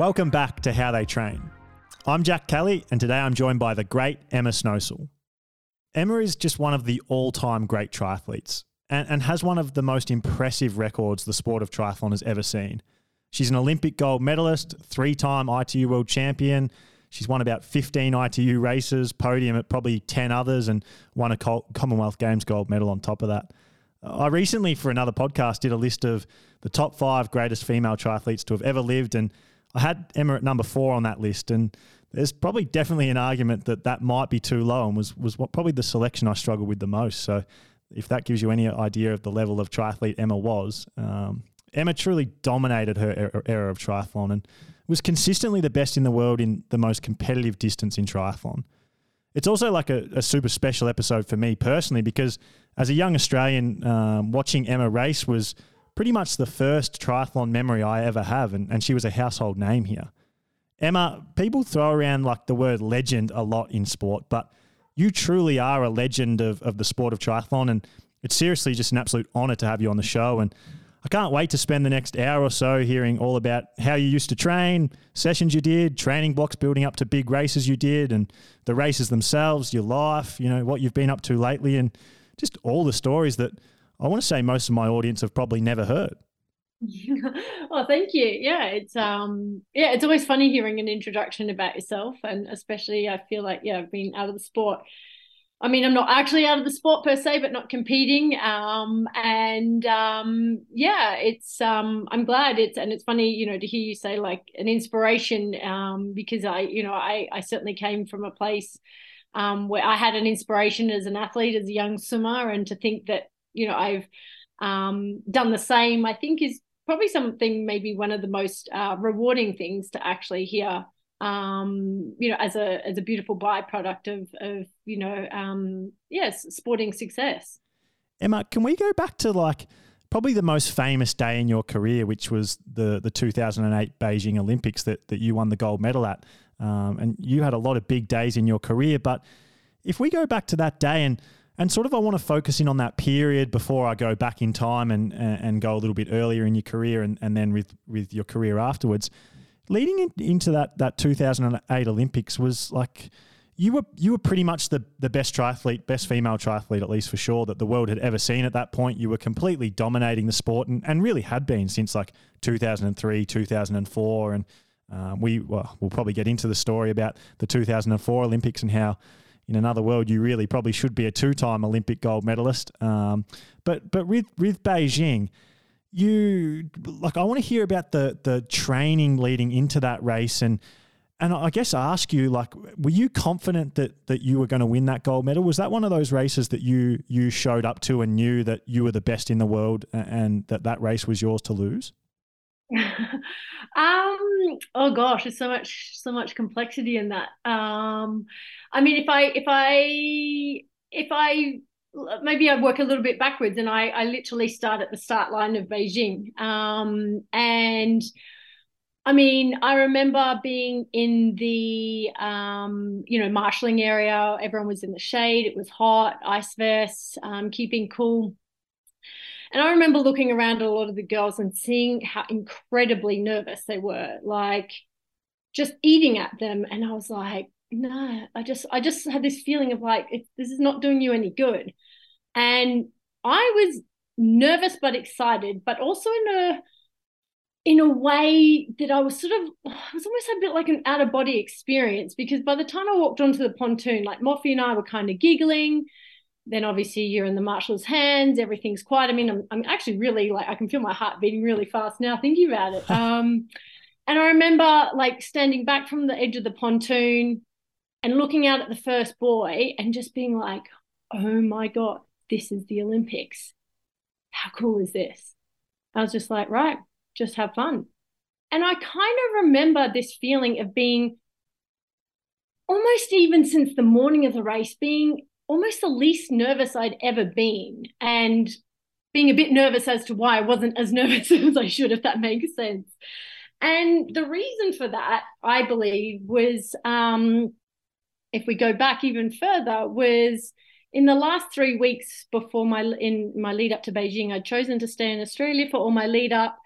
Welcome back to How They Train. I'm Jack Kelly, and today I'm joined by the great Emma Snowsill. Emma is just one of the all time great triathletes and, and has one of the most impressive records the sport of triathlon has ever seen. She's an Olympic gold medalist, three time ITU world champion. She's won about 15 ITU races, podium at probably 10 others, and won a Commonwealth Games gold medal on top of that. I recently, for another podcast, did a list of the top five greatest female triathletes to have ever lived, and I had Emma at number four on that list. And there's probably definitely an argument that that might be too low, and was was what probably the selection I struggled with the most. So, if that gives you any idea of the level of triathlete Emma was, um, Emma truly dominated her era of triathlon and was consistently the best in the world in the most competitive distance in triathlon. It's also like a, a super special episode for me personally because as a young Australian, um, watching Emma race was pretty much the first triathlon memory I ever have, and, and she was a household name here. Emma, people throw around like the word legend a lot in sport, but you truly are a legend of, of the sport of triathlon, and it's seriously just an absolute honour to have you on the show. And I can't wait to spend the next hour or so hearing all about how you used to train, sessions you did, training blocks building up to big races you did, and the races themselves, your life, you know, what you've been up to lately, and just all the stories that I want to say most of my audience have probably never heard. well, thank you. Yeah, it's um yeah, it's always funny hearing an introduction about yourself and especially I feel like yeah, I've been out of the sport I mean, I'm not actually out of the sport per se, but not competing. Um, and um, yeah, it's um, I'm glad it's and it's funny, you know, to hear you say like an inspiration um, because I, you know, I I certainly came from a place um, where I had an inspiration as an athlete, as a young swimmer, and to think that you know I've um, done the same, I think is probably something maybe one of the most uh, rewarding things to actually hear um, you know, as a as a beautiful byproduct of of you know, um, yes, sporting success. Emma, can we go back to like probably the most famous day in your career, which was the the 2008 Beijing Olympics that that you won the gold medal at, um, and you had a lot of big days in your career. But if we go back to that day and and sort of I want to focus in on that period before I go back in time and and, go a little bit earlier in your career and, and then with with your career afterwards leading in, into that that 2008 Olympics was like you were you were pretty much the the best triathlete, best female triathlete at least for sure that the world had ever seen at that point. You were completely dominating the sport and, and really had been since like 2003, 2004, and um, we well, we'll probably get into the story about the 2004 Olympics and how in another world you really probably should be a two-time Olympic gold medalist. Um, but but with with Beijing you like I want to hear about the the training leading into that race and and I guess I ask you like were you confident that that you were going to win that gold medal? Was that one of those races that you you showed up to and knew that you were the best in the world and that that race was yours to lose? Um oh gosh there's so much so much complexity in that. Um i mean if i if i if i maybe I work a little bit backwards and I, I literally start at the start line of Beijing. Um, and I mean, I remember being in the, um, you know, marshalling area. Everyone was in the shade. It was hot, ice vests, um, keeping cool. And I remember looking around at a lot of the girls and seeing how incredibly nervous they were, like just eating at them. And I was like, no, I just I just had this feeling of like it, this is not doing you any good, and I was nervous but excited, but also in a in a way that I was sort of I was almost a bit like an out of body experience because by the time I walked onto the pontoon, like Moffy and I were kind of giggling. Then obviously you're in the marshal's hands, everything's quiet. I mean, I'm, I'm actually really like I can feel my heart beating really fast now thinking about it. Um, and I remember like standing back from the edge of the pontoon, and looking out at the first buoy and just being like, oh my God, this is the Olympics. How cool is this? I was just like, right, just have fun. And I kind of remember this feeling of being almost even since the morning of the race, being almost the least nervous I'd ever been. And being a bit nervous as to why I wasn't as nervous as I should, if that makes sense. And the reason for that, I believe, was um, if we go back even further, was in the last three weeks before my in my lead up to Beijing, I'd chosen to stay in Australia for all my lead up.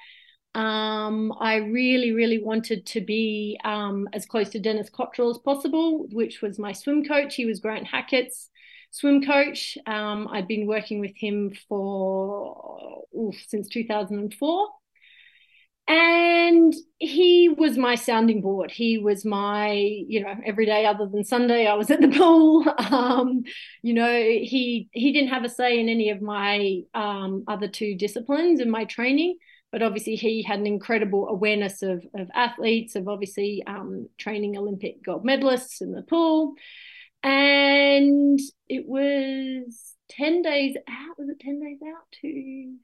Um, I really, really wanted to be um, as close to Dennis Cottrell as possible, which was my swim coach. He was Grant Hackett's swim coach. Um, I'd been working with him for oof, since 2004. And he was my sounding board. He was my, you know, every day other than Sunday, I was at the pool. Um, you know, he he didn't have a say in any of my um, other two disciplines in my training but obviously he had an incredible awareness of, of athletes, of obviously um, training Olympic gold medalists in the pool. And it was 10 days out. Was it 10 days out to?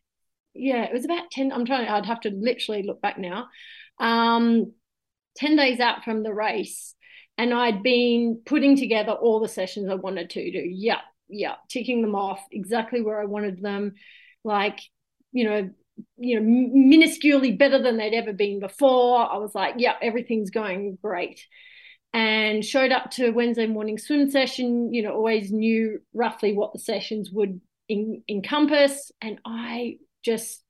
Yeah, it was about 10. I'm trying, I'd have to literally look back now. Um, 10 days out from the race. And I'd been putting together all the sessions I wanted to do. Yeah, yeah, ticking them off exactly where I wanted them. Like, you know, you know, minusculely better than they'd ever been before. I was like, yeah, everything's going great. And showed up to Wednesday morning swim session, you know, always knew roughly what the sessions would in, encompass. And I just,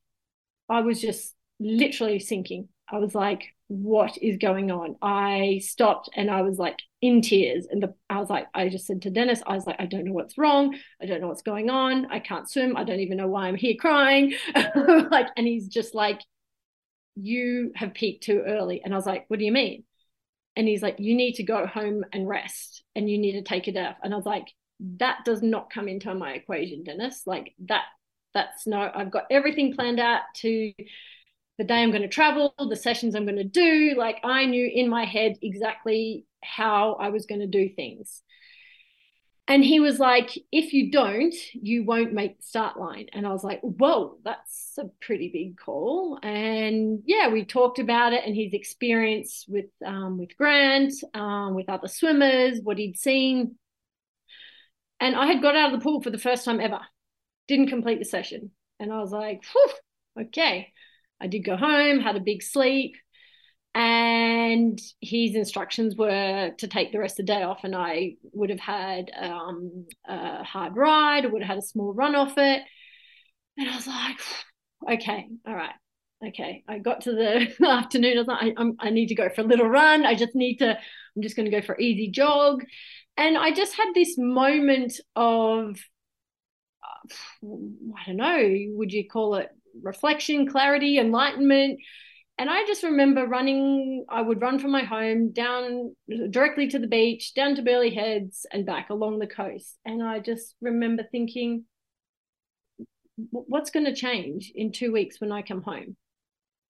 I was just literally sinking. I was like, what is going on? I stopped and I was like in tears. And the, I was like, I just said to Dennis, I was like, I don't know what's wrong. I don't know what's going on. I can't swim. I don't even know why I'm here crying. like, and he's just like, you have peaked too early. And I was like, what do you mean? And he's like, you need to go home and rest and you need to take a off. And I was like, that does not come into my equation, Dennis. Like that, that's no, I've got everything planned out to the day I'm going to travel, the sessions I'm going to do. Like I knew in my head exactly how I was going to do things. And he was like, if you don't, you won't make the start line. And I was like, whoa, that's a pretty big call. And yeah, we talked about it and his experience with um, with Grant, um, with other swimmers, what he'd seen. And I had got out of the pool for the first time ever, didn't complete the session. And I was like, okay. I did go home, had a big sleep, and his instructions were to take the rest of the day off. And I would have had um, a hard ride, would have had a small run off it. And I was like, okay, all right. Okay, I got to the afternoon. I was like, I, I need to go for a little run. I just need to, I'm just going to go for easy jog. And I just had this moment of, I don't know, would you call it reflection, clarity, enlightenment. And I just remember running, I would run from my home down directly to the beach, down to Burleigh Heads and back along the coast. And I just remember thinking, what's going to change in two weeks when I come home?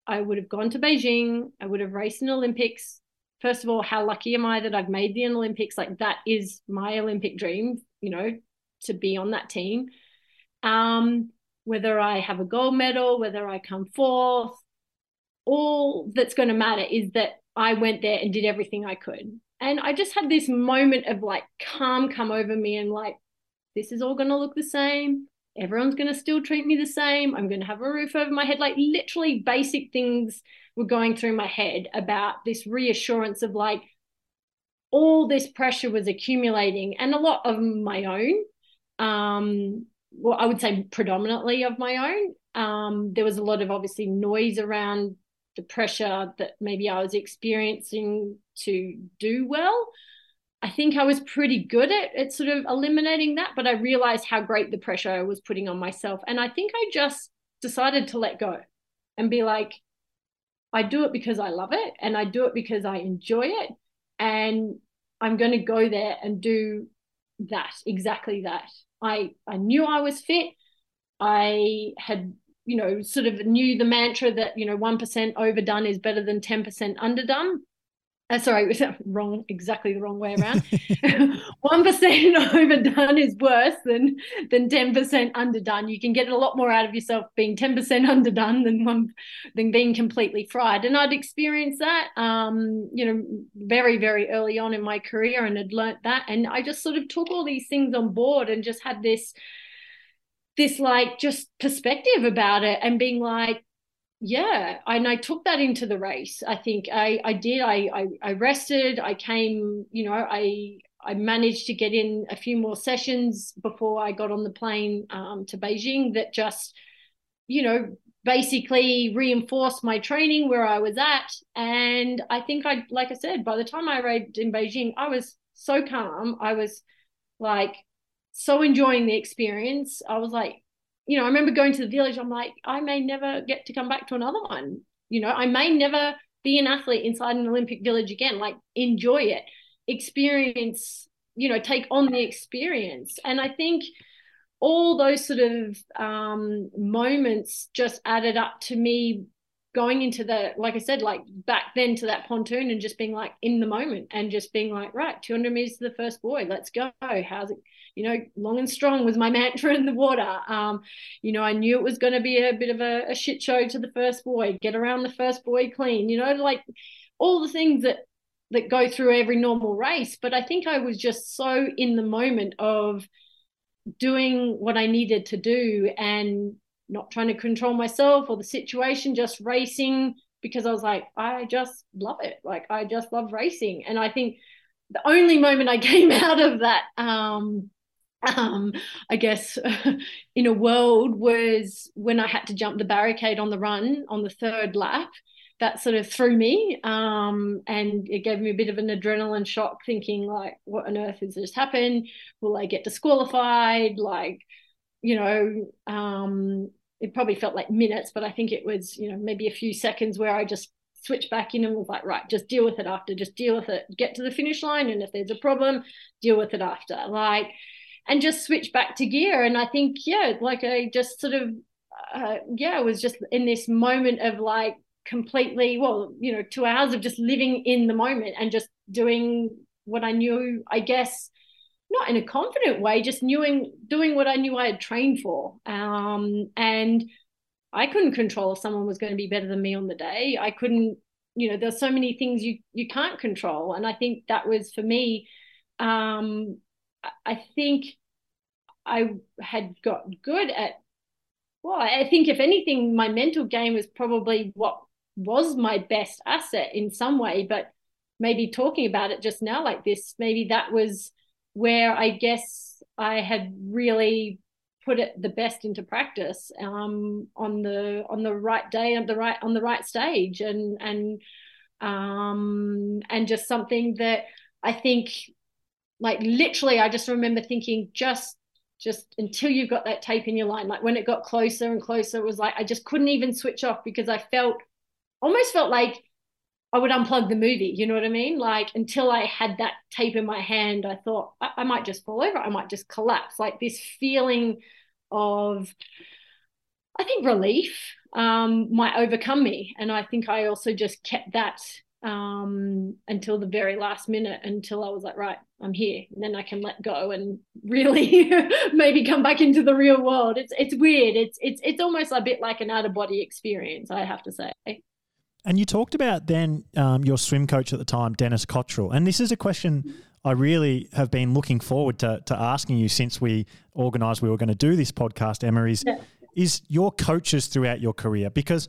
I would have gone to Beijing, I would have raced in Olympics. First of all, how lucky am I that I've made the Olympics? Like that is my Olympic dream, you know, to be on that team. Um, whether I have a gold medal, whether I come fourth, all that's going to matter is that I went there and did everything I could. And I just had this moment of like calm come over me and like, this is all going to look the same. Everyone's going to still treat me the same. I'm going to have a roof over my head. Like, literally, basic things were going through my head about this reassurance of like, all this pressure was accumulating and a lot of my own. Um, well, I would say predominantly of my own. Um, there was a lot of obviously noise around the pressure that maybe I was experiencing to do well. I think I was pretty good at, at sort of eliminating that, but I realized how great the pressure I was putting on myself. And I think I just decided to let go and be like, I do it because I love it and I do it because I enjoy it. And I'm going to go there and do that, exactly that. I I knew I was fit. I had you know sort of knew the mantra that you know one percent overdone is better than ten percent underdone. Uh, sorry, wrong, exactly the wrong way around. One percent overdone is worse than than ten percent underdone. You can get a lot more out of yourself being ten percent underdone than one than being completely fried. And I'd experienced that, um, you know, very very early on in my career, and had learnt that. And I just sort of took all these things on board and just had this this like just perspective about it and being like yeah and i took that into the race i think i i did I, I i rested i came you know i i managed to get in a few more sessions before i got on the plane um, to beijing that just you know basically reinforced my training where I was at. And I think I, like I said, by the time I arrived in Beijing, I was so calm. I was like so enjoying the experience. I was like, you know, I remember going to the village. I'm like, I may never get to come back to another one. You know, I may never be an athlete inside an Olympic village again. Like, enjoy it, experience, you know, take on the experience. And I think all those sort of um, moments just added up to me going into the like i said like back then to that pontoon and just being like in the moment and just being like right 200 meters to the first buoy let's go. How's it you know long and strong was my mantra in the water. Um you know i knew it was going to be a bit of a, a shit show to the first buoy get around the first buoy clean you know like all the things that that go through every normal race. But i think i was just so in the moment of doing what i needed to do and not trying to control myself or the situation, just racing because I was like, I just love it. Like I just love racing. And I think the only moment I came out of that, um, um, I guess, in a world was when I had to jump the barricade on the run on the third lap. That sort of threw me, um, and it gave me a bit of an adrenaline shock, thinking like, "What on earth has just happened? Will I get disqualified? Like, you know, um, it probably felt like minutes, but I think it was, you know, maybe a few seconds where I just switched back in and was like, right, just deal with it after, just deal with it, get to the finish line. And if there's a problem, deal with it after. Like, and just switch back to gear. And I think, yeah, like I just sort of, uh, yeah, I was just in this moment of like completely, well, you know, two hours of just living in the moment and just doing what I knew, I guess, not in a confident way, just knowing doing what I knew I had trained for. Um, and I couldn't control if someone was going to be better than me on the day. I couldn't, you know, there's so many things you you can't control. And I think that was for me, um, I think I had got good at well, I think if anything, my mental game was probably what was my best asset in some way, but maybe talking about it just now like this, maybe that was where I guess I had really put it the best into practice um, on the on the right day and the right on the right stage. And and um, and just something that I think like literally I just remember thinking just just until you got that tape in your line like when it got closer and closer it was like I just couldn't even switch off because I felt almost felt like I would unplug the movie. You know what I mean? Like until I had that tape in my hand, I thought I, I might just fall over. I might just collapse. Like this feeling of, I think relief um, might overcome me, and I think I also just kept that um, until the very last minute until I was like, right, I'm here. And then I can let go and really maybe come back into the real world. It's it's weird. It's it's it's almost a bit like an out of body experience, I have to say. And you talked about then um, your swim coach at the time, Dennis Cottrell. And this is a question I really have been looking forward to, to asking you since we organised we were going to do this podcast, Emma, is, yeah. is your coaches throughout your career? Because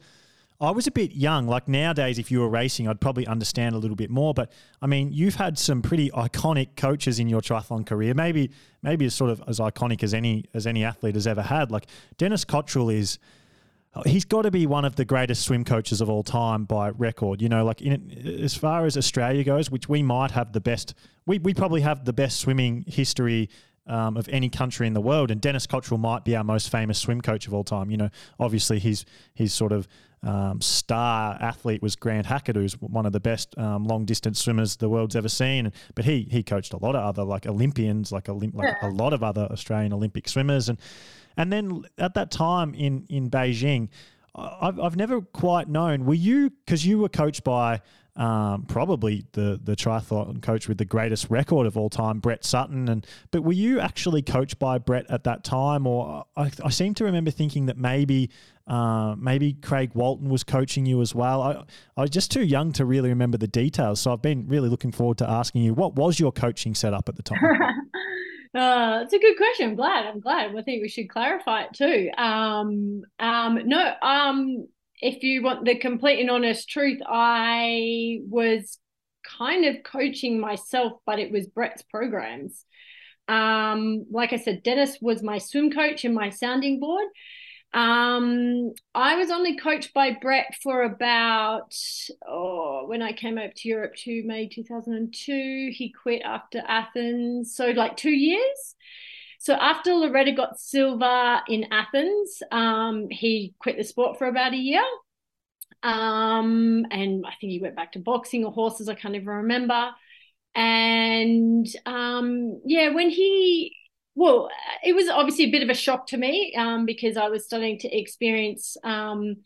I was a bit young. Like nowadays, if you were racing, I'd probably understand a little bit more. But I mean, you've had some pretty iconic coaches in your triathlon career. Maybe, maybe as sort of as iconic as any as any athlete has ever had. Like Dennis Cottrell is he's got to be one of the greatest swim coaches of all time by record. You know, like in, as far as Australia goes, which we might have the best, we, we probably have the best swimming history um, of any country in the world. And Dennis Cottrell might be our most famous swim coach of all time. You know, obviously his his sort of um, star athlete was Grant Hackett, who's one of the best um, long distance swimmers the world's ever seen. But he he coached a lot of other like Olympians, like, Olymp- like yeah. a lot of other Australian Olympic swimmers, and and then at that time in in Beijing, I've I've never quite known. Were you because you were coached by um, probably the the triathlon coach with the greatest record of all time, Brett Sutton. And but were you actually coached by Brett at that time, or I, I seem to remember thinking that maybe uh, maybe Craig Walton was coaching you as well. I, I was just too young to really remember the details, so I've been really looking forward to asking you what was your coaching setup at the time. Uh, it's a good question. I'm glad. I'm glad. I think we should clarify it too. Um, um, no, um, if you want the complete and honest truth, I was kind of coaching myself, but it was Brett's programs. Um, like I said, Dennis was my swim coach and my sounding board. Um, I was only coached by Brett for about oh, when I came over to Europe to May 2002. He quit after Athens, so like two years. So after Loretta got silver in Athens, um, he quit the sport for about a year. Um, and I think he went back to boxing or horses. I can't even remember. And um, yeah, when he well, it was obviously a bit of a shock to me um, because I was starting to experience um,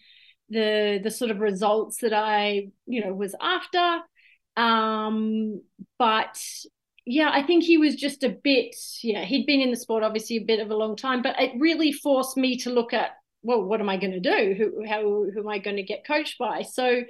the the sort of results that I you know was after. Um, but yeah, I think he was just a bit yeah he'd been in the sport obviously a bit of a long time, but it really forced me to look at well what am I going to do? Who how who am I going to get coached by? So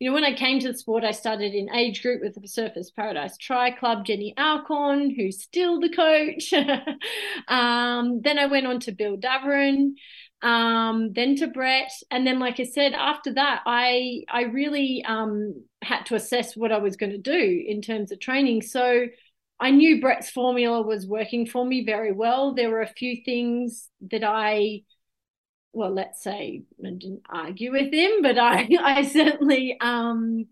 you know, when I came to the sport, I started in age group with the Surfers Paradise Tri Club, Jenny Alcorn, who's still the coach. um, then I went on to Bill Daverin, um, then to Brett, and then, like I said, after that, I I really um, had to assess what I was going to do in terms of training. So I knew Brett's formula was working for me very well. There were a few things that I well, let's say I didn't argue with him, but I, I certainly um,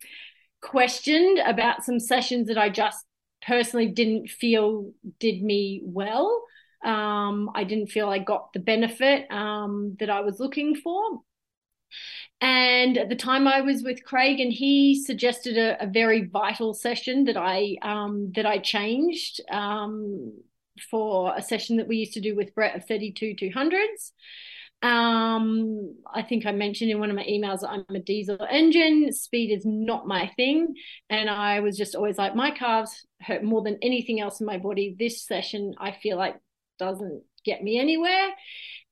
questioned about some sessions that I just personally didn't feel did me well. Um, I didn't feel I got the benefit um, that I was looking for. And at the time I was with Craig, and he suggested a, a very vital session that I um, that I changed um, for a session that we used to do with Brett of 32 200s. Um, I think I mentioned in one of my emails that I'm a diesel engine. Speed is not my thing. And I was just always like, my calves hurt more than anything else in my body. This session, I feel like doesn't get me anywhere.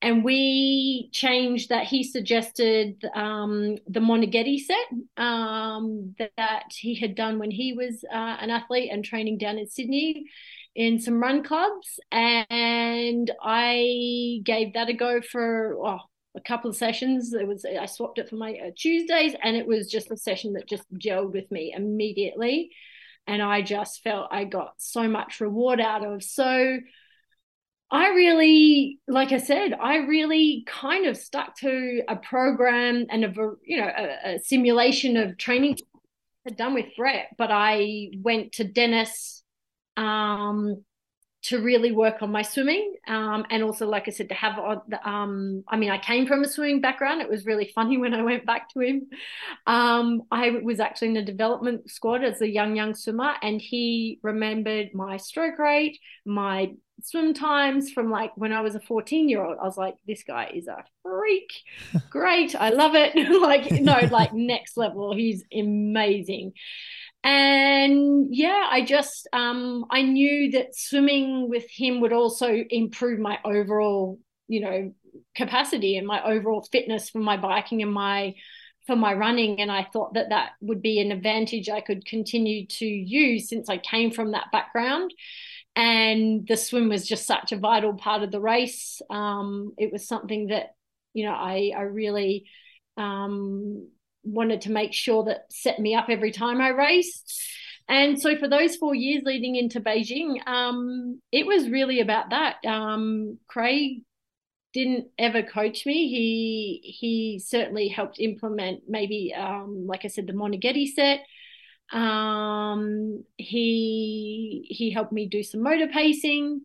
And we changed that. He suggested um, the Moneghetti set um, that, that, he had done when he was uh, an athlete and training down in Sydney in some run clubs and I gave that a go for oh, a couple of sessions. It was I swapped it for my uh, Tuesdays and it was just a session that just gelled with me immediately and I just felt I got so much reward out of. So I really, like I said, I really kind of stuck to a program and a you know a, a simulation of training had done with Brett, but I went to Dennis um, to really work on my swimming um, and also like i said to have um, i mean i came from a swimming background. It was really funny when i went back to him. Um, i was actually in the development squad as a young young swimmer and he remembered my stroke rate my swim times from like when i was a 14 year old i was like this guy is a freak. Great. I love it. Like no like next level. He's amazing and yeah i just um i knew that swimming with him would also improve my overall you know capacity and my overall fitness for my biking and my for my running. And i thought that that would be an advantage i could continue to use since i came from that background. And the swim was just such a vital part of the race. Um, it was something that you know i i really um, wanted to make sure that set me up every time I raced. And so for those four years leading into Beijing, um, it was really about that. Um, Craig didn't ever coach me. He he certainly helped implement maybe um, like I said the Moneghetti set. Um, he he helped me do some motor pacing.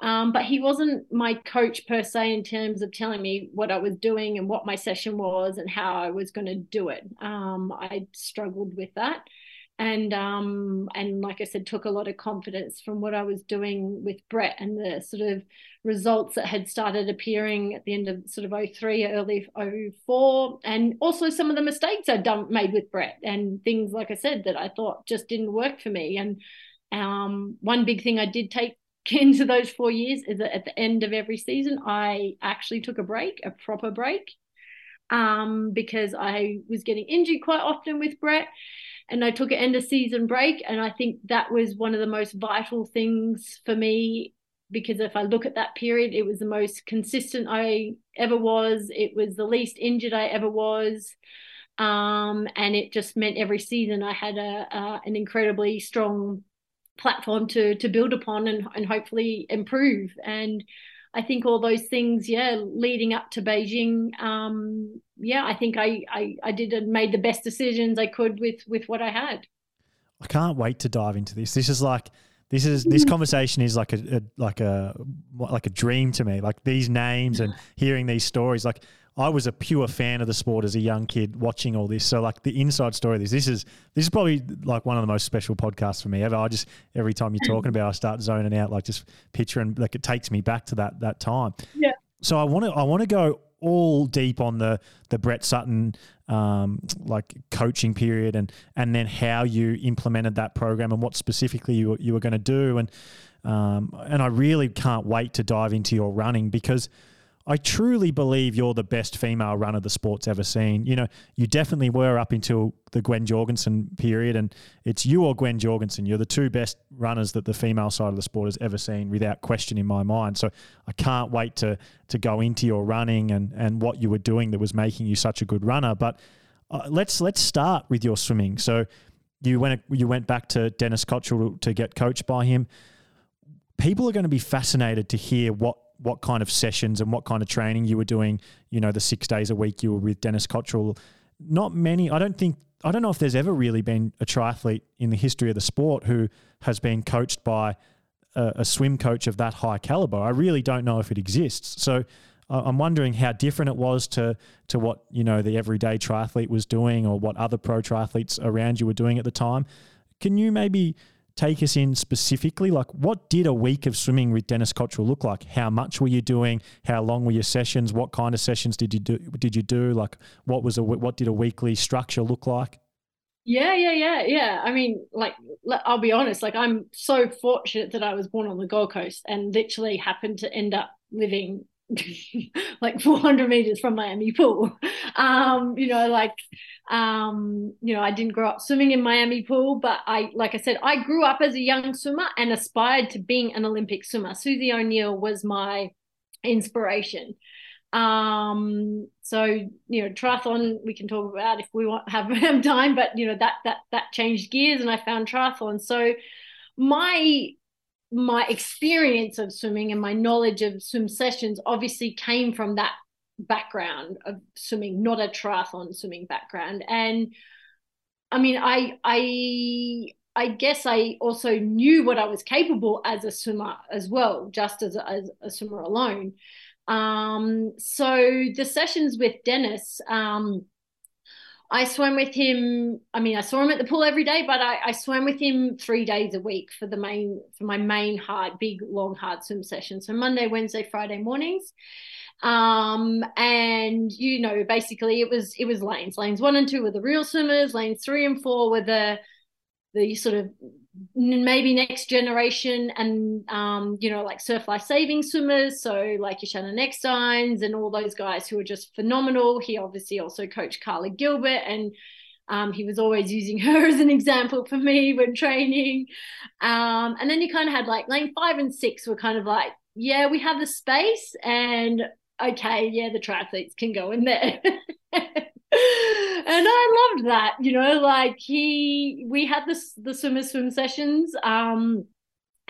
Um, but he wasn't my coach per se in terms of telling me what I was doing and what my session was and how I was going to do it. Um, I struggled with that. And um, and like I said, took a lot of confidence from what I was doing with Brett and the sort of results that had started appearing at the end of sort of 03, early 04, and also some of the mistakes I'd done made with Brett and things like I said that I thought just didn't work for me. And um, one big thing I did take into those four years is that at the end of every season, I actually took a break, a proper break, um, because I was getting injured quite often with Brett. And I took an end of season break. And I think that was one of the most vital things for me because if I look at that period, it was the most consistent I ever was. It was the least injured I ever was. Um, and it just meant every season I had a, a an incredibly strong platform to to build upon and, and hopefully improve and I think all those things, yeah, leading up to Beijing, um, yeah, I think I, I I did and made the best decisions I could with with what I had. I can't wait to dive into this. This is like this is this conversation is like a, a like a like a dream to me. Like these names and hearing these stories, like I was a pure fan of the sport as a young kid watching all this. So like the inside story of this, this is this is probably like one of the most special podcasts for me ever. I just every time you're talking about, it, I start zoning out, like just picturing like it takes me back to that that time. Yeah. So I want to I want to go all deep on the the Brett Sutton um, like coaching period and and then how you implemented that program and what specifically you you were going to do and um, and I really can't wait to dive into your running because I truly believe you're the best female runner the sport's ever seen. You know, you definitely were up until the Gwen Jorgensen period, and it's you or Gwen Jorgensen. You're the two best runners that the female side of the sport has ever seen, without question in my mind. So I can't wait to to go into your running and and what you were doing that was making you such a good runner. But uh, let's let's start with your swimming. So you went you went back to Dennis Cottrell to get coached by him. People are going to be fascinated to hear what what kind of sessions and what kind of training you were doing. You know, the six days a week you were with Dennis Cottrell. Not many. I don't think. I don't know if there's ever really been a triathlete in the history of the sport who has been coached by a, a swim coach of that high caliber. I really don't know if it exists. So. I'm wondering how different it was to to what you know the everyday triathlete was doing, or what other pro triathletes around you were doing at the time. Can you maybe take us in specifically? Like, what did a week of swimming with Dennis Cottrell look like? How much were you doing? How long were your sessions? What kind of sessions did you do? Did you do? Like, what was a what did a weekly structure look like? Yeah, yeah, yeah, yeah. I mean, like, I'll be honest. Like, I'm so fortunate that I was born on the Gold Coast and literally happened to end up living like 400 meters from Miami pool. Um, you know, like, um, you know, I didn't grow up swimming in Miami pool, but I, like I said, I grew up as a young swimmer and aspired to being an Olympic swimmer. Susie O'Neill was my inspiration. Um, so you know, triathlon we can talk about if we want have, have time, but you know that that that changed gears, and I found triathlon. So my my experience of swimming and my knowledge of swim sessions obviously came from that background of swimming, not a triathlon swimming background. And I mean, I I I guess I also knew what I was capable as a swimmer as well, just as a, as a swimmer alone. Um, so the sessions with Dennis, um, I swam with him. I mean, I saw him at the pool every day, but I, I swam with him three days a week for the main for my main hard, big, long, hard swim session. So Monday, Wednesday, Friday mornings. Um, and you know, basically it was it was lanes. Lanes one and two were the real swimmers, lanes three and four were the the sort of maybe next generation and um, you know like surf life saving swimmers so like your Shannon Ecksteins and all those guys who are just phenomenal. He obviously also coached Carla Gilbert and um, he was always using her as an example for me when training. Um, and then you kind of had like lane five and six were kind of like yeah we have the space and okay yeah the triathletes can go in there and I loved that, you know, like he we had this the swimmer swim sessions, um,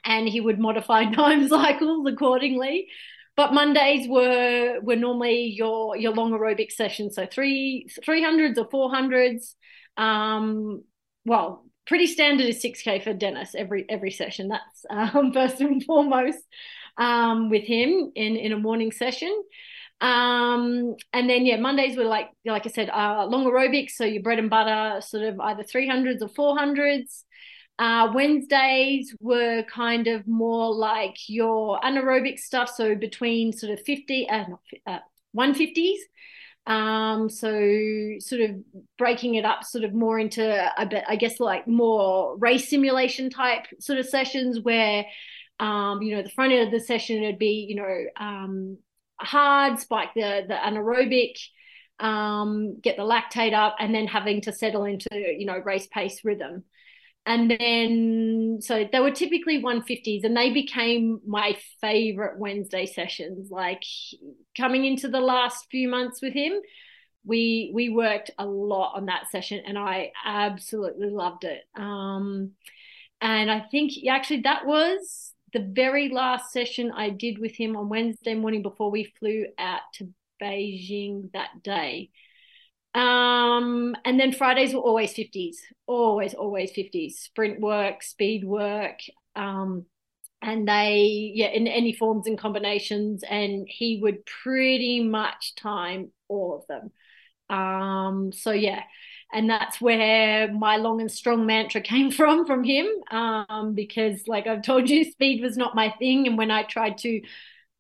and he would modify time cycles accordingly. But Mondays were were normally your your long aerobic sessions, so three three hundreds or four hundreds. Um, well, pretty standard is six k for Dennis every every session. That's um, first and foremost um, with him in in a morning session. Um, and then yeah, Mondays were like like I said, uh, long aerobics, so your bread and butter, sort of either three hundreds or four hundreds. Uh, Wednesdays were kind of more like your anaerobic stuff, so between sort of fifty uh, not uh, one fifties. Um, so sort of breaking it up, sort of more into a bit, I guess, like more race simulation type sort of sessions where um, you know, the front end of the session it'd be, you know, um, hard, spike the the anaerobic, um, get the lactate up, and then having to settle into you know race pace rhythm. And then so they were typically 150s, and they became my favorite Wednesday sessions. Like coming into the last few months with him, we we worked a lot on that session, and I absolutely loved it. Um, and I think actually that was the very last session I did with him on Wednesday morning before we flew out to Beijing that day. Um, and then Fridays were always 50s, always, always 50s, sprint work, speed work. Um, and they, yeah, in any forms and combinations. And he would pretty much time all of them. Um, so yeah, and that's where my long and strong mantra came from from him. Um, because like I've told you, speed was not my thing, and when I tried to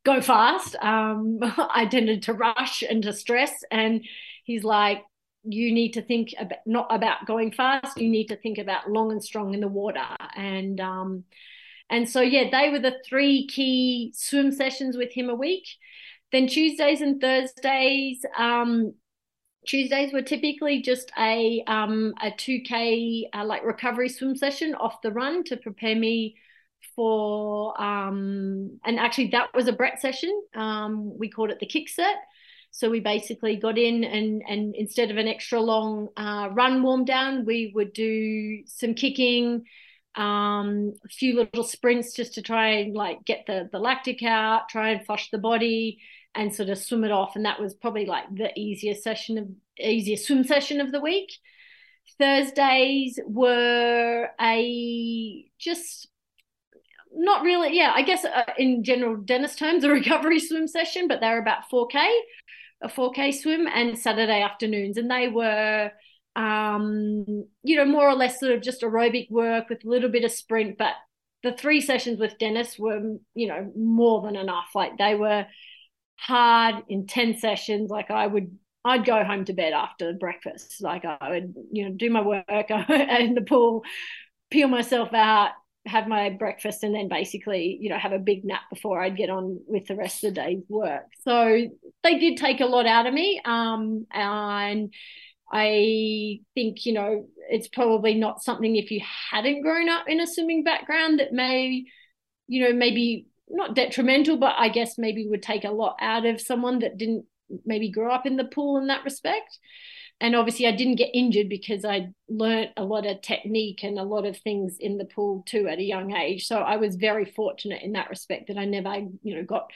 go fast, um, I tended to rush and to stress. And he's like, you need to think about not about going fast. You need to think about long and strong in the water. And um, and so yeah, they were the three key swim sessions with him a week. Then Tuesdays and Thursdays, um, Tuesdays were typically just a um, a 2k uh, like recovery swim session off the run to prepare me for um, and actually that was a Brett session. Um, we called it the kick set. So we basically got in and and instead of an extra long uh, run warm down, we would do some kicking, um, a few little sprints just to try and like get the the lactic out, try and flush the body, and sort of swim it off. And that was probably like the easiest session of easiest swim session of the week. Thursdays were a just not really, yeah, I guess uh, in general Dennis terms, a recovery swim session, but they're about 4K, a 4K swim, and Saturday afternoons. And they were, um, you know, more or less sort of just aerobic work with a little bit of sprint. But the three sessions with Dennis were, you know, more than enough. Like they were hard, intense sessions. Like I would I'd go home to bed after breakfast. Like I would, you know, do my work in the pool, peel myself out, have my breakfast, and then basically, you know, have a big nap before I'd get on with the rest of the day's work. So they did take a lot out of me. Um, and I think, you know, it's probably not something if you hadn't grown up in a swimming background that may, you know, maybe not detrimental, but I guess maybe would take a lot out of someone that didn't maybe grow up in the pool in that respect. And obviously, I didn't get injured because I learnt a lot of technique and a lot of things in the pool too at a young age. So I was very fortunate in that respect that I never, you know, got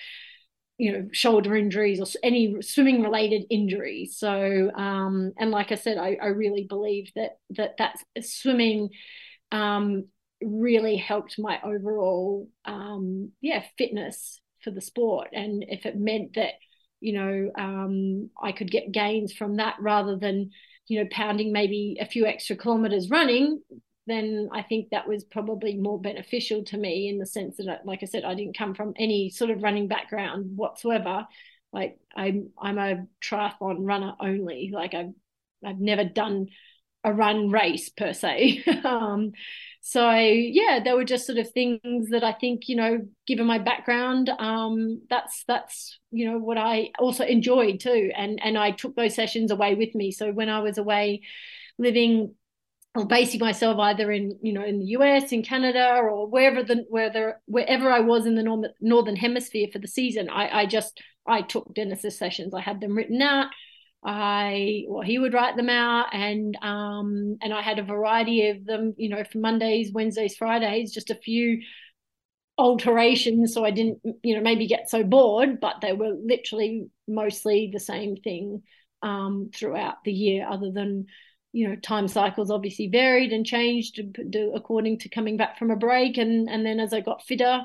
you know shoulder injuries or any swimming related injuries so um and like i said i, I really believe that that that swimming um really helped my overall um yeah fitness for the sport and if it meant that you know um, I could get gains from that rather than you know pounding maybe a few extra kilometers running then I think that was probably more beneficial to me in the sense that, like I said, I didn't come from any sort of running background whatsoever. Like I'm, I'm a triathlon runner only. Like I've, I've never done a run race per se. um, so yeah, there were just sort of things that I think you know, given my background, um, that's that's you know what I also enjoyed too, and and I took those sessions away with me. So when I was away living or basing myself either in you know in the US, in Canada, or wherever the whether wherever I was in the northern northern hemisphere for the season, I I just I took Dennis's sessions. I had them written out. I well he would write them out and um and I had a variety of them you know for Mondays Wednesdays Fridays just a few alterations so I didn't you know maybe get so bored but they were literally mostly the same thing um throughout the year other than you know time cycles obviously varied and changed according to coming back from a break and and then as I got fitter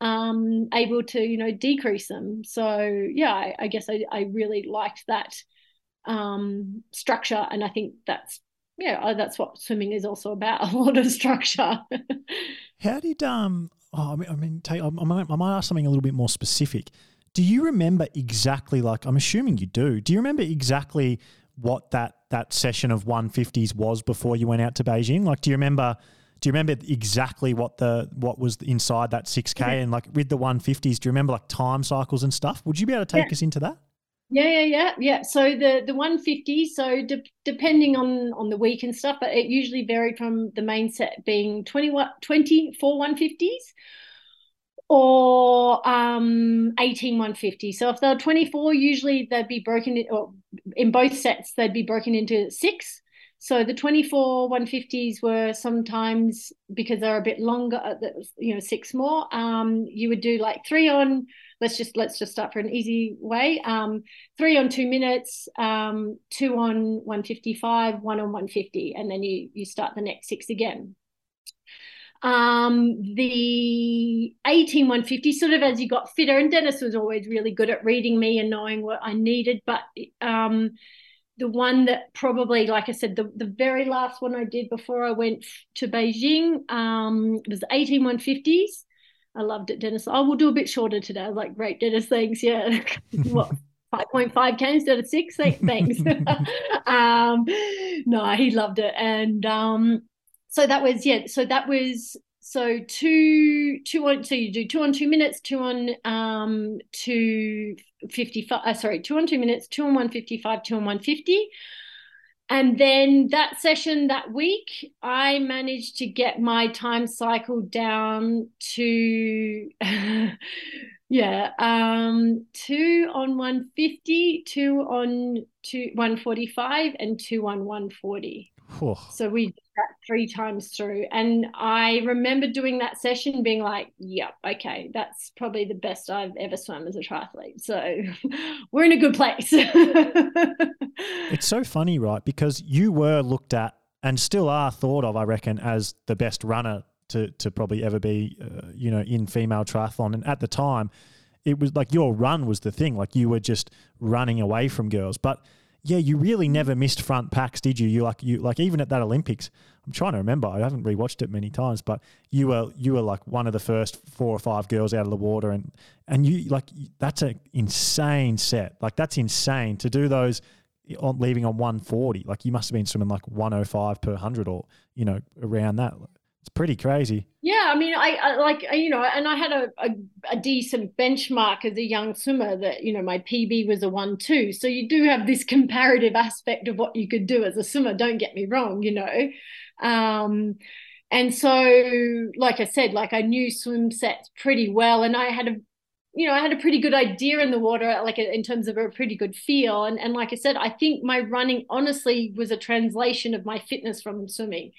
um able to you know decrease them. So yeah I, I guess I, I really liked that um, structure. And I think that's yeah, that's what swimming is also about a lot of structure. How did um? Oh, I mean, I mean, take, I, might, I might ask something a little bit more specific. Do you remember exactly? Like, I'm assuming you do. Do you remember exactly what that that session of 150s was before you went out to Beijing? Like, do you remember? Do you remember exactly what the what was inside that 6K yeah. and like with the 150s? Do you remember like time cycles and stuff? Would you be able to take yeah. us into that? Yeah, yeah, yeah, yeah. So the the 150, so de- depending on on the week and stuff, but it usually varied from the main set being 20, 24 150s or um 18 150. So if they're 24, usually they'd be broken in, or in both sets, they'd be broken into six. So the 24 150s were sometimes because they're a bit longer, uh, you know, six more. Um, you would do like three on. Let's just let's just start for an easy way. Um, three on two minutes, um, two on 155, one on 150, and then you you start the next six again. Um, the 18150, sort of as you got fitter, and Dennis was always really good at reading me and knowing what I needed, but um, the one that probably, like I said, the, the very last one I did before I went to Beijing um, was 18 150s. I loved it, Dennis. I oh, will do a bit shorter today. I was like, great, Dennis, thanks. Yeah. what? 5.5k instead of six. Thanks. um, no, he loved it. And um, so that was, yeah, so that was so two two on so you do two on two minutes two on um two 55 uh, sorry two on two minutes two on 155 two on 150 and then that session that week i managed to get my time cycle down to yeah um two on 150 two on two 145 and two on 140 so we did that three times through. And I remember doing that session being like, yep, okay, that's probably the best I've ever swum as a triathlete. So we're in a good place. it's so funny, right? Because you were looked at and still are thought of, I reckon, as the best runner to, to probably ever be, uh, you know, in female triathlon. And at the time, it was like your run was the thing. Like you were just running away from girls. But yeah, you really never missed front packs, did you? You like you like even at that Olympics. I'm trying to remember. I haven't rewatched it many times, but you were you were like one of the first four or five girls out of the water, and and you like that's an insane set. Like that's insane to do those on leaving on 140. Like you must have been swimming like 105 per hundred or you know around that. It's pretty crazy. Yeah, I mean, I, I like you know, and I had a, a, a decent benchmark as a young swimmer. That you know, my PB was a one two, so you do have this comparative aspect of what you could do as a swimmer. Don't get me wrong, you know. Um, and so, like I said, like I knew swim sets pretty well, and I had a you know, I had a pretty good idea in the water, like in terms of a pretty good feel. And, and like I said, I think my running honestly was a translation of my fitness from swimming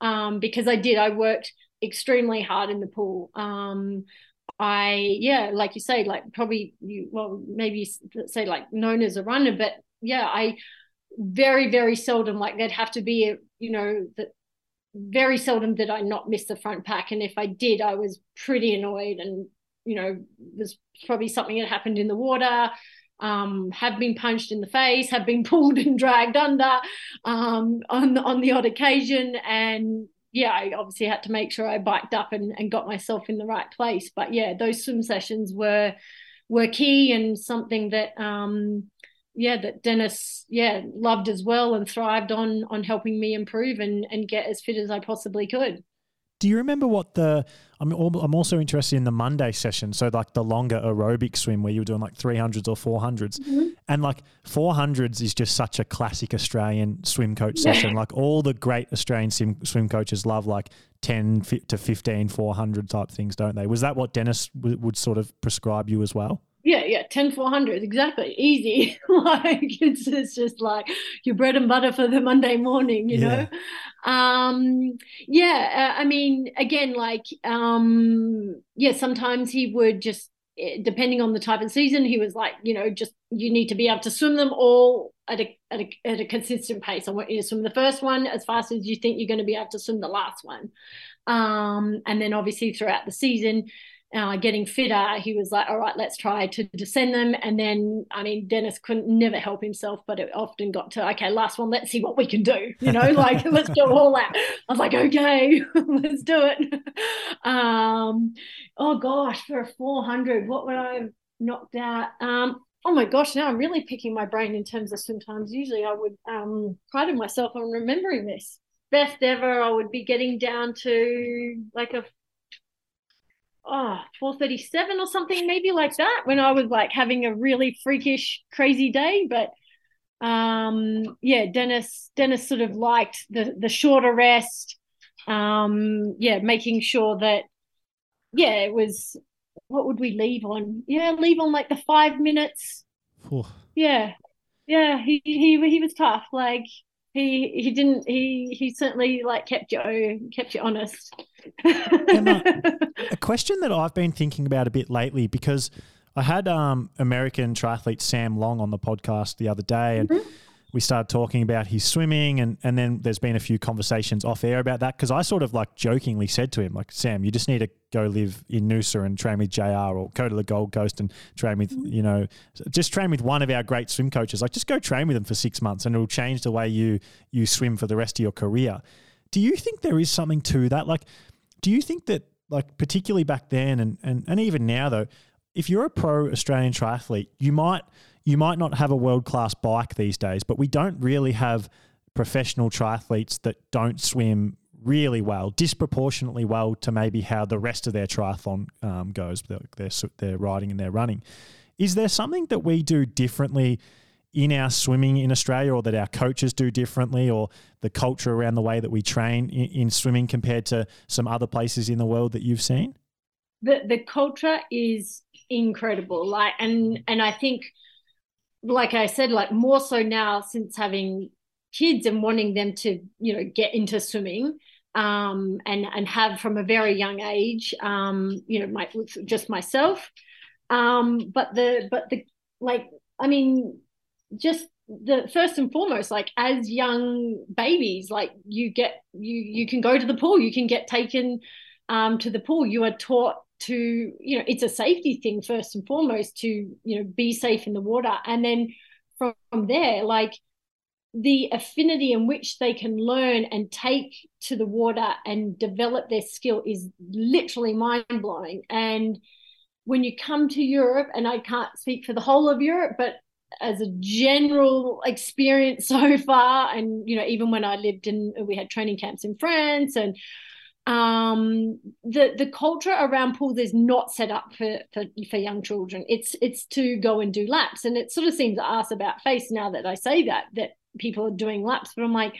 um, because I did. I worked extremely hard in the pool. Um, I yeah, like you say, like probably you well maybe say like known as a runner, but yeah, I very very seldom like there'd have to be a you know that very seldom did I not miss the front pack, and if I did, I was pretty annoyed and you know there's probably something that happened in the water um, have been punched in the face, have been pulled and dragged under um, on on the odd occasion, and yeah, I obviously had to make sure I biked up and, and got myself in the right place. But yeah, those swim sessions were were key and something that um, yeah that Dennis yeah loved as well and thrived on on helping me improve and and get as fit as I possibly could. Do you remember what the? I'm I'm also interested in the Monday session, so like the longer aerobic swim where you were doing like 300s or 400s, mm-hmm. and like 400s is just such a classic Australian swim coach session. like all the great Australian swim, swim coaches love like 10 to 15 400 type things, don't they? Was that what Dennis w- would sort of prescribe you as well? Yeah yeah 10 400 exactly easy. Like it's, it's just like your bread and butter for the monday morning you yeah. know um yeah uh, i mean again like um yeah sometimes he would just eh, depending on the type of season he was like you know just you need to be able to swim them all at a, at a, at a consistent pace. I want you to swim the first one as fast as you think you're going to be able to swim the last one. Um and then obviously throughout the season uh, getting fitter, he was like, all right, let's try to descend them. And then, I mean, Dennis couldn't never help himself, but it often got to, okay, last one, let's see what we can do, you know, like let's go all out. I was like, okay, let's do it. Um, oh gosh, for a 400, what would I have knocked out? Um, oh my gosh, now I'm really picking my brain in terms of sometimes usually I would um, pride myself on remembering this. Best ever, I would be getting down to like a oh 437 or something maybe like that when i was like having a really freakish crazy day but um yeah dennis dennis sort of liked the the shorter rest um yeah making sure that yeah it was what would we leave on? Yeah leave on like the five minutes. Yeah yeah he he he was tough like he he didn't he he certainly like kept you kept you honest. Emma, a question that I've been thinking about a bit lately because I had um, American triathlete Sam Long on the podcast the other day, and mm-hmm we started talking about his swimming and, and then there's been a few conversations off air about that because I sort of like jokingly said to him like Sam you just need to go live in Noosa and train with JR or go to the Gold Coast and train with mm-hmm. you know just train with one of our great swim coaches. Like just go train with them for 6 months and it'll change the way you you swim for the rest of your career. Do you think there is something to that? Like do you think that like particularly back then and and, and even now though if you're a pro Australian triathlete you might you might not have a world class bike these days, but we don't really have professional triathletes that don't swim really well, disproportionately well to maybe how the rest of their triathlon um, goes, their, their, riding and their running. Is there something that we do differently in our swimming in Australia or that our coaches do differently or the culture around the way that we train in, in swimming compared to some other places in the world that you've seen? The, the culture is incredible. Like, and, and I think – like I said, like more so now since having kids and wanting them to, you know, get into swimming um, and and have from a very young age, um, you know, my just myself. Um, but the but the like, I mean, just the first and foremost, like as young babies, like you get you you can go to the pool, you can get taken um, to the pool. You are taught to you know it's a safety thing first and foremost to you know be safe in the water. And then from, from there like the affinity in which they can learn and take to the water and develop their skill is literally mind blowing and when you come to Europe and I can't speak for the whole of Europe but as a general experience so far and you know even when I lived in we had training camps in France and um, the the culture around pools is not set up for, for for young children. It's it's to go and do laps, and it sort of seems ass about face now that I say that that people are doing laps, but I'm like,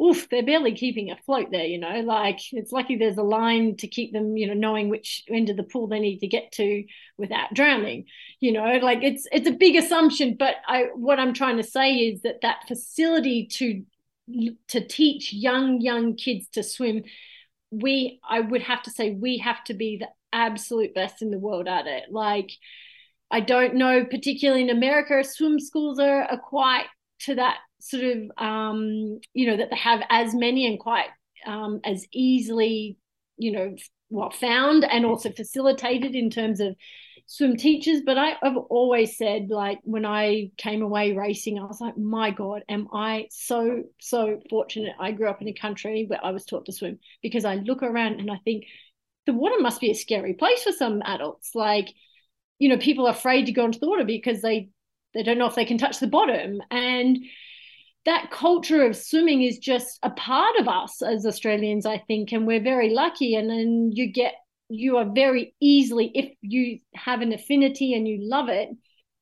oof, they're barely keeping afloat there. You know, like it's lucky there's a line to keep them, you know, knowing which end of the pool they need to get to without drowning. You know, like it's it's a big assumption, but I what I'm trying to say is that that facility to to teach young young kids to swim we I would have to say we have to be the absolute best in the world at it. Like I don't know, particularly in America, swim schools are, are quite to that sort of um, you know, that they have as many and quite um, as easily, you know, well found and also facilitated in terms of swim teachers, but I, have always said, like, when I came away racing, I was like, my God, am I so, so fortunate? I grew up in a country where I was taught to swim because I look around and I think the water must be a scary place for some adults. Like, you know, people are afraid to go into the water because they they don't know if they can touch the bottom. And that culture of swimming is just a part of us as Australians, I think, and we're very lucky. And then you get you are very easily, if you have an affinity and you love it,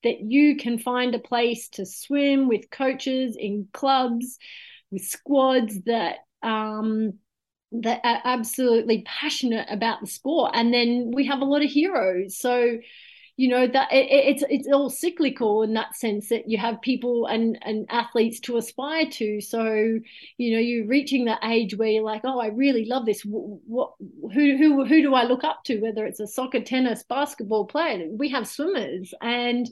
that you can find a place to swim with coaches in clubs, with squads that um, that are absolutely passionate about the sport. And then we have a lot of heroes. So you know that it, it's it's all cyclical in that sense that you have people and and athletes to aspire to. So you know you're reaching that age where you're like oh i really love this. What who who who do i look up to? Whether it's a soccer tennis basketball player we have swimmers. And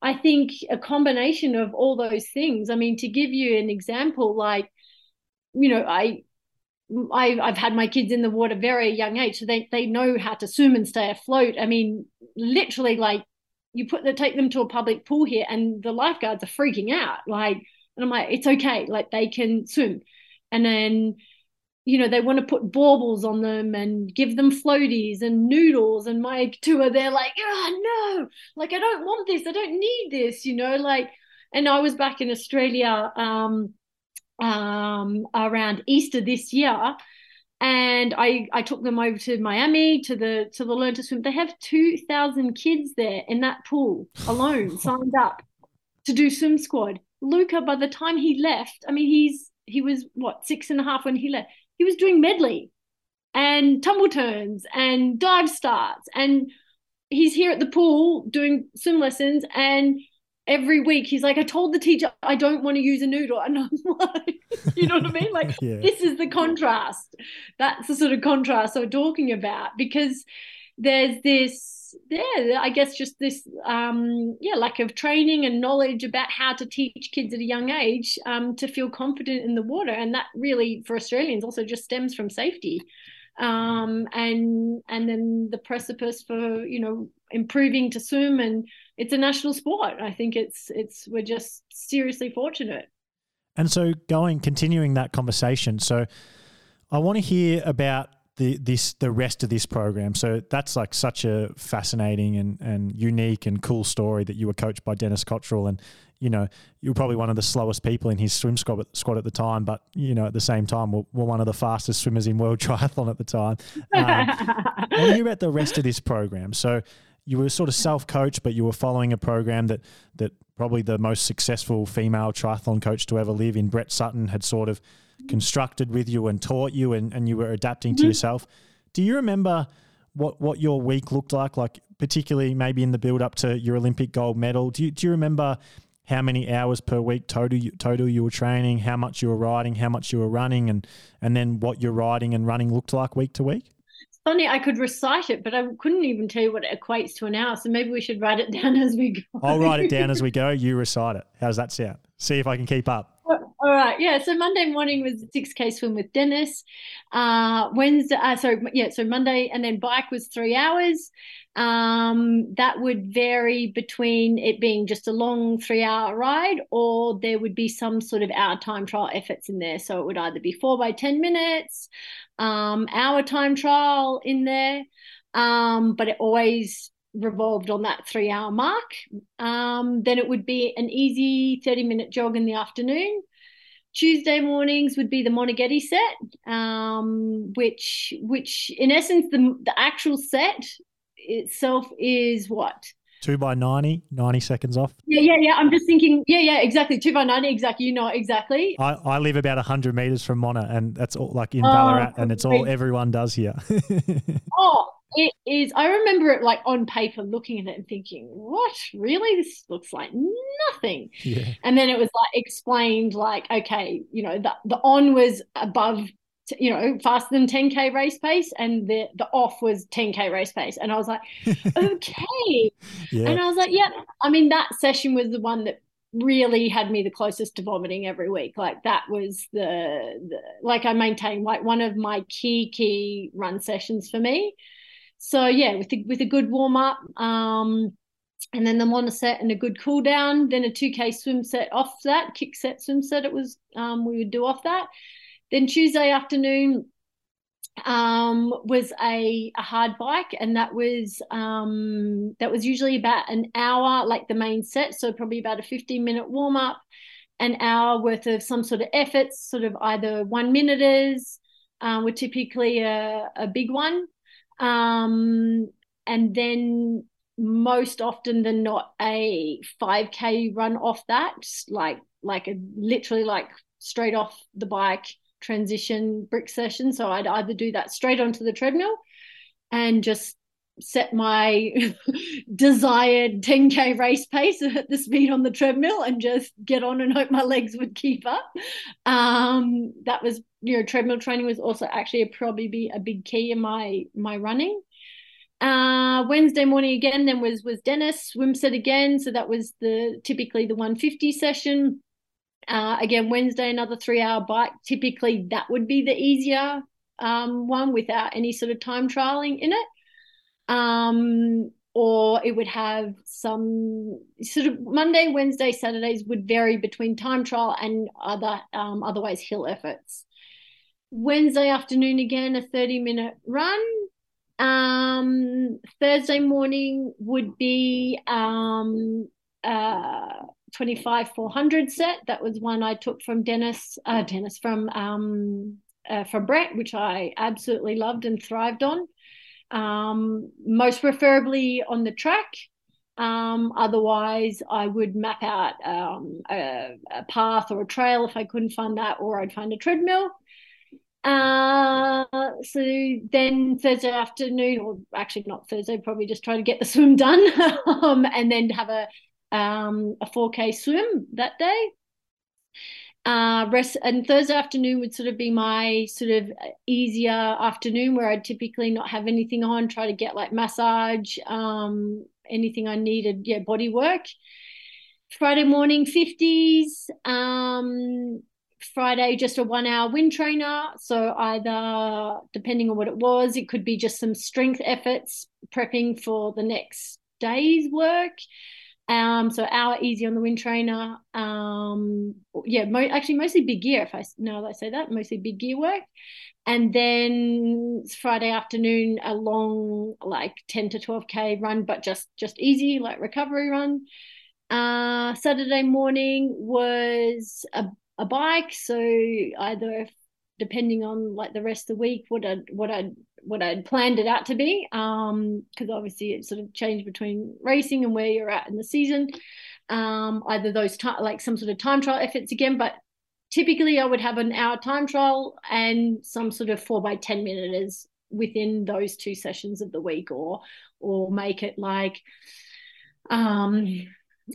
i think a combination of all those things i mean to give you an example like you know i I, I've had my kids in the water very young age, so they they know how to swim and stay afloat. I mean, literally, like you put the take them to a public pool here, and the lifeguards are freaking out. Like, and I'm like, it's okay, like they can swim, and then you know they want to put baubles on them and give them floaties and noodles and my two are there like oh no like i don't want this i don't need this you know like and i was back in australia um um, around Easter this year, and I I took them over to Miami to the to the Learn to Swim. They have two thousand kids there in that pool alone signed up to do swim squad. Luca, by the time he left, I mean he's he was what six and a half when he left. He was doing medley and tumble turns and dive starts and he's here at the pool doing swim lessons and every week he's like, I told the teacher I don't want to use a noodle. And I'm like, you know what I mean? Like, yeah. this is the contrast. That's the sort of contrast I'm talking about because there's this yeah, I guess just this um, yeah lack of training and knowledge about how to teach kids at a young age um, to feel confident in the water, and that really for Australians also just stems from safety, um, and and then the precipice for you know improving to swim, and it's a national sport. I think it's it's we're just seriously fortunate. And so, going continuing that conversation, so I want to hear about the this the rest of this program. So that's like such a fascinating and, and unique and cool story that you were coached by Dennis Cottrell and you know you were probably one of the slowest people in his swim squad, squad at the time, but you know at the same time were, were one of the fastest swimmers in world triathlon at the time. Um, you about the rest of this program, so you were sort of self-coached, but you were following a program that that probably the most successful female triathlon coach to ever live in Brett Sutton had sort of constructed with you and taught you and, and you were adapting mm-hmm. to yourself. Do you remember what, what your week looked like, like particularly maybe in the build up to your Olympic gold medal? Do you, do you remember how many hours per week total you, total you were training, how much you were riding, how much you were running, and, and then what your riding and running looked like week to week? Funny I could recite it, but I couldn't even tell you what it equates to an hour. So maybe we should write it down as we go. I'll write it down as we go. You recite it. How does that sound? See if I can keep up. All right, yeah. So Monday morning was six k swim with Dennis. Uh, Wednesday, uh, sorry, yeah. So Monday and then bike was three hours. Um, that would vary between it being just a long three hour ride, or there would be some sort of hour time trial efforts in there. So it would either be four by ten minutes, um, hour time trial in there, um, but it always revolved on that three hour mark. Um, then it would be an easy 30 minute jog in the afternoon. Tuesday mornings would be the Moneghetti set, um, which which in essence the the actual set itself is what two by 90 90 seconds off. Yeah yeah yeah. I'm just thinking yeah yeah exactly. Two by 90 exactly you know exactly. I, I live about 100 meters from mona and that's all like in oh, ballarat and it's all everyone does here. Oh it is. I remember it like on paper looking at it and thinking what? Really? This looks like nothing. Yeah. and then it was like explained like okay you know the, the on was above you know faster than 10k race pace and the the off was 10k race pace. And i was like okay. Yeah. and i was like yeah. I mean that session was the one that really had me the closest to vomiting every week. Like that was the, the like i maintain like one of my key key run sessions for me. So yeah, with the, with a good warm up, um, and then the Mona set and a good cool down, then a 2K swim set off that, kick set swim set it was um, we would do off that. Then Tuesday afternoon um, was a, a hard bike, and that was um, that was usually about an hour, like the main set, so probably about a 15 minute warm up, an hour worth of some sort of efforts, sort of either one minuters, uh, were typically a, a big one, um, and then most often than not a 5k run off that like like a literally like straight off the bike transition brick session. So i'd either do that straight onto the treadmill and just set my desired 10k race pace at the speed on the treadmill and just get on and hope my legs would keep up. Um, that was you know treadmill training was also actually probably be a big key in my my running. Uh, Wednesday morning again then was was Dennis swim set again. So that was the typically the 150 session uh, again Wednesday another three hour bike typically that would be the easier um, one without any sort of time trialing in it um, or it would have some sort of Monday, Wednesday, Saturdays would vary between time trial and other um, otherwise hill efforts. Wednesday afternoon again, a 30 minute run. Um, Thursday morning would be um, uh, 25 400 set. That was one I took from Dennis, uh, Dennis from um, uh, from Brett, which I absolutely loved and thrived on um, most preferably on the track. Um, otherwise, I would map out um, a, a, path or a trail if I couldn't find that, or I'd find a treadmill. Uh, so then Thursday afternoon, or actually not Thursday, probably just try to get the swim done, um, and then have a um, a 4K swim that day. Uh, rest and Thursday afternoon would sort of be my sort of easier afternoon where I'd typically not have anything on, try to get like massage, um, anything I needed, yeah, body work. Friday morning 50s, um, Friday just a one hour wind trainer. So either depending on what it was, it could be just some strength efforts prepping for the next day's work. Um, so hour easy on the wind trainer. Um, yeah, mo- actually mostly big gear. If I now that I say that, mostly big gear work. And then Friday afternoon, a long like ten to twelve k run, but just just easy like recovery run. Uh, Saturday morning was a, a bike, so either depending on like the rest of the week what I what I what I'd planned it out to be. Um, because obviously it sort of changed between racing and where you're at in the season. Um, either those like some sort of time trial efforts again, but typically I would have an hour time trial and some sort of four by ten minutes within those two sessions of the week, or or make it like um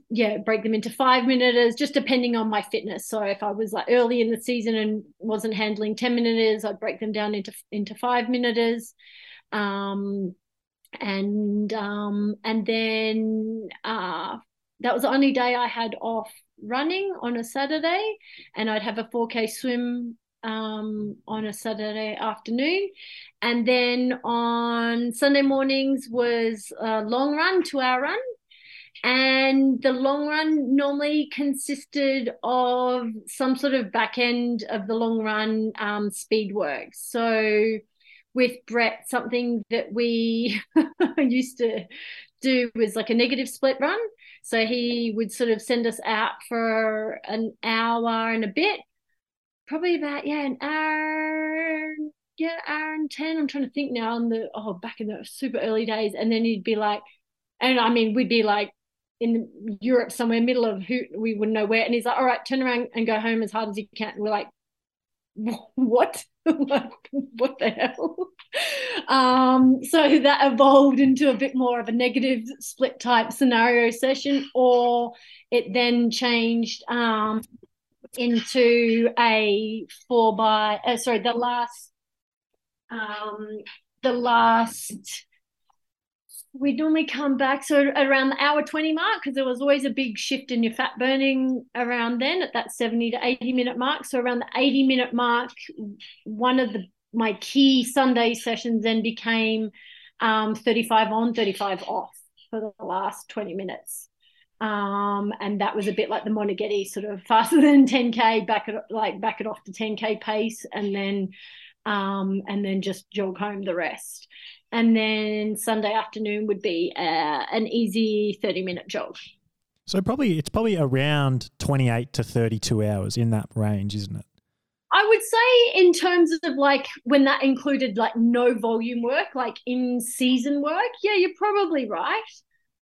yeah, break them into five minutes, just depending on my fitness. So if I was like early in the season and wasn't handling 10 minutes, I'd break them down into into five minutes. Um, and um, and then uh, that was the only day I had off running on a Saturday, and I'd have a 4K swim um, on a Saturday afternoon. And then on Sunday mornings was a long run, two hour run and the long run normally consisted of some sort of back end of the long run um, speed work. So with Brett, something that we used to do was like a negative split run. So he would sort of send us out for an hour and a bit, probably about yeah an hour, yeah hour and ten. I'm trying to think now on the oh back in the super early days, and then he'd be like, and I mean we'd be like in Europe somewhere, middle of who we wouldn't know where. And he's like, all right, turn around and go home as hard as you can. And we're like, what? what? the hell? Um, so that evolved into a bit more of a negative split type scenario session, or it then changed um, into a four by, uh, sorry, the last, um, the last we normally come back so around the hour 20 mark because there was always a big shift in your fat burning around then at that 70 to 80 minute mark. So around the 80 minute mark one of the my key sunday sessions then became um, 35 on 35 off for the last 20 minutes. Um, and that was a bit like the Moneghetti sort of faster than 10k back it like back it off to 10k pace and then um, and then just jog home the rest and then Sunday afternoon would be uh, an easy 30 minute jog. So probably it's probably around 28 to 32 hours in that range, isn't it? I would say in terms of like when that included like no volume work, like in season work, yeah, you're probably right.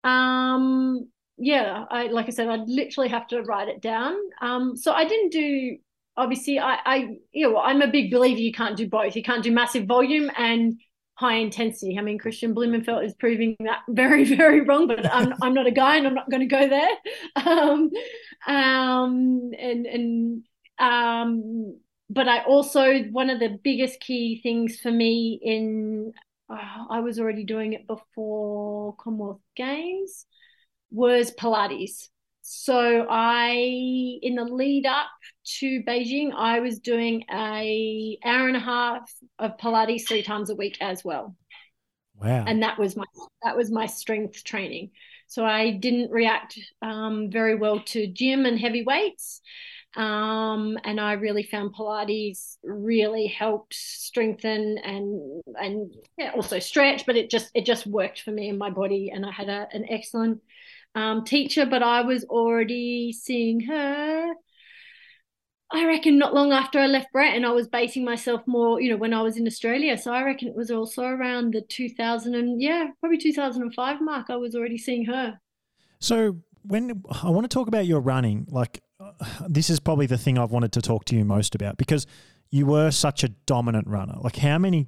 Um yeah, I like I said, I'd literally have to write it down. Um so I didn't do obviously I I you know I'm a big believer you can't do both. You can't do massive volume and high intensity. I mean, Kristian Blummenfelt is proving that very, very wrong, but I'm, I'm not a guy and I'm not going to go there. Um, um, and, and, um, but I also, one of the biggest key things for me in, uh, I was already doing it before Commonwealth Games, was Pilates. So I, in the lead up to Beijing, I was doing a hour and a half of Pilates three times a week as well. Wow! And that was my that was my strength training. So I didn't react um, very well to gym and heavy weights. Um, and I really found Pilates really helped strengthen and and yeah, also stretch, but it just it just worked for me and my body, and I had a, an excellent um, teacher, but I was already seeing her. I reckon not long after I left Brett, and I was basing myself more, you know, when I was in Australia. So I reckon it was also around the 2000 and yeah, probably 2005 mark. I was already seeing her. So when I want to talk about your running, like uh, this is probably the thing I've wanted to talk to you most about because you were such a dominant runner. Like how many,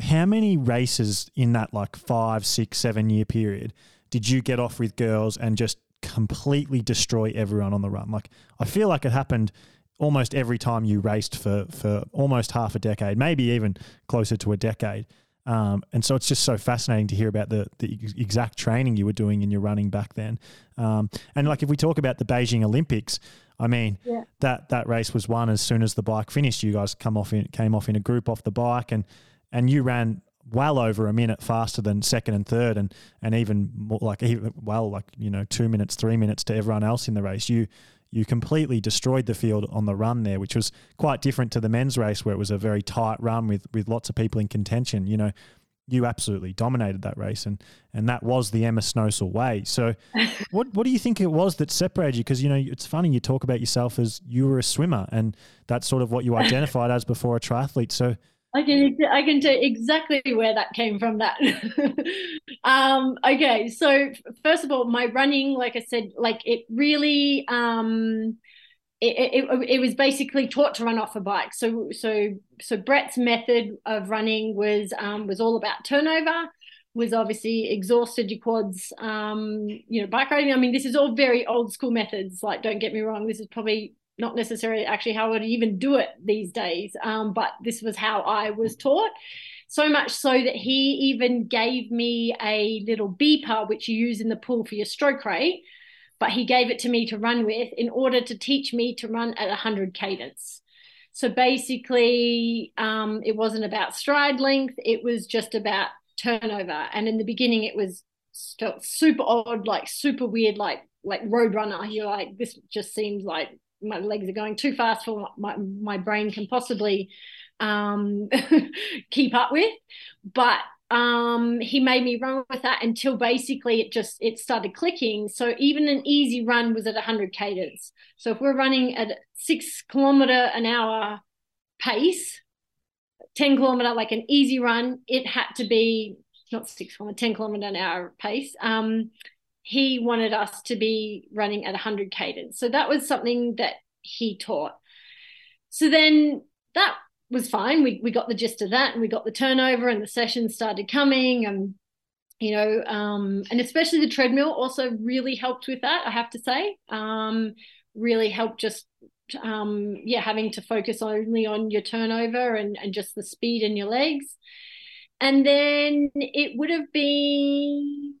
how many races in that like five, six, seven year period did you get off with girls and just completely destroy everyone on the run. Like I feel like it happened almost every time you raced for for almost half a decade, maybe even closer to a decade. Um, and so it's just so fascinating to hear about the, the exact training you were doing in your running back then. Um, and like if we talk about the Beijing Olympics, I mean yeah. that that race was won as soon as the bike finished. You guys come off in, came off in a group off the bike, and and you ran well over a minute faster than second and third, and and even more like even well like you know two minutes, three minutes to everyone else in the race. You you completely destroyed the field on the run there, which was quite different to the men's race where it was a very tight run with with lots of people in contention. You know, you absolutely dominated that race, and and that was the Emma Snowsill way. So, what what do you think it was that separated you? Because you know, it's funny you talk about yourself as you were a swimmer, and that's sort of what you identified as before a triathlete. So, I can I can tell exactly where that came from. That um, okay. So first of all, my running, like I said, like it really um, it, it, it was basically taught to run off a bike. So so so Brett's method of running was um, was all about turnover. Was obviously exhausted your quads, um, you know, bike riding. I mean, this is all very old school methods. Like, don't get me wrong, this is probably not necessarily actually how I would even do it these days. Um, but this was how I was taught. So much so that he even gave me a little beeper, which you use in the pool for your stroke rate, but he gave it to me to run with in order to teach me to run at 100 cadence. So basically, um, it wasn't about stride length, it was just about turnover. And in the beginning, it was felt super odd, like super weird, like like roadrunner. You're like, this just seems like my legs are going too fast for my, my brain can possibly um, keep up with. But um, he made me run with that until basically it just it started clicking. So even an easy run was at 100 cadence. So if we're running at six kilometer an hour pace, 10 kilometer like an easy run, it had to be not six kilometer, 10 kilometer an hour pace. Um, he wanted us to be running at 100 cadence. So that was something that he taught. So then that was fine. We, we got the gist of that and we got the turnover and the sessions started coming and you know um, and especially the treadmill also really helped with that i have to say um, really helped just um, yeah having to focus only on your turnover and, and just the speed in your legs and then it would have been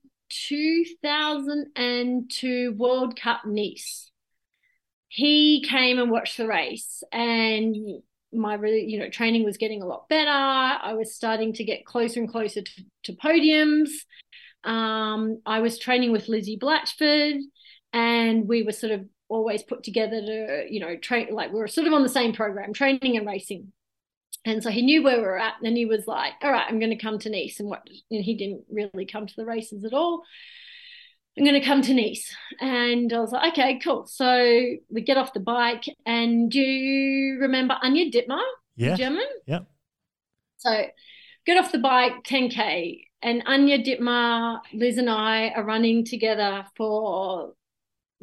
2002 World Cup Nice. He came and watched the race, and my you know, training was getting a lot better. I was starting to get closer and closer to, to podiums. Um, I was training with Lizzie Blatchford, and we were sort of always put together to, you know, train like we were sort of on the same program, training and racing. And so he knew where we were at, and he was like, "All right, I'm going to come to Nice." And what and he didn't really come to the races at all. I'm going to come to Nice, and I was like, "Okay, cool." So we get off the bike, and do you remember Anja Dittmer, yeah, German? Yeah. So get off the bike, 10k, and Anja Dittmer, Liz, and I are running together for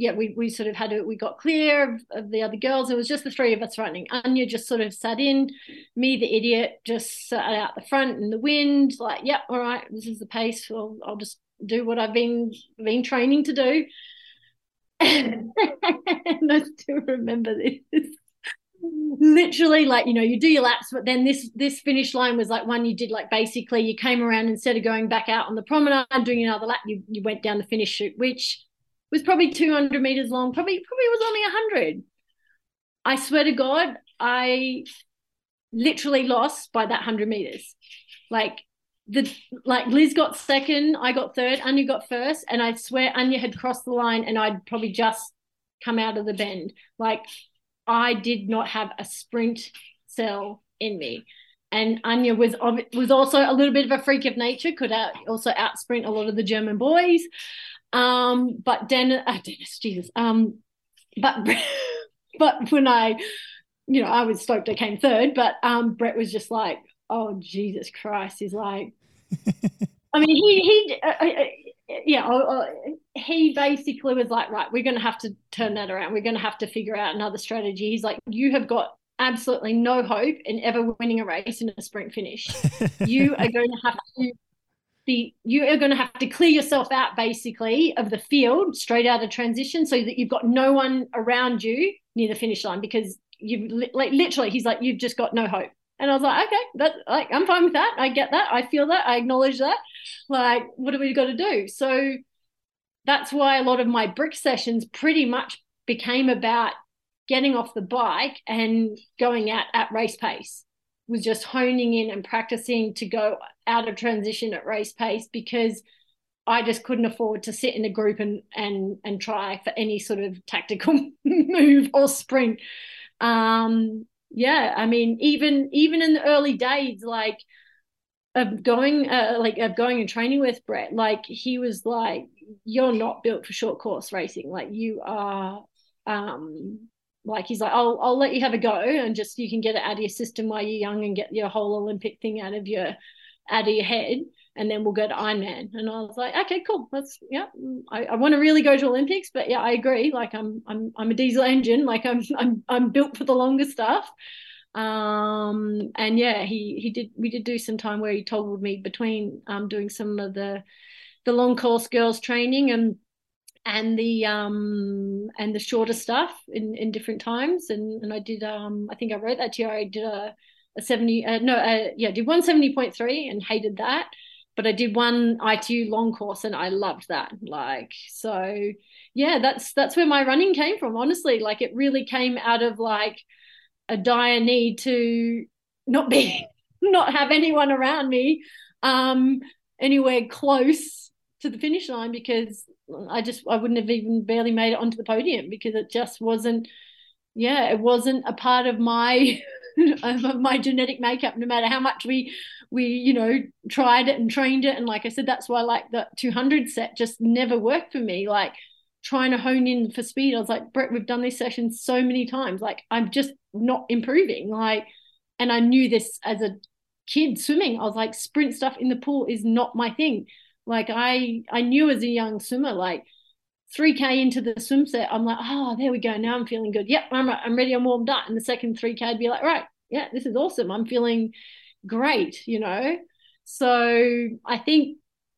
yeah, we, we sort of had it, we got clear of, of, the other girls. It was just the three of us running. Anja just sort of sat in, me, the idiot, just sat out the front in the wind, like, yep, all right, this is the pace. I'll, I'll just do what I've been been training to do. and I still remember this. Literally, like you know, you do your laps, but then this this finish line was like one you did like basically you came around instead of going back out on the promenade doing another lap, you you went down the finish chute, which was probably 200 meters long, probably probably was only 100. I swear to God, I literally lost by that 100 meters. Like the like Liz got second, I got third, Anja got first, and I swear Anja had crossed the line and I'd probably just come out of the bend. Like I did not have a sprint cell in me. And Anja was was also a little bit of a freak of nature, could out, also out sprint a lot of the German boys. Um, but Dennis, uh, Dennis, Jesus. Um, but but when I, you know, I was stoked I came third, but um, Brett was just like, oh Jesus Christ, he's like, I mean, he he. Uh, uh, uh yeah, uh, uh, he basically was like, right, we're going to have to turn that around. We're going to have to figure out another strategy. He's like, you have got absolutely no hope in ever winning a race in a sprint finish. you are going to have to be you are going to have to clear yourself out basically of the field straight out of transition so that you've got no one around you near the finish line because you've like literally he's like you've just got no hope and I was like, okay, that like I'm fine with that. I get that. I feel that. I acknowledge that. Like, what have we got to do? So that's why a lot of my brick sessions pretty much became about getting off the bike and going out at race pace was just honing in and practicing to go out of transition at race pace because I just couldn't afford to sit in a group and and and try for any sort of tactical move or sprint. Um, yeah, I mean, even even in the early days, like of going, uh, like of going and training with Brett, like he was like, "You're not built for short course racing. Like you are." Um, like he's like, I'll I'll let you have a go and just you can get it out of your system while you're young and get your whole Olympic thing out of your out of your head and then we'll go to Ironman. And I was like, okay, cool. That's yeah. I, I want to really go to Olympics, but yeah, I agree. Like I'm I'm I'm a diesel engine. Like I'm I'm I'm built for the longer stuff. Um and yeah, he he did we did do some time where he toggled me between um doing some of the the long course girls training and and the um and the shorter stuff in in different times. And and I did um I think I wrote that to you. I did a a 70 uh, no uh, yeah did 170.3 and hated that. But I did one ITU long course and I loved that. Like so yeah that's that's where my running came from honestly. Like it really came out of like a dire need to not be not have anyone around me um anywhere close to the finish line because I just I wouldn't have even barely made it onto the podium because it just wasn't yeah it wasn't a part of my of my genetic makeup no matter how much we we you know tried it and trained it. And like I said that's why like the 200 set just never worked for me. Like trying to hone in for speed I was like Brett we've done these sessions so many times. Like I'm just not improving. Like and I knew this as a kid swimming. I was like sprint stuff in the pool is not my thing like I I knew as a young swimmer, like 3K into the swim set, I'm like, oh, there we go. Now I'm feeling good. Yep, I'm I'm ready. I'm warmed up. And the second 3K, I'd be like, right, yeah, this is awesome. I'm feeling great, you know. So I think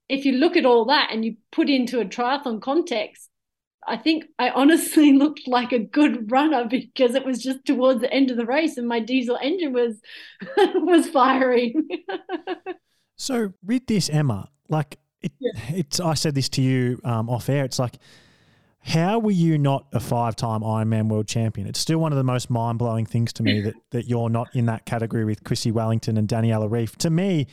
if you look at all that and you put into a triathlon context, I think I honestly looked like a good runner because it was just towards the end of the race and my diesel engine was was firing. so with this, Emma, like it, yeah. it's. I said this to you um, off air. It's like, how were you not a five-time Ironman world champion? It's still one of the most mind-blowing things to me that that you're not in that category with Chrissie Wellington and Daniela Ryf. To me,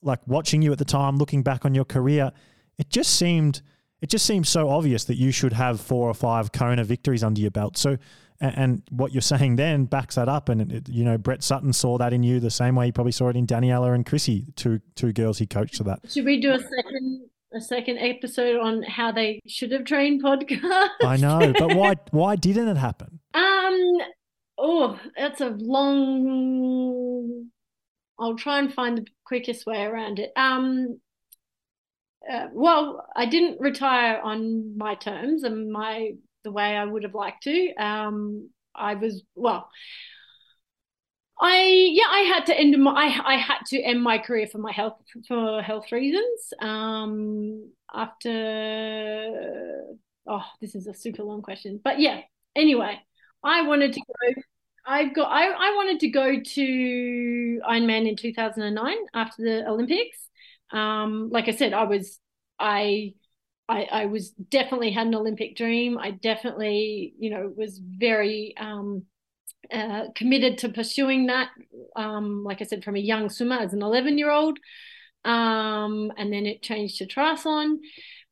like watching you at the time, looking back on your career, it just seemed it just seems so obvious that you should have four or five Kona victories under your belt. So and, and what you're saying then backs that up. And it, you know, Brett Sutton saw that in you the same way he probably saw it in Daniela and Chrissie, two two girls he coached to that. Should we do a second a second episode on how they should have trained podcast? I know, but why why didn't it happen? Um. Oh, that's a long. I'll try and find the quickest way around it. Um. Uh, well, I didn't retire on my terms, and my the way I would have liked to. Um, I was well. I yeah, I had to end my I, I had to end my career for my health for health reasons. Um, after oh, this is a super long question, but yeah. Anyway, I wanted to go. I've got I, I wanted to go to Ironman in 2009 after the Olympics. Um, like I said, I was I I, I was definitely had an Olympic dream. I definitely, you know, was very um, uh, committed to pursuing that. Um, like I said, from a young swimmer as an 11 year old, um, and then it changed to triathlon.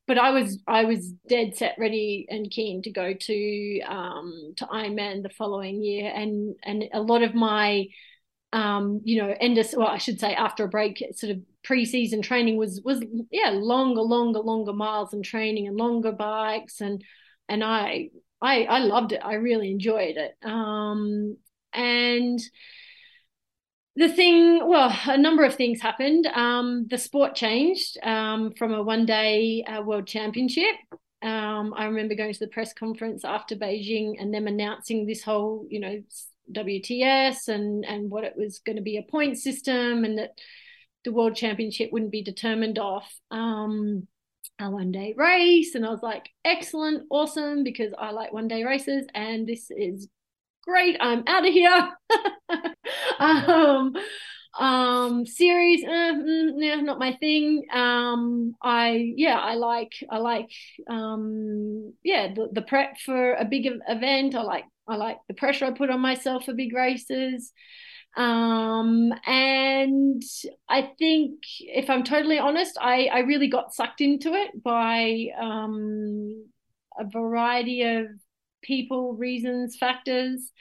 But I was I was dead set, ready and keen to go to um, to Ironman the following year, and and a lot of my um, you know, end of, well, I should say after a break, sort of pre-season training was was yeah longer, longer, longer miles and training and longer bikes and and I I I loved it. I really enjoyed it. Um, and the thing, well, a number of things happened. Um, the sport changed um, from a one-day uh, world championship. Um, I remember going to the press conference after Beijing and them announcing this whole, you know, WTS and and what it was going to be a point system and that the world championship wouldn't be determined off um, a one day race. And I was like, excellent, awesome, because I like one day races and this is great. I'm out of here. um, um, series, uh, mm, yeah, not my thing. Um, I yeah, I like I like um, yeah the, the prep for a big event. I like I like the pressure I put on myself for big races. Um, and I think, if I'm totally honest, I, I really got sucked into it by um, a variety of people, reasons, factors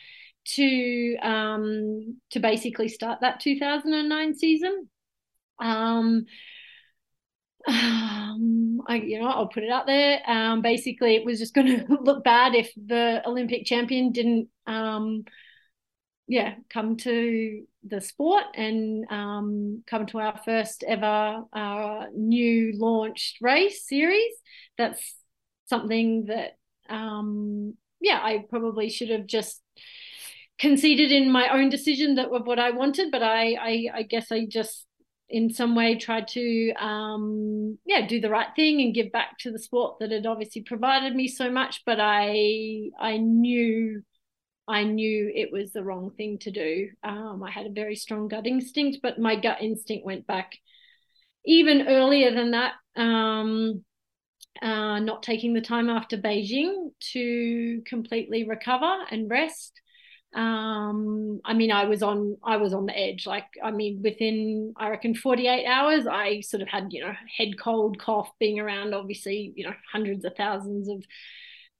to um, to basically start that 2009 season. Um, um, I, you know, I'll put it out there. Um, basically, it was just going to look bad if the Olympic champion didn't um, yeah, come to the sport and um, come to our first ever uh, new launched race series. That's something that, um, yeah, I probably should have just conceded in my own decision that of what I wanted, but I, I, I guess I just in some way tried to um yeah do the right thing and give back to the sport that had obviously provided me so much but i i knew I knew it was the wrong thing to do. Um, I had a very strong gut instinct, but my gut instinct went back even earlier than that. Um, uh, not taking the time after Beijing to completely recover and rest. Um, I mean, I was on I was on the edge. Like, I mean, within I reckon 48 hours, I sort of had you know head cold, cough, being around obviously you know hundreds of thousands of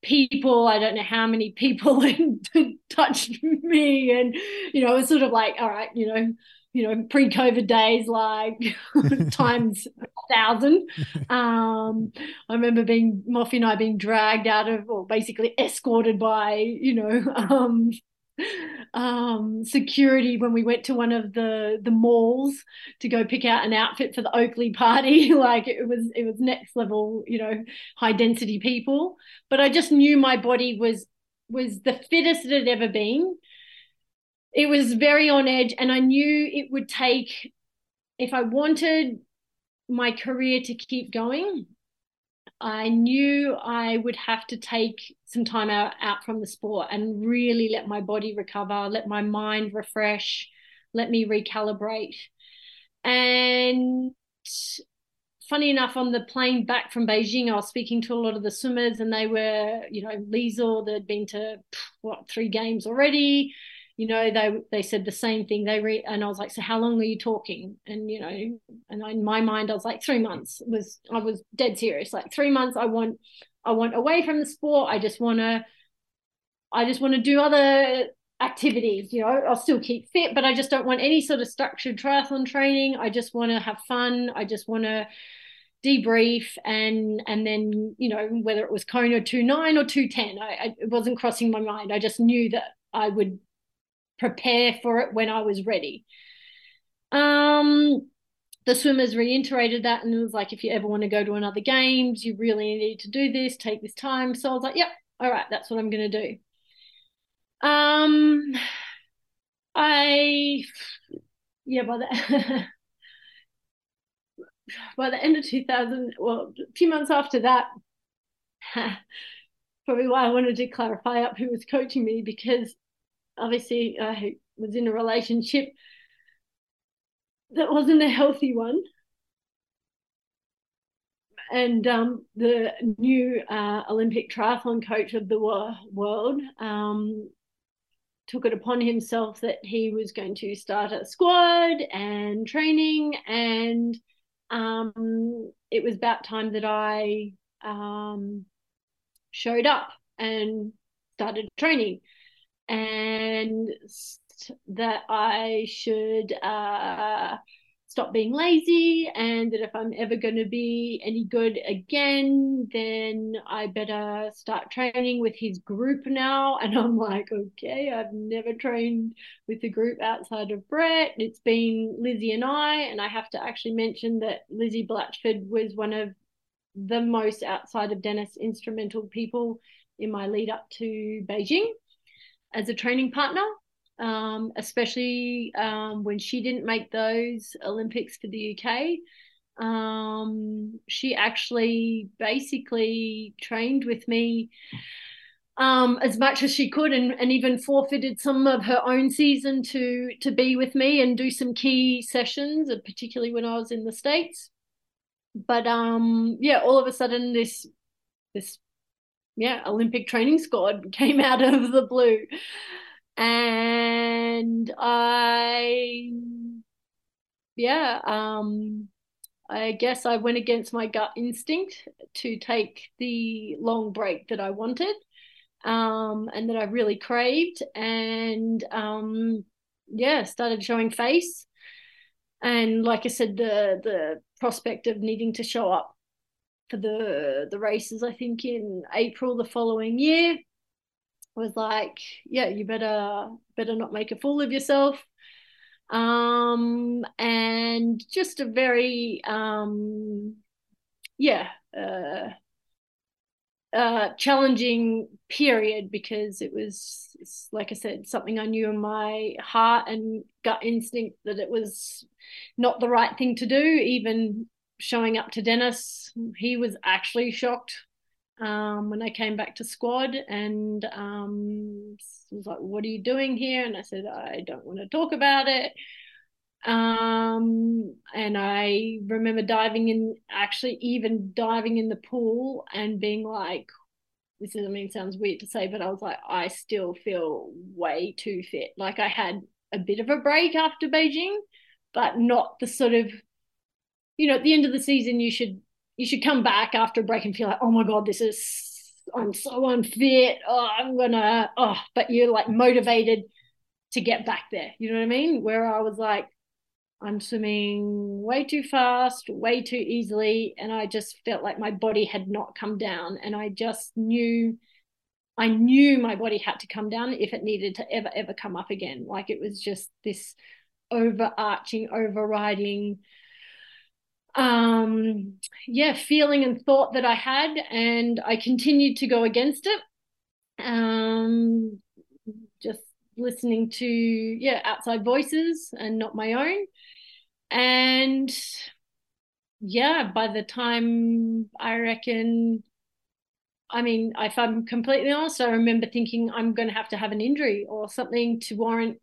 people i don't know how many people touched me and you know it was sort of like all right you know you know pre-covid days like times a thousand. Um i remember being Moffy and i being dragged out of or basically escorted by you know um um, security when we went to one of the the malls to go pick out an outfit for the Oakley party. like it was it was next level, you know, high density people. But I just knew my body was was the fittest it had ever been. It was very on edge, and I knew it would take if I wanted my career to keep going I knew I would have to take some time out, out from the sport and really let my body recover, let my mind refresh, let me recalibrate. And funny enough, on the plane back from Beijing, I was speaking to a lot of the swimmers, and they were, you know, Leisel, they'd been to what three games already you know they they said the same thing. They re and i was like so how long are you talking? And you know and in my mind i was like three months was i was dead serious. Like three months i want i want away from the sport. I just want to i just want to do other activities you know i'll still keep fit but i just don't want any sort of structured triathlon training. I just want to have fun. I just want to debrief and and then you know whether it was kona 29 or 210 I, I, it wasn't crossing my mind. I just knew that i would prepare for it when I was ready. Um, the swimmers reiterated that and it was like, if you ever want to go to another games, you really need to do this, take this time. So I was like, yep, all right, that's what I'm going to do. Um, I, yeah, by the, by the end of 2000, well, a few months after that, probably why I wanted to clarify up who was coaching me because obviously I was in a relationship that wasn't a healthy one. And um, the new uh, Olympic triathlon coach of the world um, took it upon himself that he was going to start a squad and training. And um, it was about time that I um, showed up and started training and that I should uh, stop being lazy and that if I'm ever going to be any good again, then I better start training with his group now. And I'm like, okay, I've never trained with a group outside of Brett. It's been Lizzie and I. And I have to actually mention that Lizzie Blatchford was one of the most outside of Dennis instrumental people in my lead up to Beijing as a training partner. um, especially um, when she didn't make those Olympics for the UK. Um, she actually basically trained with me um, as much as she could, and, and even forfeited some of her own season to to be with me and do some key sessions, particularly when I was in the states. But um, yeah, all of a sudden this this yeah Olympic training squad came out of the blue, and I yeah um I guess I went against my gut instinct to take the long break that I wanted um, and that I really craved. And um, yeah, started showing face. And like I said, the the prospect of needing to show up for the the races, I think in April the following year, was like, yeah, you better better not make a fool of yourself. Um, and just a very um, yeah, uh, uh, challenging period because it was, like I said, something I knew in my heart and gut instinct that it was not the right thing to do. Even showing up to Dennis, he was actually shocked um, when I came back to squad and um, was like, "What are you doing here?" And I said, "I don't want to talk about it." Um, and I remember diving in, actually, even diving in the pool and being like, this is, I mean, sounds weird to say, but I was like, I still feel way too fit. Like I had a bit of a break after Beijing, but not the sort of, you know, at the end of the season, you should you should come back after a break and feel like, oh my god, this is I'm so unfit. Oh, I'm gonna oh, but you're like motivated to get back there. You know what I mean? Where I was like, I'm swimming way too fast, way too easily. And I just felt like my body had not come down. And I just knew, I knew my body had to come down if it needed to ever, ever come up again. Like it was just this overarching, overriding, um, yeah, feeling and thought that I had. And I continued to go against it. Um, just listening to yeah outside voices and not my own and yeah by the time i reckon i mean if i'm completely honest i remember thinking i'm going to have to have an injury or something to warrant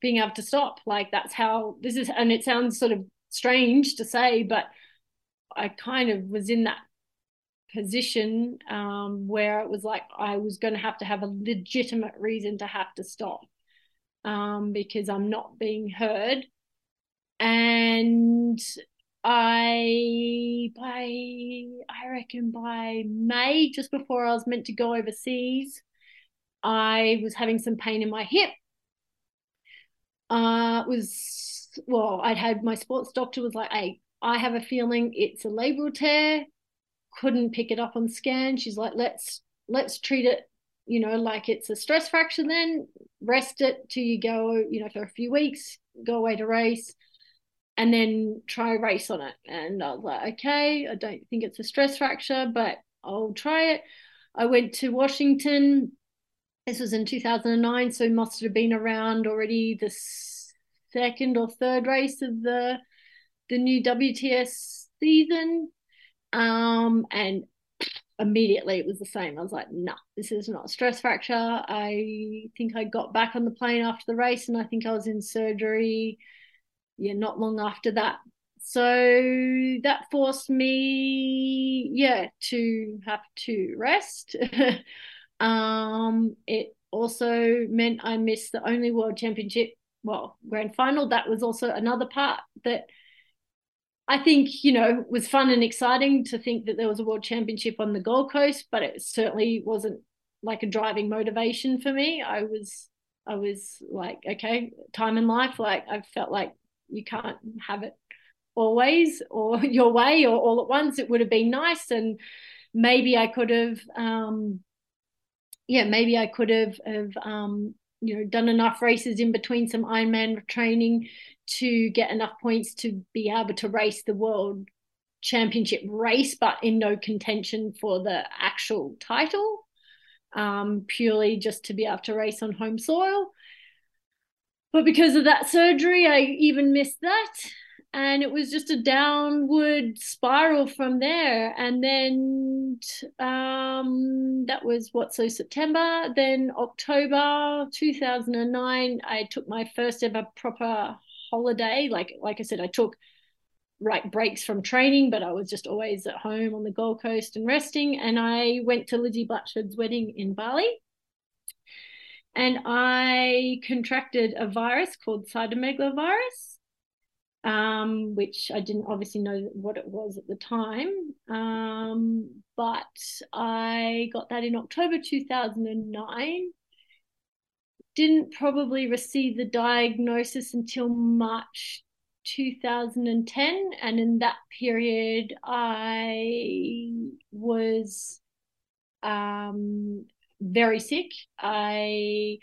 being able to stop like that's how this is and it sounds sort of strange to say but i kind of was in that position um, where it was like I was going to have to have a legitimate reason to have to stop um, because I'm not being heard. And I, by, I reckon by May, just before I was meant to go overseas, I was having some pain in my hip. Uh, it was, well, I'd had my sports doctor was like, hey, I have a feeling it's a labral tear couldn't pick it up on scan. She's like, let's let's treat it, you know, like it's a stress fracture. Then rest it till you go, you know, for a few weeks, go away to race, and then try race on it. And I was like, okay, I don't think it's a stress fracture, but I'll try it. I went to Washington. This was in 2009, so must have been around already the second or third race of the the new WTS season. Um, and immediately it was the same. I was like, no, nah, this is not stress fracture. I think I got back on the plane after the race and I think I was in surgery, yeah, not long after that. So that forced me, yeah, to have to rest. um, it also meant I missed the only world championship, well, grand final. That was also another part that I think, you know, was fun and exciting to think that there was a world championship on the Gold Coast, but it certainly wasn't like a driving motivation for me. I was I was like, okay, time in life, like I felt like you can't have it always or your way or all at once. It would have been nice and maybe I could have um yeah, maybe I could have have um you know done enough races in between some Ironman training to get enough points to be able to race the world championship race, but in no contention for the actual title, um, purely just to be able to race on home soil. but because of that surgery, I even missed that. And it was just a downward spiral from there. And then um, that was what, so September. Then October 2009, I took my first ever proper holiday. Like, like I said, I took right breaks from training, but I was just always at home on the Gold Coast and resting. And I went to Lizzie Blatchford's wedding in Bali. And I contracted a virus called cytomegalovirus, um, which I didn't obviously know what it was at the time. Um, but I got that in October 2009 didn't probably receive the diagnosis until March 2010 and in that period i was um, very sick i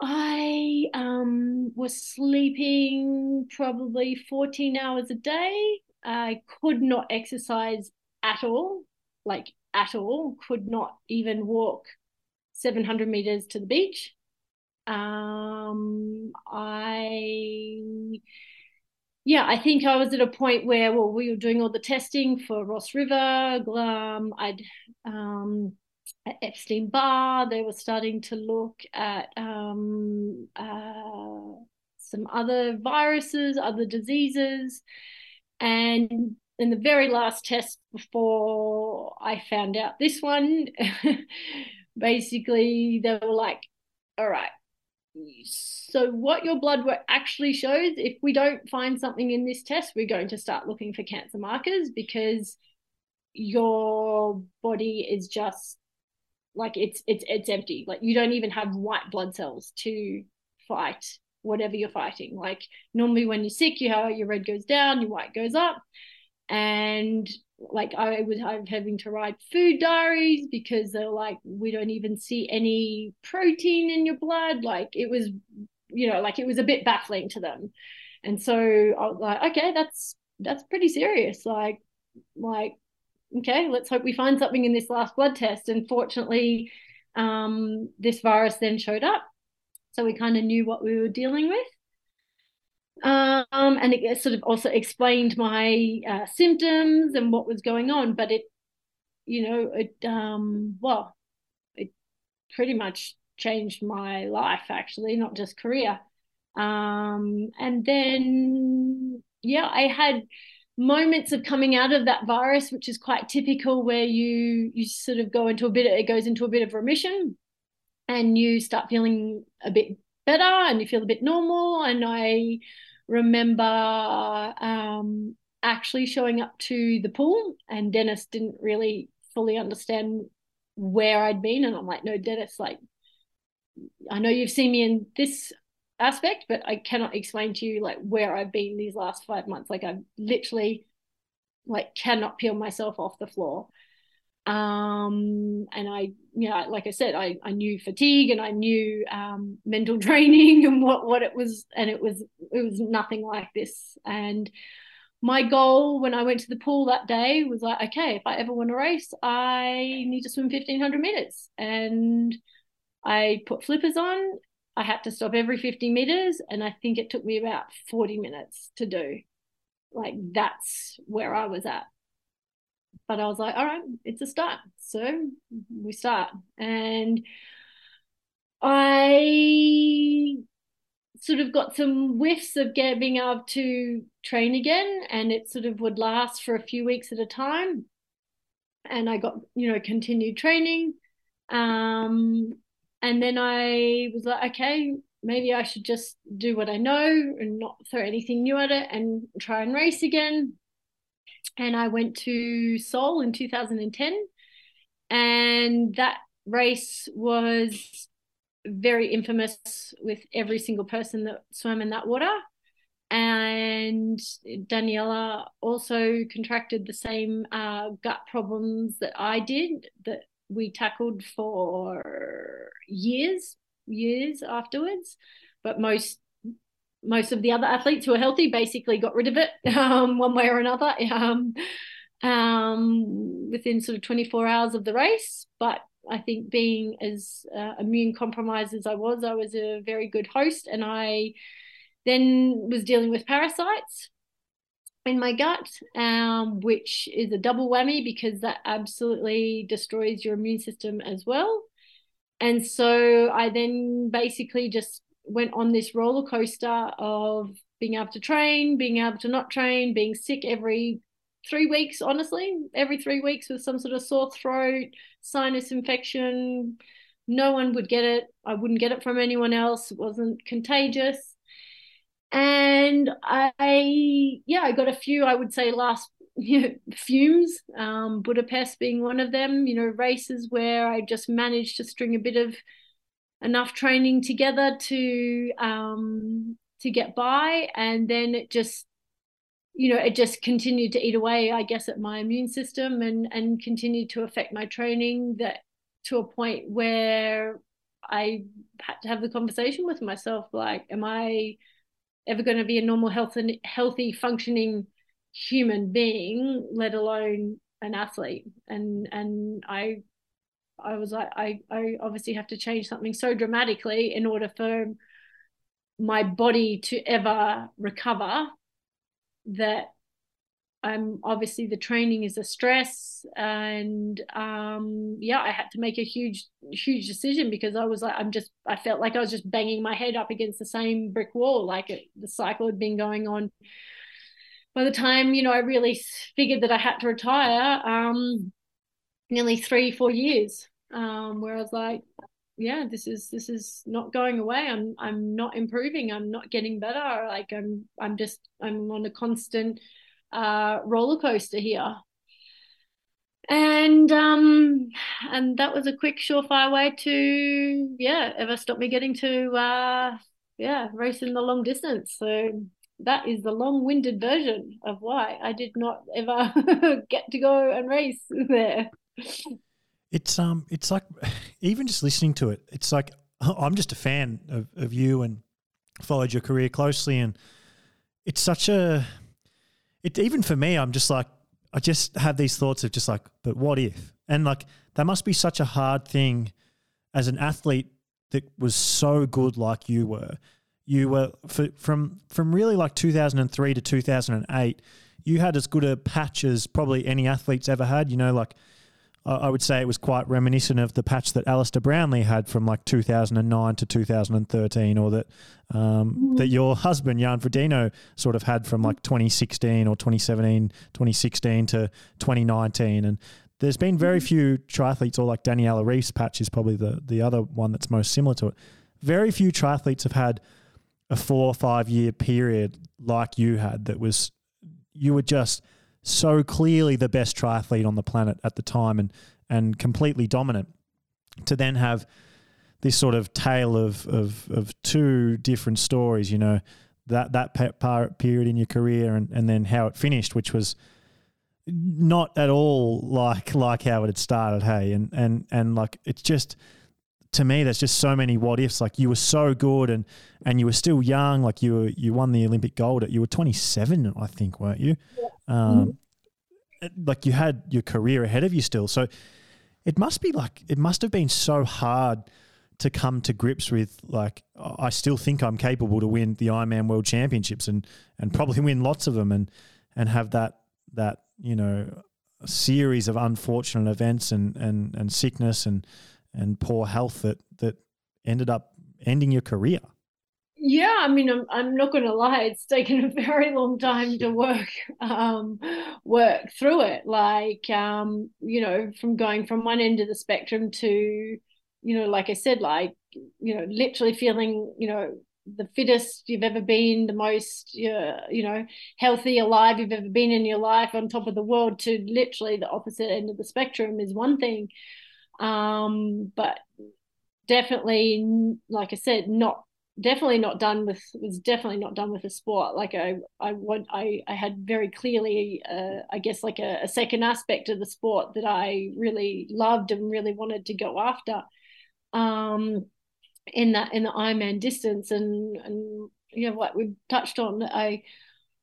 i um, was sleeping probably 14 hours a day. I could not exercise at all like at all. Could not even walk 700 meters to the beach. Um, I yeah, I think I was at a point where well, we were doing all the testing for Ross River. Um, I'd um, Epstein Barr. They were starting to look at um, uh, some other viruses, other diseases, and in the very last test before I found out this one, basically they were like, "All right, so what your blood work actually shows if we don't find something in this test we're going to start looking for cancer markers because your body is just like it's it's it's empty like you don't even have white blood cells to fight whatever you're fighting like normally when you're sick you have your red goes down your white goes up and like I was having to write food diaries because they're like, we don't even see any protein in your blood. Like it was, you know, like it was a bit baffling to them. And so I was like, okay, that's that's pretty serious. Like, like, okay, let's hope we find something in this last blood test. And fortunately, um, this virus then showed up. So we kind of knew what we were dealing with um, and it sort of also explained my uh, symptoms and what was going on. But it, you know, it um, well, it pretty much changed my life actually, not just career. Um, and then yeah, I had moments of coming out of that virus, which is quite typical, where you you sort of go into a bit, it goes into a bit of remission, and you start feeling a bit better, and you feel a bit normal. And I remember um, actually showing up to the pool, and Dennis didn't really fully understand where I'd been. And I'm like, no, Dennis, like, I know you've seen me in this aspect, but I cannot explain to you like where I've been these last five months. Like, I've literally like cannot peel myself off the floor um, and I, you know, like I said, I, I knew fatigue and I knew um, mental training and what, what it was, and it was it was nothing like this. And my goal when I went to the pool that day was like, okay, if I ever want to race, I need to swim fifteen hundred meters, and I put flippers on. I had to stop every 50 meters, and I think it took me about 40 minutes to do. Like that's where I was at but I was like, all right, it's a start. So we start. And I sort of got some whiffs of get, being able to train again, and it sort of would last for a few weeks at a time. And I got, you know, continued training. Um, and then I was like, okay, maybe I should just do what I know and not throw anything new at it and try and race again and I went to Seoul in 2010. And that race was very infamous with every single person that swam in that water. And Daniela also contracted the same uh, gut problems that I did, that we tackled for years, years afterwards. But most most of the other athletes who are healthy basically got rid of it um, one way or another um, um, within sort of 24 hours of the race. But I think being as uh, immune compromised as I was, I was a very good host, and I then was dealing with parasites in my gut, um, which is a double whammy because that absolutely destroys your immune system as well. And so I then basically just went on this roller coaster of being able to train, being able to not train, being sick every three weeks, honestly, every three weeks with some sort of sore throat, sinus infection. No one would get it. I wouldn't get it from anyone else. It wasn't contagious and I yeah I got a few I would say last you know, fumes um, Budapest being one of them you know races where I just managed to string a bit of enough training together to um, to get by. And then it just you know it just continued to eat away I guess at my immune system and and continued to affect my training that to a point where I had to have the conversation with myself like am I ever going to be a normal, health and healthy, functioning human being, let alone an athlete. And and I I was like, I I obviously have to change something so dramatically in order for my body to ever recover that um, obviously the training is a stress and um, yeah i had to make a huge huge decision because i was like i'm just i felt like i was just banging my head up against the same brick wall like it, the cycle had been going on. By the time you know i really figured that i had to retire um, nearly three four years um, where i was like yeah this is this is not going away. I'm i'm not improving. I'm not getting better. Like i'm i'm just i'm on a constant uh, roller coaster here. And um, and that was a quick, surefire way to yeah, ever stop me getting to uh, yeah, racing the long distance. So that is the long-winded version of why I did not ever get to go and race there. It's um, it's like even just listening to it, it's like I'm just a fan of, of you and followed your career closely, and it's such a it even for me, I'm just like, I just have these thoughts of just like, but what if? And like, that must be such a hard thing as an athlete that was so good like you were. You were for, from from really like 2003 to 2008. You had as good a patch as probably any athlete's ever had. You know, like I would say it was quite reminiscent of the patch that Alistair Brownlee had from like 2009 to 2013, or that um, mm-hmm. that your husband Jan Frodeno sort of had from like 2016 or 2017, 2016 to 2019. And there's been very mm-hmm. few triathletes, or like Daniela Ryf's patch is probably the the other one that's most similar to it. Very few triathletes have had a four or five year period like you had that was you were just so clearly the best triathlete on the planet at the time and and completely dominant to then have this sort of tale of of, of two different stories you know that that period in your career and, and then how it finished which was not at all like like how it had started hey. And and and like it's just to me there's just so many what ifs. Like you were so good and and you were still young. Like you were you won the olympic gold at you were 27 i think weren't you. Um, mm-hmm. like you had your career ahead of you still so it must be like it must have been so hard to come to grips with like I still think I'm capable to win the Ironman World Championships and and probably win lots of them and and have that that you know series of unfortunate events and and and sickness and and poor health that that ended up ending your career. Yeah, I mean, I'm I'm not going to lie. It's taken a very long time to work um, work through it. Like, um, you know, from going from one end of the spectrum to, you know, like I said, like, you know, literally feeling, you know, the fittest you've ever been, the most, uh, you know, healthy, alive you've ever been in your life, on top of the world, to literally the opposite end of the spectrum is one thing. Um, but definitely, like I said, not definitely not done with was definitely not done with the sport. Like I I want I I had very clearly uh, I guess like a, a second aspect of the sport that I really loved and really wanted to go after. Um, in that in the Ironman distance and and you know what we touched on I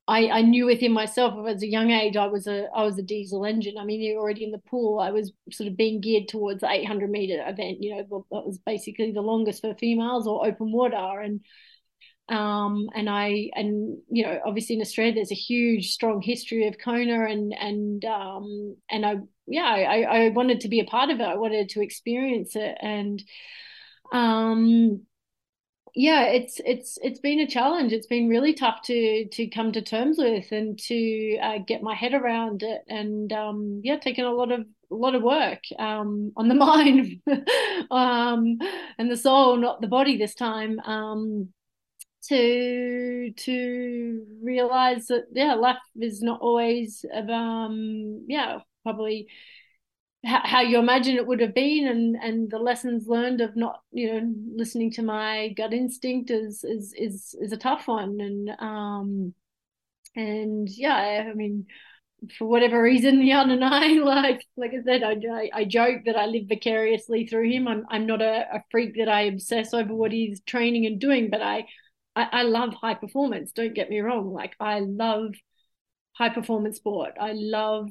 I, I knew within myself as a young age I was a I was a diesel engine. I mean, you're already in the pool. I was sort of being geared towards the 800 meter event. You know, that was basically the longest for females or open water. And um, and I and you know obviously in Australia there's a huge strong history of Kona and and um, and I yeah I, I wanted to be a part of it I wanted to experience it and um, yeah it's it's it's been a challenge. It's been really tough to to come to terms with and to uh, get my head around it and um, yeah taking a lot of a lot of work um, on the mind um, and the soul not the body this time um, to to realize that yeah life is not always um yeah probably how, how you imagine it would have been and and the lessons learned of not you know listening to my gut instinct is is is is a tough one and um and yeah i mean for whatever reason, Jan and I, like like I said, I, I joke that I live vicariously through him. I'm I'm not a, a freak that I obsess over what he's training and doing, but I I, I love high performance. Don't get me wrong. Like I love high performance sport. I love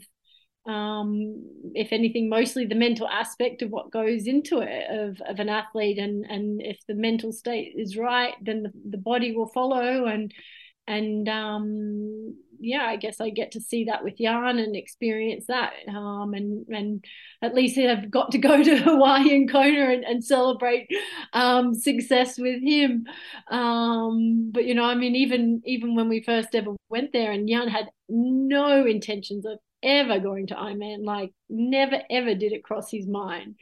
um, if anything, mostly the mental aspect of what goes into it of, of an athlete. And, and if the mental state is right, then the, the body will follow. And, and um, yeah, I guess I get to see that with Jan and experience that. Um, and and at least I've got to go to Hawaii and Kona and, and celebrate um, success with him. Um, but you know, I mean, even even when we first ever went there, and Jan had no intentions of ever going to Ironman, like never ever did it cross his mind.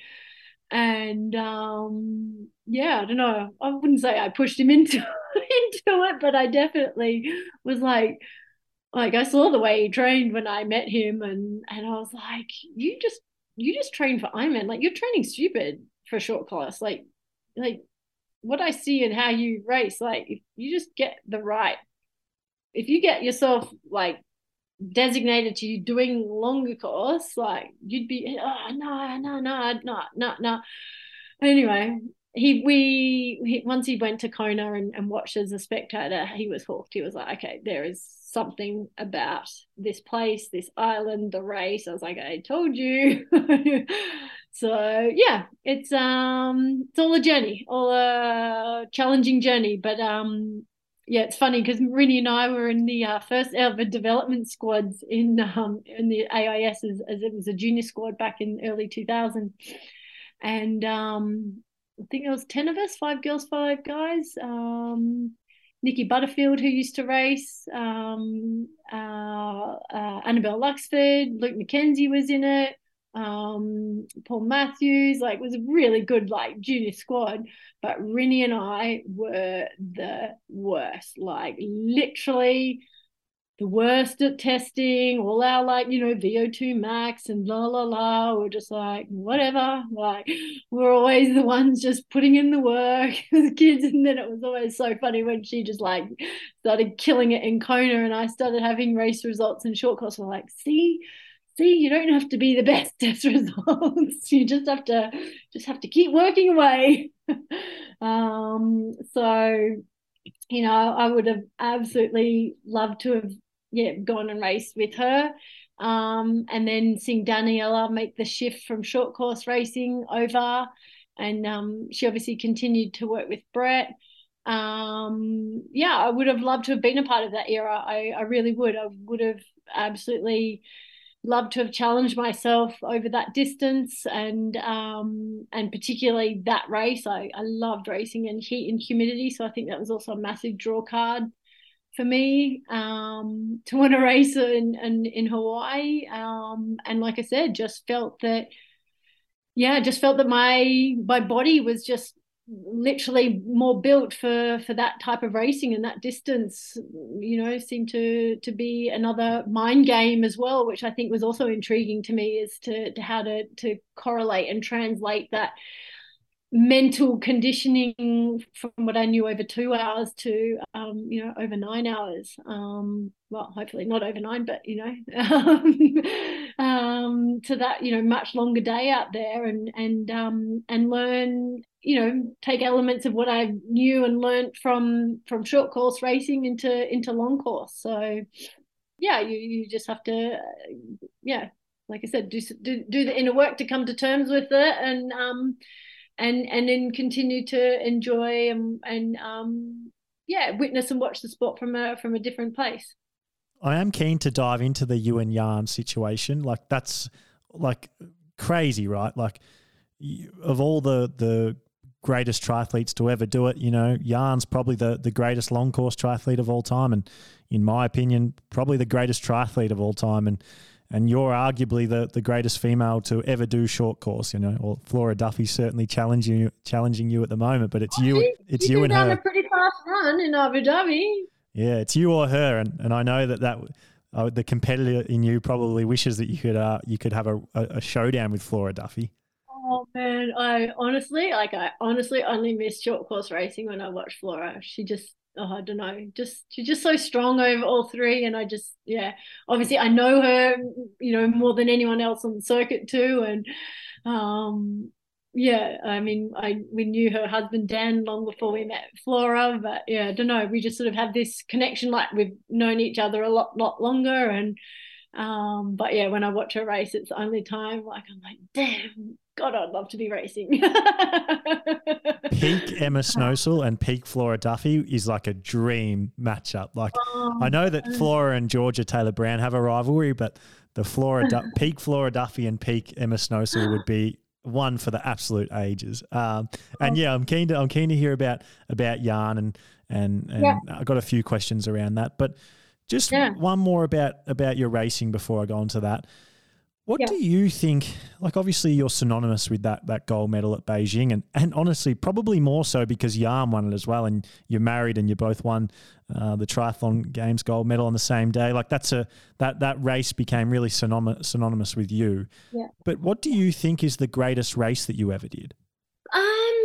And um, yeah, I don't know. I wouldn't say I pushed him into into it, but I definitely was like, like I saw the way he trained when I met him, and and I was like, you just you just train for Ironman, like you're training stupid for short course, like like what I see and how you race, like you just get the right, if you get yourself like designated to you doing longer course, like you'd be oh no no no no no no. Anyway, he we he, once he went to Kona and, and watched as a spectator, he was hooked. He was like, okay, there is something about this place, this island, the race. I was like, I told you. so yeah, it's um it's all a journey, all a challenging journey. But um yeah, it's funny because Rinny and I were in the uh, first ever development squads in um in the AIS as, as it was a junior squad back in early 2000. And um I think there was 10 of us, five girls, five guys. Um, Nikki Butterfield, who used to race, um, uh, uh, Annabel Luxford, Luke McKenzie was in it, um, Paul Matthews, like was a really good like junior squad. But Rinny and I were the worst, like literally the worst at testing, all our like, you know, VO2 max and la la la. We're just like, whatever. Like, we're always the ones just putting in the work as kids. And then it was always so funny when she just like started killing it in Kona and I started having race results and short course. We're like, see, see, you don't have to be the best test results. you just have to just have to keep working away. um, so you know, I would have absolutely loved to have yeah, gone and raced with her. Um, and then seeing Daniela make the shift from short course racing over. And um, she obviously continued to work with Brett. Um, yeah, I would have loved to have been a part of that era. I, I really would. I would have absolutely loved to have challenged myself over that distance and um, and particularly that race. I, I loved racing in heat and humidity. So I think that was also a massive draw card for me um, to win a race in, in, in Hawaii. Um, and like I said, just felt that, yeah, just felt that my my body was just literally more built for for that type of racing and that distance you know seemed to to be another mind game as well which i think was also intriguing to me as to, to how to to correlate and translate that mental conditioning from what I knew over two hours to um, you know over nine hours. Um, well, hopefully not over nine, but you know, um, to that you know much longer day out there and and um, and learn you know take elements of what I knew and learned from from short course racing into into long course. So yeah, you you just have to yeah, like I said, do do do the inner work to come to terms with it and um and and then continue to enjoy and and um yeah witness and watch the sport from a from a different place. I am keen to dive into the you and Jan situation. Like that's like crazy, right? Like of all the the greatest triathletes to ever do it, you know, Jan's probably the the greatest long course triathlete of all time, and in my opinion, probably the greatest triathlete of all time. And and you're arguably the, the greatest female to ever do short course, you know. Or Flora Duffy certainly challenging you, challenging you at the moment, but it's you, it's you, you and her. a pretty fast run in Abu Dhabi. Yeah, it's you or her, and and I know that that uh, the competitor in you probably wishes that you could uh, you could have a, a, showdown with Flora Duffy. Oh man, I honestly like I honestly only miss short course racing when I watch Flora. She just oh, I don't know, just she's just so strong over all three, and I just yeah, obviously I know her, you know, more than anyone else on the circuit too, and um yeah, I mean, I we knew her husband Dan long before we met Flora, but yeah, I don't know. We just sort of have this connection, like we've known each other a lot, lot longer, and um, but yeah, when I watch her race, it's the only time like I'm like, damn, God, I'd love to be racing. peak Emma Snowsill and peak Flora Duffy is like a dream matchup. Like oh, I know that Flora and Georgia Taylor Brown have a rivalry, but the Flora du- peak Flora Duffy and peak Emma Snowsill would be one for the absolute ages. Um, and yeah, I'm keen to I'm keen to hear about about Jan and and and yeah. I've got a few questions around that. But just yeah. one more about about your racing before I go on to that. What yeah. do you think? Like, obviously, you're synonymous with that that gold medal at Beijing, and and honestly, probably more so because Jan won it as well, and you're married, and you both won uh, the triathlon games gold medal on the same day. Like, that's a that that race became really synonymous synonymous with you. Yeah. But what do you think is the greatest race that you ever did? Um,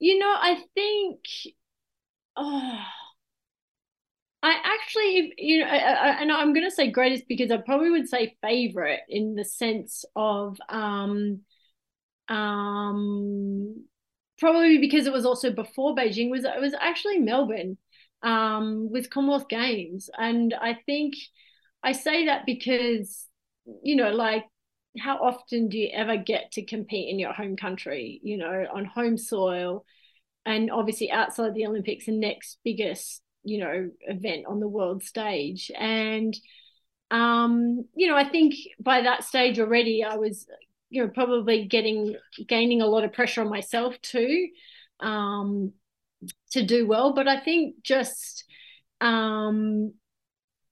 you know, I think, oh I actually, you know, and I'm going to say greatest because I probably would say favorite in the sense of, um, um, probably because it was also before Beijing was it was actually Melbourne, um, with Commonwealth Games, and I think I say that because you know, like how often do you ever get to compete in your home country? You know, on home soil, and obviously outside the Olympics, the next biggest you know event on the world stage and um you know i think by that stage already i was you know probably getting gaining a lot of pressure on myself too um to do well but i think just um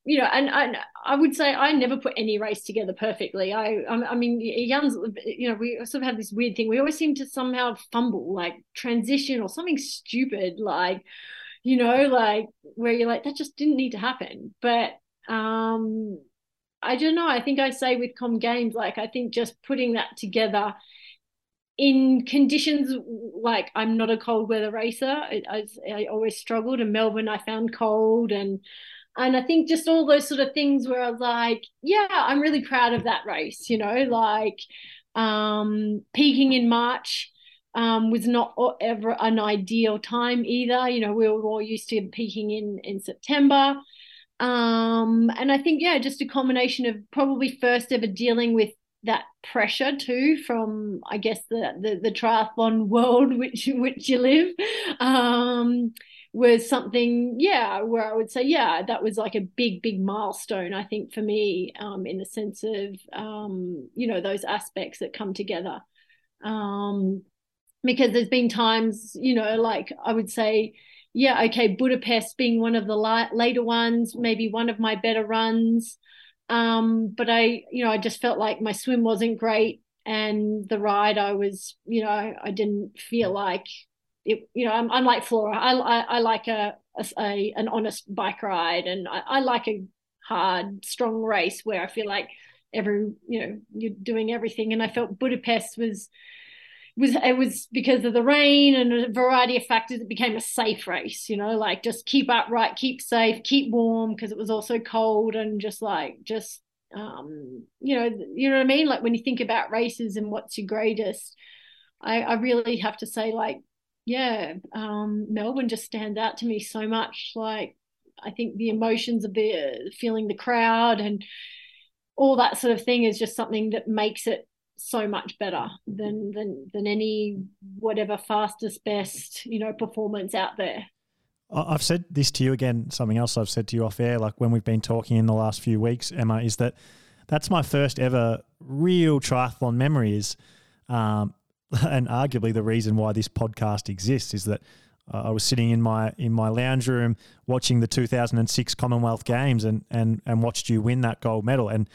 you know, and, and I would say I never put any race together perfectly. I, I mean, Jan's, you know, we sort of have this weird thing. We always seem to somehow fumble, like transition or something stupid, like, you know, like where you're like, that just didn't need to happen. But um I don't know. I think I say with Com Games, like I think just putting that together in conditions like I'm not a cold weather racer. I, I, I, always struggled. In Melbourne, I found cold, and and I think just all those sort of things where I was like, yeah, I'm really proud of that race. You know, like um, peaking in March um, was not ever an ideal time either. You know, we were all used to peaking in in September. Um, and I think, yeah, just a combination of probably first ever dealing with that pressure too from I guess the the, the triathlon world which which you live um, was something yeah where I would say yeah that was like a big big milestone I think for me um, in the sense of um, you know those aspects that come together um, because there's been times, you know, like I would say, yeah, okay, Budapest being one of the later ones, maybe one of my better runs. Um, but I, you know, I just felt like my swim wasn't great, and the ride I was, you know, I didn't feel like it. You know, I'm like Flora. I I, I like a, a, a, an honest bike ride, and I, I like a hard, strong race where I feel like every, you know, you're doing everything. And I felt Budapest was was it was because of the rain and a variety of factors it became a safe race you know like just keep upright keep safe keep warm because it was also cold and just like just um you know you know what i mean like when you think about races and what's your greatest I, I really have to say, like, yeah, um, Melbourne just stands out to me so much. Like, I think the emotions of the feeling the crowd and all that sort of thing is just something that makes it so much better than than than any whatever fastest best you know performance out there. I've said this to you again, something else I've said to you off air, like when we've been talking in the last few weeks, Emma, is that that's my first ever real triathlon memory is, um, and arguably the reason why this podcast exists is that uh, I was sitting in my in my lounge room watching the 2006 Commonwealth Games and and and watched you win that gold medal. And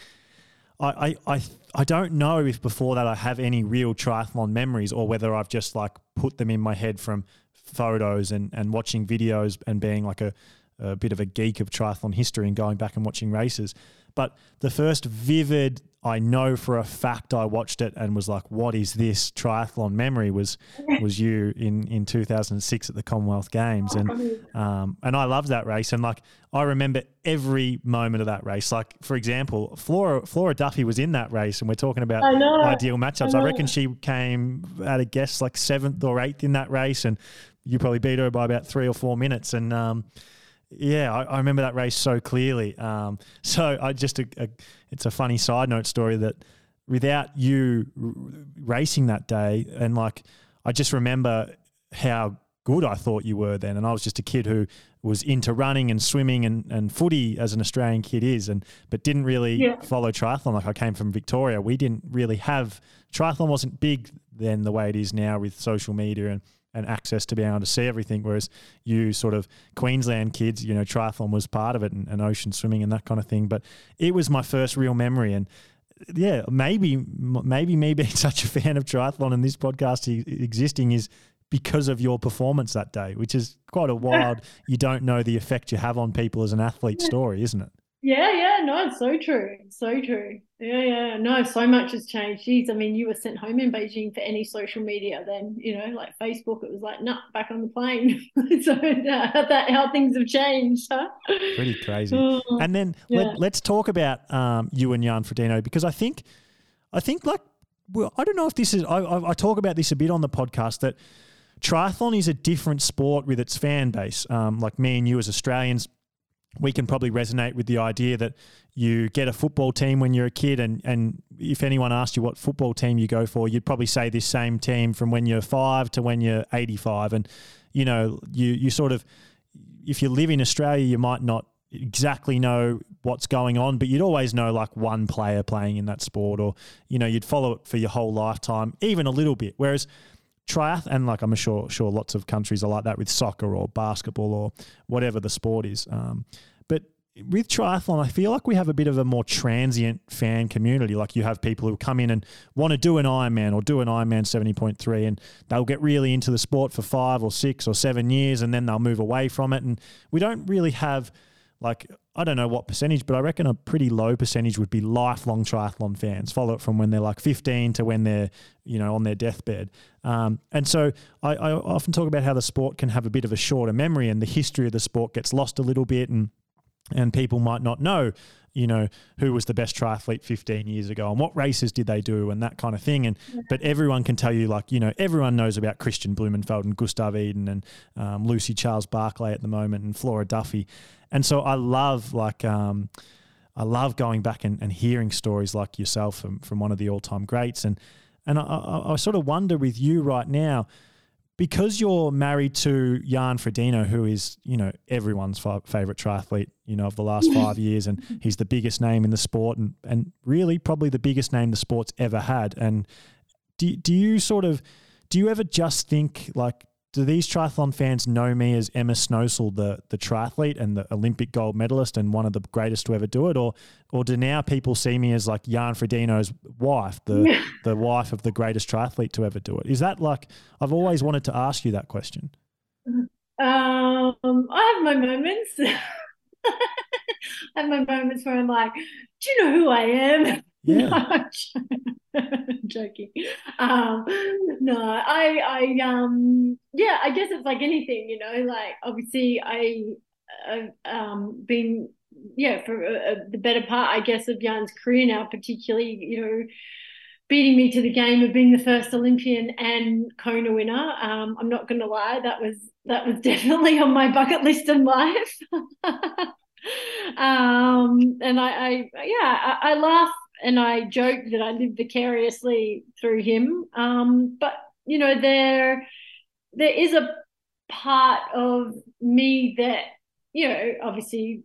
I, I, I don't know if before that I have any real triathlon memories or whether I've just like put them in my head from photos and, and watching videos and being like a, a bit of a geek of triathlon history and going back and watching races. But the first vivid, I know for a fact I watched it and was like, "What is this triathlon memory?" was was you in in 2006 at the Commonwealth Games, and um, and I loved that race, and like I remember every moment of that race. Like for example, Flora Flora Duffy was in that race, and we're talking about ideal matchups. I, I reckon she came at a guess like seventh or eighth in that race, and you probably beat her by about three or four minutes, and um, yeah, I, I, remember that race so clearly. Um, so I just a, a, it's a funny side note story that without you r- racing that day, and like I just remember how good I thought you were then, and I was just a kid who was into running and swimming and, and footy as an Australian kid is, and but didn't really yeah. follow triathlon. Like I came from Victoria, we didn't really have triathlon wasn't big then the way it is now with social media and and access to be able to see everything. Whereas you sort of Queensland kids, you know, triathlon was part of it and, and ocean swimming and that kind of thing. But it was my first real memory. And yeah, maybe maybe me being such a fan of triathlon and this podcast existing is because of your performance that day, which is quite a wild. you don't know the effect you have on people as an athlete story, isn't it? Yeah, yeah, no, it's so true. so true. Yeah, yeah, no, so much has changed. Geez, I mean, you were sent home in Beijing for any social media then, you know, like Facebook, it was like, nah, back on the plane. so uh, that how things have changed, huh? Pretty crazy. Oh, and then yeah. let, us talk about um, you and Jan Frodeno because I think, I think like, well, I don't know if this is, I, I, I talk about this a bit on the podcast that triathlon is a different sport with its fan base. Um, like me and you as Australians, we can probably resonate with the idea that you get a football team when you're a kid and, and if anyone asked you what football team you go for, you'd probably say this same team from when you're five to when you're 85. And, you know, you, you sort of, if you live in Australia, you might not exactly know what's going on, but you'd always know like one player playing in that sport or, you know, you'd follow it for your whole lifetime, even a little bit. Whereas triath and like I'm sure sure lots of countries are like that with soccer or basketball or whatever the sport is. Um, but with triathlon, I feel like we have a bit of a more transient fan community. Like you have people who come in and want to do an Ironman or do an Ironman 70.3 and they'll get really into the sport for five or six or seven years and then they'll move away from it. And we don't really have like I don't know what percentage, but I reckon a pretty low percentage would be lifelong triathlon fans. Follow it from when they're like 15 to when they're, you know, on their deathbed. Um, and so I, I, often talk about how the sport can have a bit of a shorter memory, and the history of the sport gets lost a little bit, and and people might not know, you know, who was the best triathlete 15 years ago and what races did they do and that kind of thing. And but everyone can tell you, like, you know, everyone knows about Kristian Blummenfelt and Gustav Iden and um, Lucy Charles Barclay at the moment and Flora Duffy. And so I love like um, I love going back and, and hearing stories like yourself from, from one of the all time greats. And and I, I, I, sort of wonder with you right now, because you're married to Jan Frodeno, who is you know everyone's favorite triathlete, you know of the last five years, and he's the biggest name in the sport, and and really probably the biggest name the sport's ever had. And do do you sort of do you ever just think like do these triathlon fans know me as Emma Snowsill, the the triathlete and the Olympic gold medalist and one of the greatest to ever do it, or or do now people see me as like Jan Frodeno's wife, the the wife of the greatest triathlete to ever do it? Is that like I've always wanted to ask you that question. Um, I have my moments. I have my moments where I'm like, do you know who I am? Yeah. joking. Um, no, I, I, um, yeah, I guess it's like anything, you know, like obviously I, I've um, been, yeah, for uh, the better part, I guess, of Jan's career now, particularly, you know, beating me to the game of being the first Olympian and Kona winner. Um, I'm not going to lie, that was that was definitely on my bucket list in life. um, and I, I yeah, I, I, laugh and I joke that I live vicariously through him. Um, but you know, there there is a part of me that you know, obviously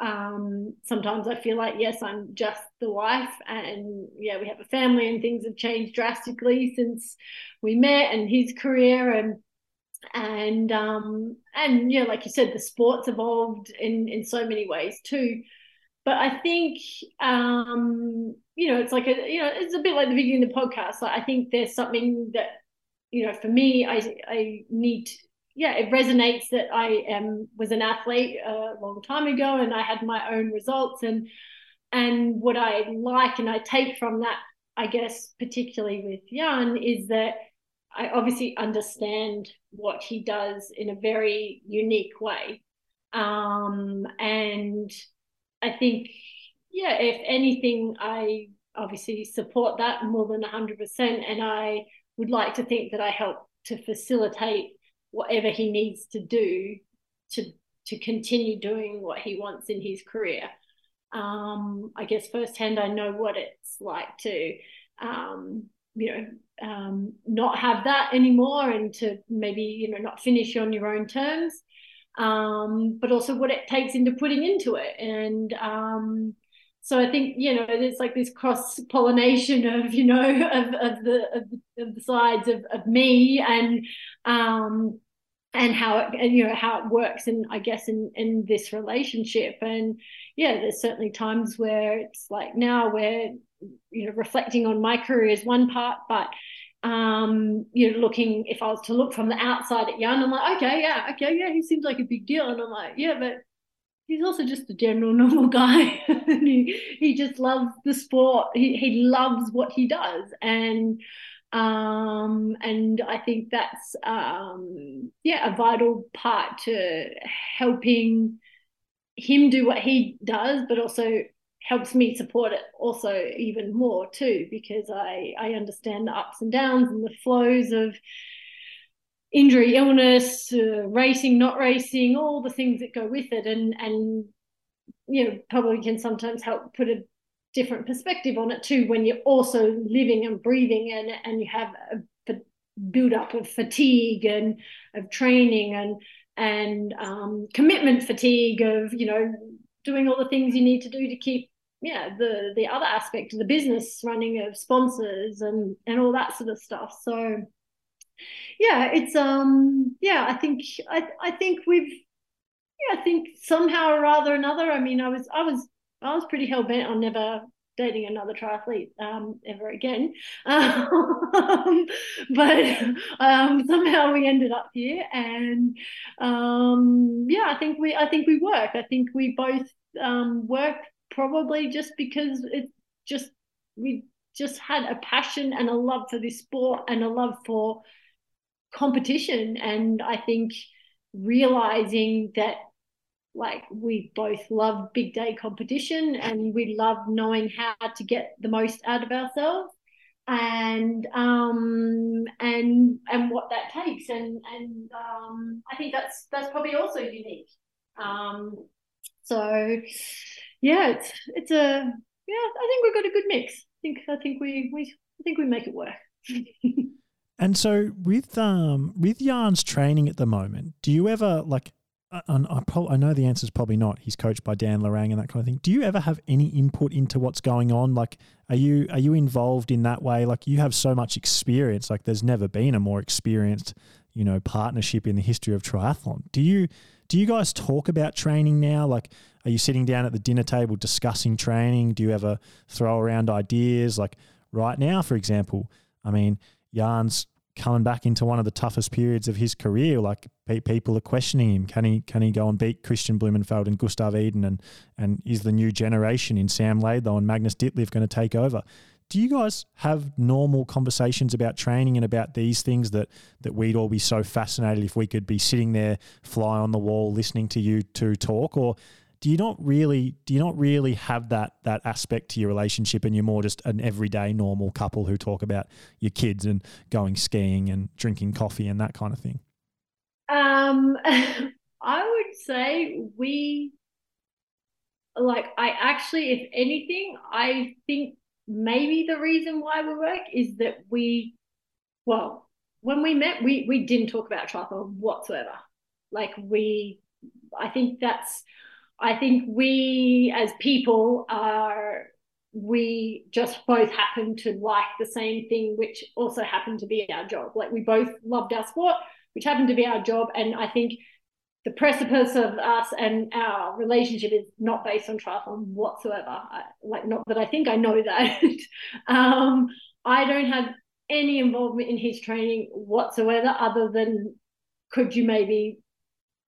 um, sometimes I feel like, yes, I'm just the wife, and yeah, we have a family, and things have changed drastically since we met, and his career, and and um, and yeah, like you said, the sports evolved in in so many ways too. But I think um, you know, it's like a you know, it's a bit like the beginning of the podcast. Like I think there's something that you know, for me, I I need yeah, it resonates that I am was an athlete a long time ago, and I had my own results, and and what I like and I take from that, I guess, particularly with Jan, is that I obviously understand what he does in a very unique way, um, and I think, yeah, if anything, I obviously support that more than hundred percent, and I would like to think that I help to facilitate whatever he needs to do to to continue doing what he wants in his career. Um, I guess firsthand, I know what it's like to, um, you know, um, not have that anymore, and to maybe you know not finish on your own terms, um, but also what it takes into putting into it, and um, so I think you know there's like this cross pollination of you know of, of the of, of the sides of, of me and um and how it and you know how it works and I guess in in this relationship. And yeah there's certainly times where it's like now we're you know reflecting on my career is one part but um you know looking if I was to look from the outside at Jan I'm like okay yeah okay yeah he seems like a big deal and I'm like yeah but he's also just a general normal guy. he, he just loves the sport. He, he loves what he does. And um, and I think that's um, yeah a vital part to helping him do what he does, but also helps me support it also even more too because I I understand the ups and downs and the flows of injury, illness, uh, racing, not racing, all the things that go with it, and and you know probably can sometimes help put a different perspective on it too when you're also living and breathing and and you have a, build up of fatigue and of training and and um, commitment fatigue of you know doing all the things you need to do to keep yeah the the other aspect of the business running of sponsors and and all that sort of stuff so yeah, it's um yeah, I think I I think we've yeah, I think somehow or rather another. I mean, I was I was I was pretty hell bent on never dating another triathlete um, ever again. Um, but um, somehow we ended up here, and um, yeah, I think we I think we work. I think we both um, work probably just because it just we just had a passion and a love for this sport and a love for competition and i think realizing that like we both love big day competition and we love knowing how to get the most out of ourselves and um and and what that takes. And and um i think that's that's probably also unique. Um so yeah it's it's a yeah i think we've got a good mix. I think i think we we i think we make it work. And so with um with Jan's training at the moment, do you ever like? Uh, and I, I know the answer is probably not. He's coached by Dan Lorang and that kind of thing. Do you ever have any input into what's going on? Like, are you are you involved in that way? Like, you have so much experience. Like, there's never been a more experienced, you know, partnership in the history of triathlon. Do you do you guys talk about training now? Like, are you sitting down at the dinner table discussing training? Do you ever throw around ideas? Like right now, for example, I mean, Jan's coming back into one of the toughest periods of his career. Like pe- people are questioning him. Can he can he go and beat Kristian Blummenfelt and Gustav Iden and and is the new generation in Sam Laidlow and Magnus Ditlev going to take over? Do you guys have normal conversations about training and about these things that that we'd all be so fascinated if we could be sitting there, fly on the wall, listening to you two talk, or do you not really do you not really have that that aspect to your relationship and you're more just an everyday normal couple who talk about your kids and going skiing and drinking coffee and that kind of thing? Um i would say we like i actually if anything i think maybe the reason why we work is that we well when we met we we didn't talk about triathlon whatsoever. Like we i think that's i think we as people are we just both happen to like the same thing which also happened to be our job like we both loved our sport which happened to be our job and i think the precipice of us and our relationship is not based on triathlon whatsoever. I, like, not that I think I know that. um, I don't have any involvement in his training whatsoever, other than could you maybe,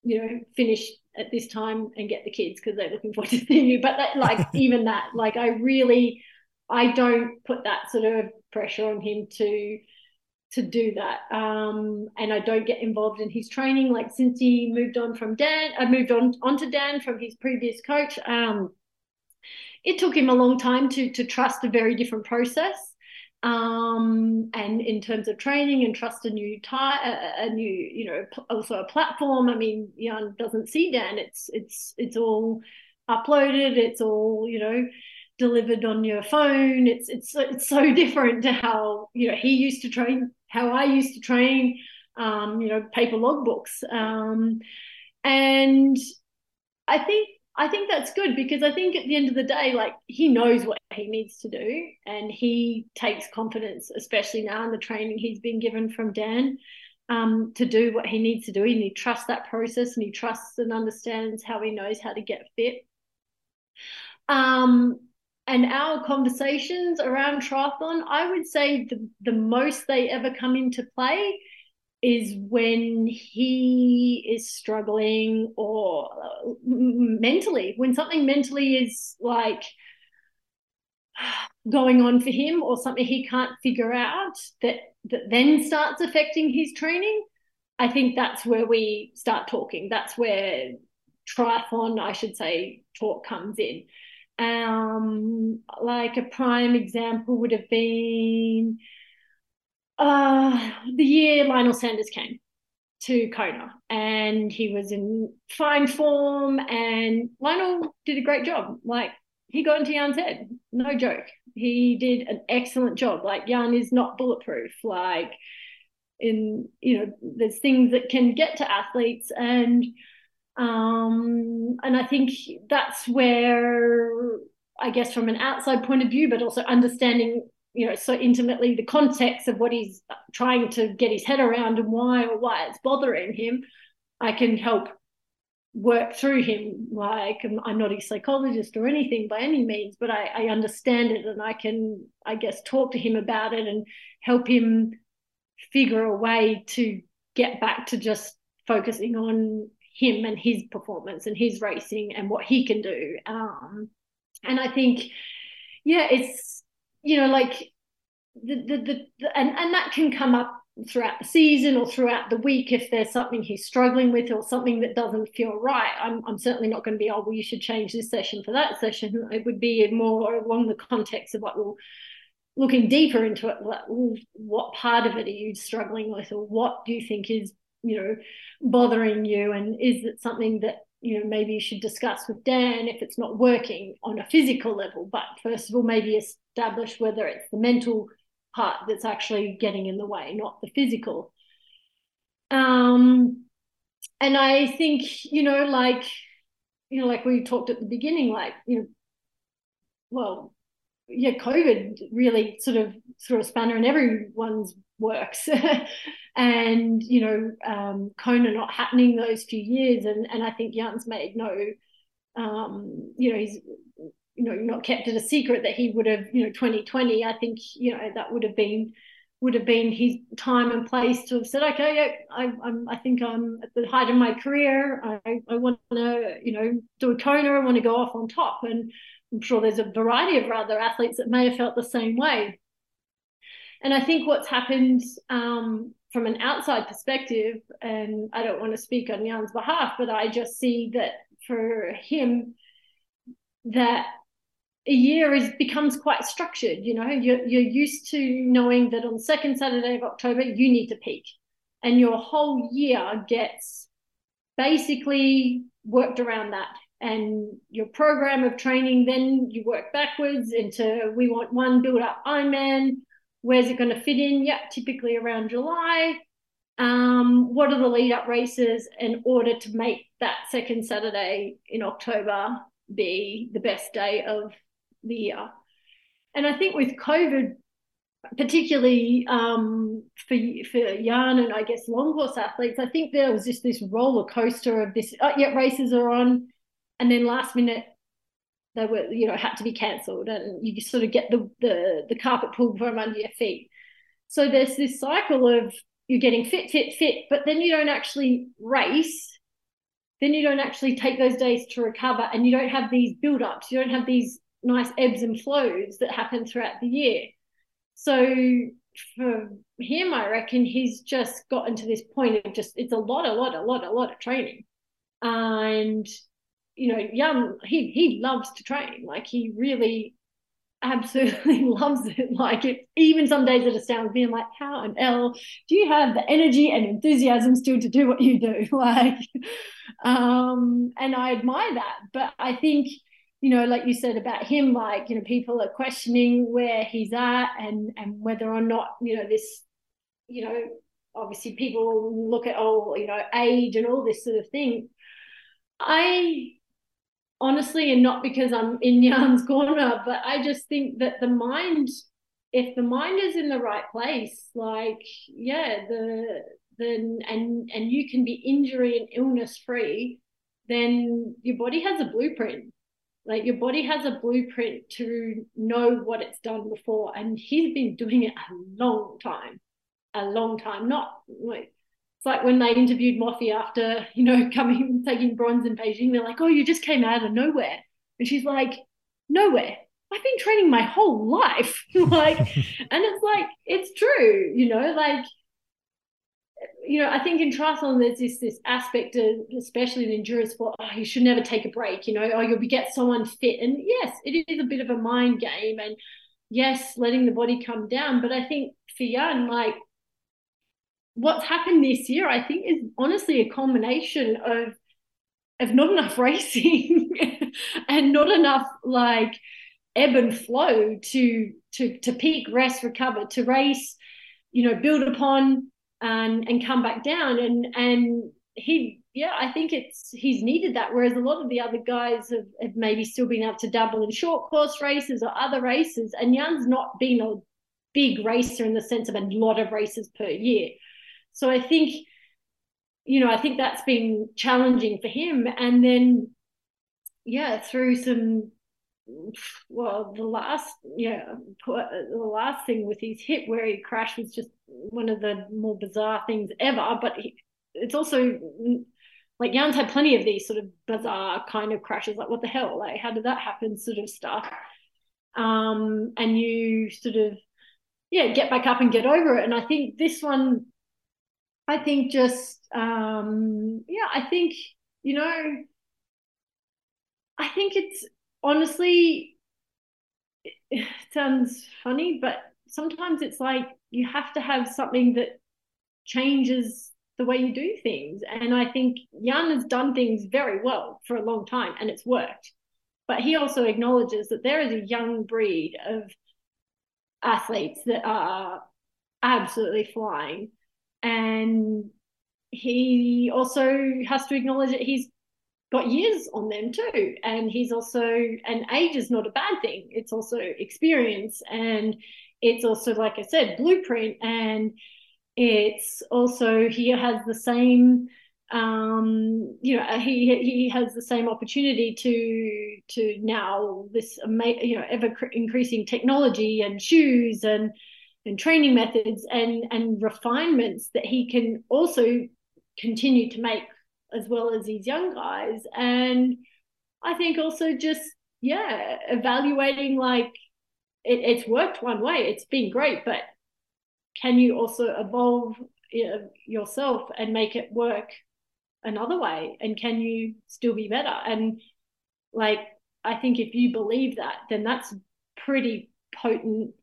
you know, finish at this time and get the kids because they're looking forward to seeing you. But that, like, even that, like, I really, I don't put that sort of pressure on him to to do that. Um, and I don't get involved in his training. Like since he moved on from Dan, I moved on onto Dan from his previous coach. Um, it took him a long time to to trust a very different process. Um, and in terms of training and trust a new tie, a, new, you know, also a platform. I mean, Jan doesn't see Dan. It's it's it's all uploaded. It's all you know delivered on your phone. It's it's it's so different to how you know he used to train how I used to train, um, you know, paper logbooks. Um, and I think I think that's good because I think at the end of the day, like he knows what he needs to do and he takes confidence, especially now in the training he's been given from Dan, um, to do what he needs to do. And he trusts that process and he trusts and understands how he knows how to get fit. Um, and our conversations around triathlon, I would say the, the most they ever come into play is when he is struggling or mentally, when something mentally is like going on for him or something he can't figure out that that then starts affecting his training. I think that's where we start talking. That's where triathlon, I should say, talk comes in um, like a prime example would have been uh, the year Lionel Sanders came to Kona and he was in fine form and Lionel did a great job. Like he got into Jan's head, no joke. He did an excellent job. Like Jan is not bulletproof. Like in you know, there's things that can get to athletes and um, and I think that's where, I guess, from an outside point of view, but also understanding, you know, so intimately the context of what he's trying to get his head around and why or why it's bothering him, I can help work through him. Like I'm not a psychologist or anything by any means, but I, I understand it and I can, I guess, talk to him about it and help him figure a way to get back to just focusing on him and his performance and his racing and what he can do. Um, and I think, yeah, it's you know like the the, the, the and and that can come up throughout the season or throughout the week if there's something he's struggling with or something that doesn't feel right. I'm, I'm certainly not going to be, oh, well, you should change this session for that session. It would be more along the context of what we'll looking deeper into it, like, what part of it are you struggling with, or what do you think is you know bothering you and is it something that you know maybe you should discuss with dan if it's not working on a physical level but first of all maybe establish whether it's the mental part that's actually getting in the way not the physical. Um and i think you know like you know like we talked at the beginning like you know well yeah covid really sort of threw a spanner in everyone's works. And you know um, Kona not happening those few years, and and I think Jan's made no, um, you know, he's you know not kept it a secret that he would have you know 2020. I think you know that would have been would have been his time and place to have said, okay, yeah, I, I'm, I think I'm at the height of my career. I, I want to, you know, do a Kona. I want to go off on top. And I'm sure there's a variety of other athletes that may have felt the same way. And I think what's happened um, from an outside perspective, and I don't want to speak on Jan's behalf, but I just see that for him, that a year is becomes quite structured. You know, you're you're used to knowing that on second Saturday of October you need to peak, and your whole year gets basically worked around that. And your program of training, then you work backwards into we want one build up Ironman. Where's it going to fit in? Yeah, typically around July. Um, what are the lead up races in order to make that second Saturday in October be the best day of the year? And I think with COVID, particularly um, for for Jan and I guess long course athletes, I think there was just this roller coaster of this. Oh, yeah, races are on, and then last minute they were you know had to be cancelled, and you sort of get the the the carpet pulled from under your feet. So there's this cycle of you're getting fit, fit, fit, but then you don't actually race. Then you don't actually take those days to recover, and you don't have these build ups. You don't have these nice ebbs and flows that happen throughout the year. So for him, I reckon he's just gotten to this point of just it's a lot, a lot, a lot, a lot of training, and you know, Jan he he loves to train. Like he really absolutely loves it. Like it, even some days it astounds me. I'm like, how on hell do you have the energy and enthusiasm still to do what you do? Like, um, and I admire that. But I think, you know, like you said about him, like, you know, people are questioning where he's at and and whether or not, you know, this, you know, obviously people look at oh, you know, age and all this sort of thing. I honestly, and not because I'm in Jan's corner, but I just think that the mind, if the mind is in the right place, like yeah, the then and and you can be injury and illness free, then your body has a blueprint. Like your body has a blueprint to know what it's done before, and he's been doing it a long time, a long time. Not like it's like when they interviewed Moffy after, you know, coming taking bronze in Beijing, they're like, Oh, you just came out of nowhere. And she's like, Nowhere. I've been training my whole life. like, and it's like, it's true, you know, like you know, I think in triathlon there's this this aspect of, especially in endurance sport, oh, you should never take a break, you know, or you'll be get so unfit. And yes, it is a bit of a mind game, and yes, letting the body come down. But I think for Jan, like what's happened this year, I think, is honestly a combination of of not enough racing and not enough like ebb and flow to to to peak, rest, recover, to race, you know, build upon and and come back down. And and he yeah, I think it's he's needed that. Whereas a lot of the other guys have, have maybe still been able to double in short course races or other races. And Jan's not been a big racer in the sense of a lot of races per year. So I think, you know, I think that's been challenging for him. And then, yeah, through some, well, the last, yeah, the last thing with his hip where he crashed was just one of the more bizarre things ever. But it's also like Jan's had plenty of these sort of bizarre kind of crashes. Like, what the hell? Like, how did that happen? Sort of stuff. Um, and you sort of, yeah, get back up and get over it. And I think this one I think just um, yeah, I think you know, I think it's honestly it sounds funny, but sometimes it's like you have to have something that changes the way you do things. And I think Jan has done things very well for a long time and it's worked. But he also acknowledges that there is a young breed of athletes that are absolutely flying and he also has to acknowledge that he's got years on them too and he's also and age is not a bad thing it's also experience and it's also like i said blueprint and it's also he has the same um, you know he he has the same opportunity to to now this you know ever increasing technology and shoes and and training methods and and refinements that he can also continue to make as well as these young guys. And i think also just yeah evaluating like it, it's worked one way. It's been great but can you also evolve yourself and make it work another way? And can you still be better? And like I think if you believe that, then that's pretty potent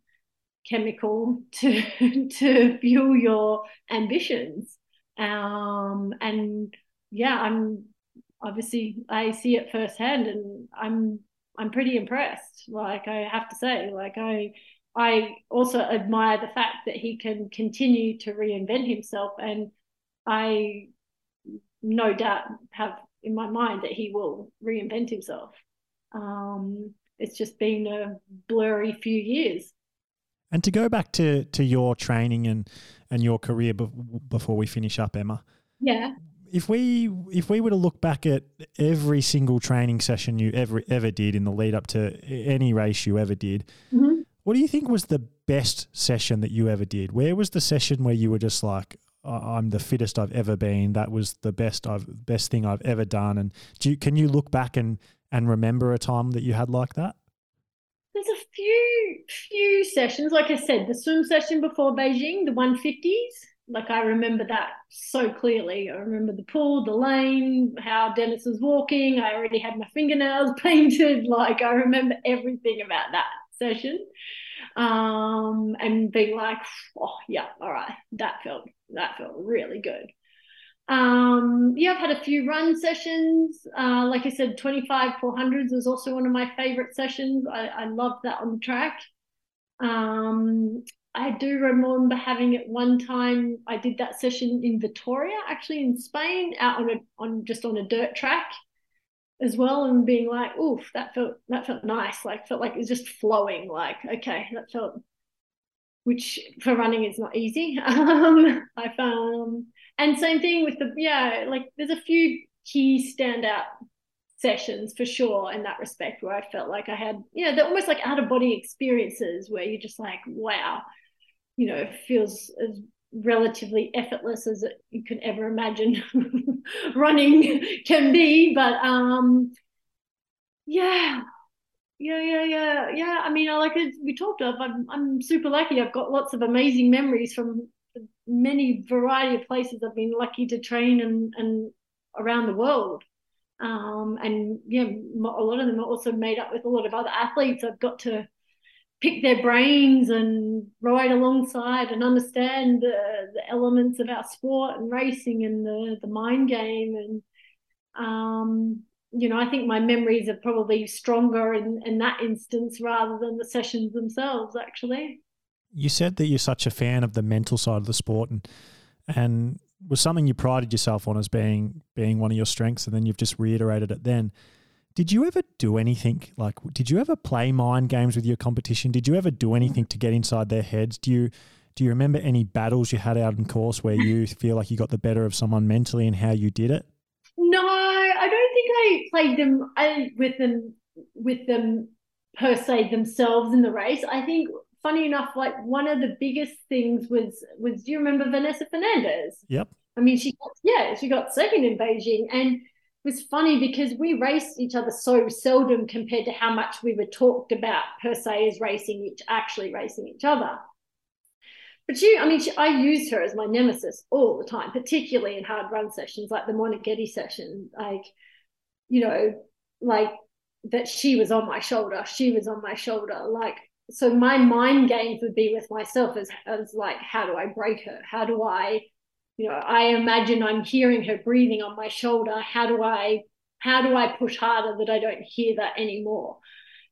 chemical to to fuel your ambitions. Um, and yeah, I'm obviously I see it firsthand, and I'm I'm pretty impressed. Like I have to say, like I I also admire the fact that he can continue to reinvent himself, and I no doubt have in my mind that he will reinvent himself. Um, it's just been a blurry few years. And to go back to to your training and and your career be- before we finish up, Emma. Yeah. If we if we were to look back at every single training session you ever ever did in the lead up to any race you ever did, mm-hmm. what do you think was the best session that you ever did? Where was the session where you were just like, I'm the fittest I've ever been. That was the best I've best thing I've ever done. And do you, can you look back and and remember a time that you had like that? There's a few few sessions. Like I said, the swim session before Beijing, the 150s. Like I remember that so clearly. I remember the pool, the lane, how Dennis was walking. I already had my fingernails painted. Like I remember everything about that session um, and being like, oh yeah, all right, that felt that felt really good. Um, yeah, I've had a few run sessions. Uh, like I said, 25 400s was also one of my favorite sessions. I, I loved that on the track. Um, I do remember having it one time. I did that session in Vitoria, actually in Spain, out on a on just on a dirt track as well and being like, oof, that felt that felt nice. Like felt like it was just flowing. Like, okay, that felt which for running is not easy. Um, I found and same thing with the yeah, like there's a few key standout sessions for sure in that respect where I felt like I had, you know, they're almost like out of body experiences where you're just like, wow, you know, feels as relatively effortless as it, you can ever imagine running can be. But um, yeah, yeah, yeah, yeah, yeah. I mean, like we talked of. I'm I'm super lucky. I've got lots of amazing memories from many variety of places I've been lucky to train and and around the world. Um, and yeah, a lot of them are also made up with a lot of other athletes. I've got to pick their brains and ride alongside and understand the, the elements of our sport and racing and the, the mind game. And, um, you know, I think my memories are probably stronger in, in that instance rather than the sessions themselves, actually. You said that you're such a fan of the mental side of the sport and, and was something you prided yourself on as being being one of your strengths, and then you've just reiterated it then. Did you ever do anything like? Did you ever play mind games with your competition? Did you ever do anything to get inside their heads? Do you do you remember any battles you had out in course where you feel like you got the better of someone mentally and how you did it? No, I don't think I played them I, with them with them per se themselves in the race. I think funny enough, like one of the biggest things was was do you remember Vanessa Fernandes? Yep. I mean, she yeah, she got second in Beijing, and was funny because we raced each other so seldom compared to how much we were talked about per se as racing each actually racing each other. But she, I mean, she, I used her as my nemesis all the time, particularly in hard run sessions like the Moneghetti session. Like, you know, like that she was on my shoulder, she was on my shoulder. Like, so my mind games would be with myself as, as like, how do I break her? How do I you know i imagine i'm hearing her breathing on my shoulder. How do i how do i push harder that i don't hear that anymore?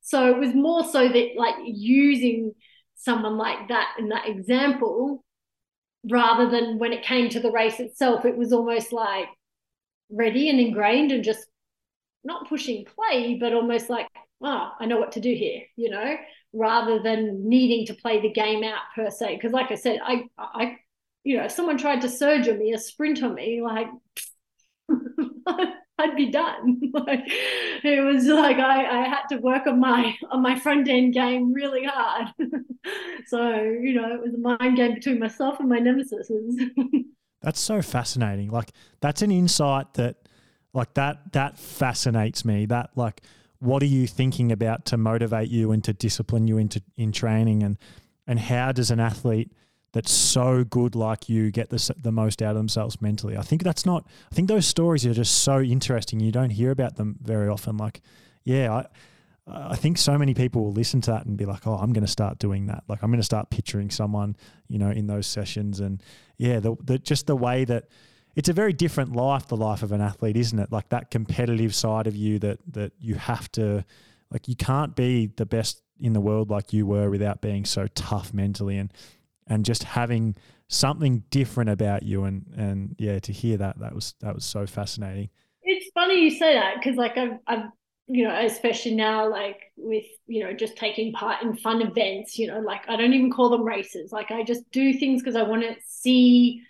So it was more so that like using someone like that in that example rather than when it came to the race itself it was almost like ready and ingrained and just not pushing play but almost like oh i know what to do here you know rather than needing to play the game out per se. Because like i said i i you know, if someone tried to surge on me, a sprint on me, like I'd be done. like it was like I, I had to work on my on my front end game really hard. so, you know, it was a mind game between myself and my nemesis. that's so fascinating. Like that's an insight that like that that fascinates me. That like what are you thinking about to motivate you and to discipline you into in training and and how does an athlete that's so good like you get the, the most out of themselves mentally. I think that's not, I think those stories are just so interesting. You don't hear about them very often. Like, yeah, I, I think so many people will listen to that and be like, "Oh, I'm going to start doing that." Like, I'm going to start picturing someone, you know, in those sessions, and yeah, the, the just the way that it's a very different life, the life of an athlete, isn't it? Like that competitive side of you that that you have to, like, you can't be the best in the world like you were without being so tough mentally and and just having something different about you, and and yeah, to hear that that was that was so fascinating. It's funny you say that because like I've I've you know, especially now, like with, you know, just taking part in fun events, you know, like I don't even call them races. Like I just do things because I want to see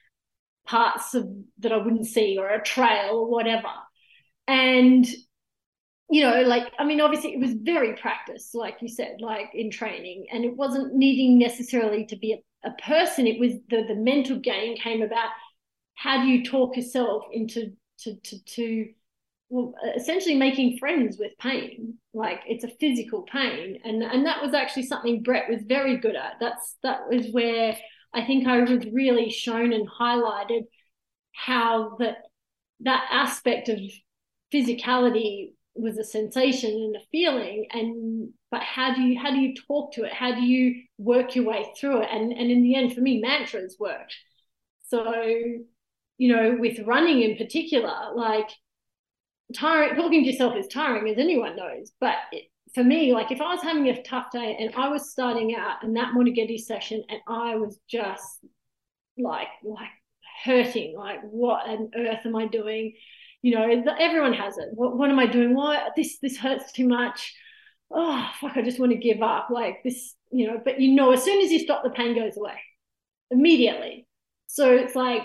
parts of that I wouldn't see or a trail or whatever. And, you know, like, I mean, obviously it was very practiced, like you said, like in training, and it wasn't needing necessarily to be a, a person. It was the, the mental game came about how do you talk yourself into to, to, to well, essentially making friends with pain. Like it's a physical pain, and and that was actually something Brett was very good at. That's that was where I think I was really shown and highlighted how that that aspect of physicality was a sensation and a feeling and but how do you how do you talk to it? How do you work your way through it? And and in the end for me mantras worked. So you know with running in particular like tiring talking to yourself is tiring as anyone knows but it, for me like if i was having a tough day and i was starting out in that Geddes session and i was just like like hurting like what on earth am i doing? You know everyone has it. What, what am i doing? Why this this hurts too much oh fuck i just want to give up like this you know but you know as soon as you stop the pain goes away immediately. So it's like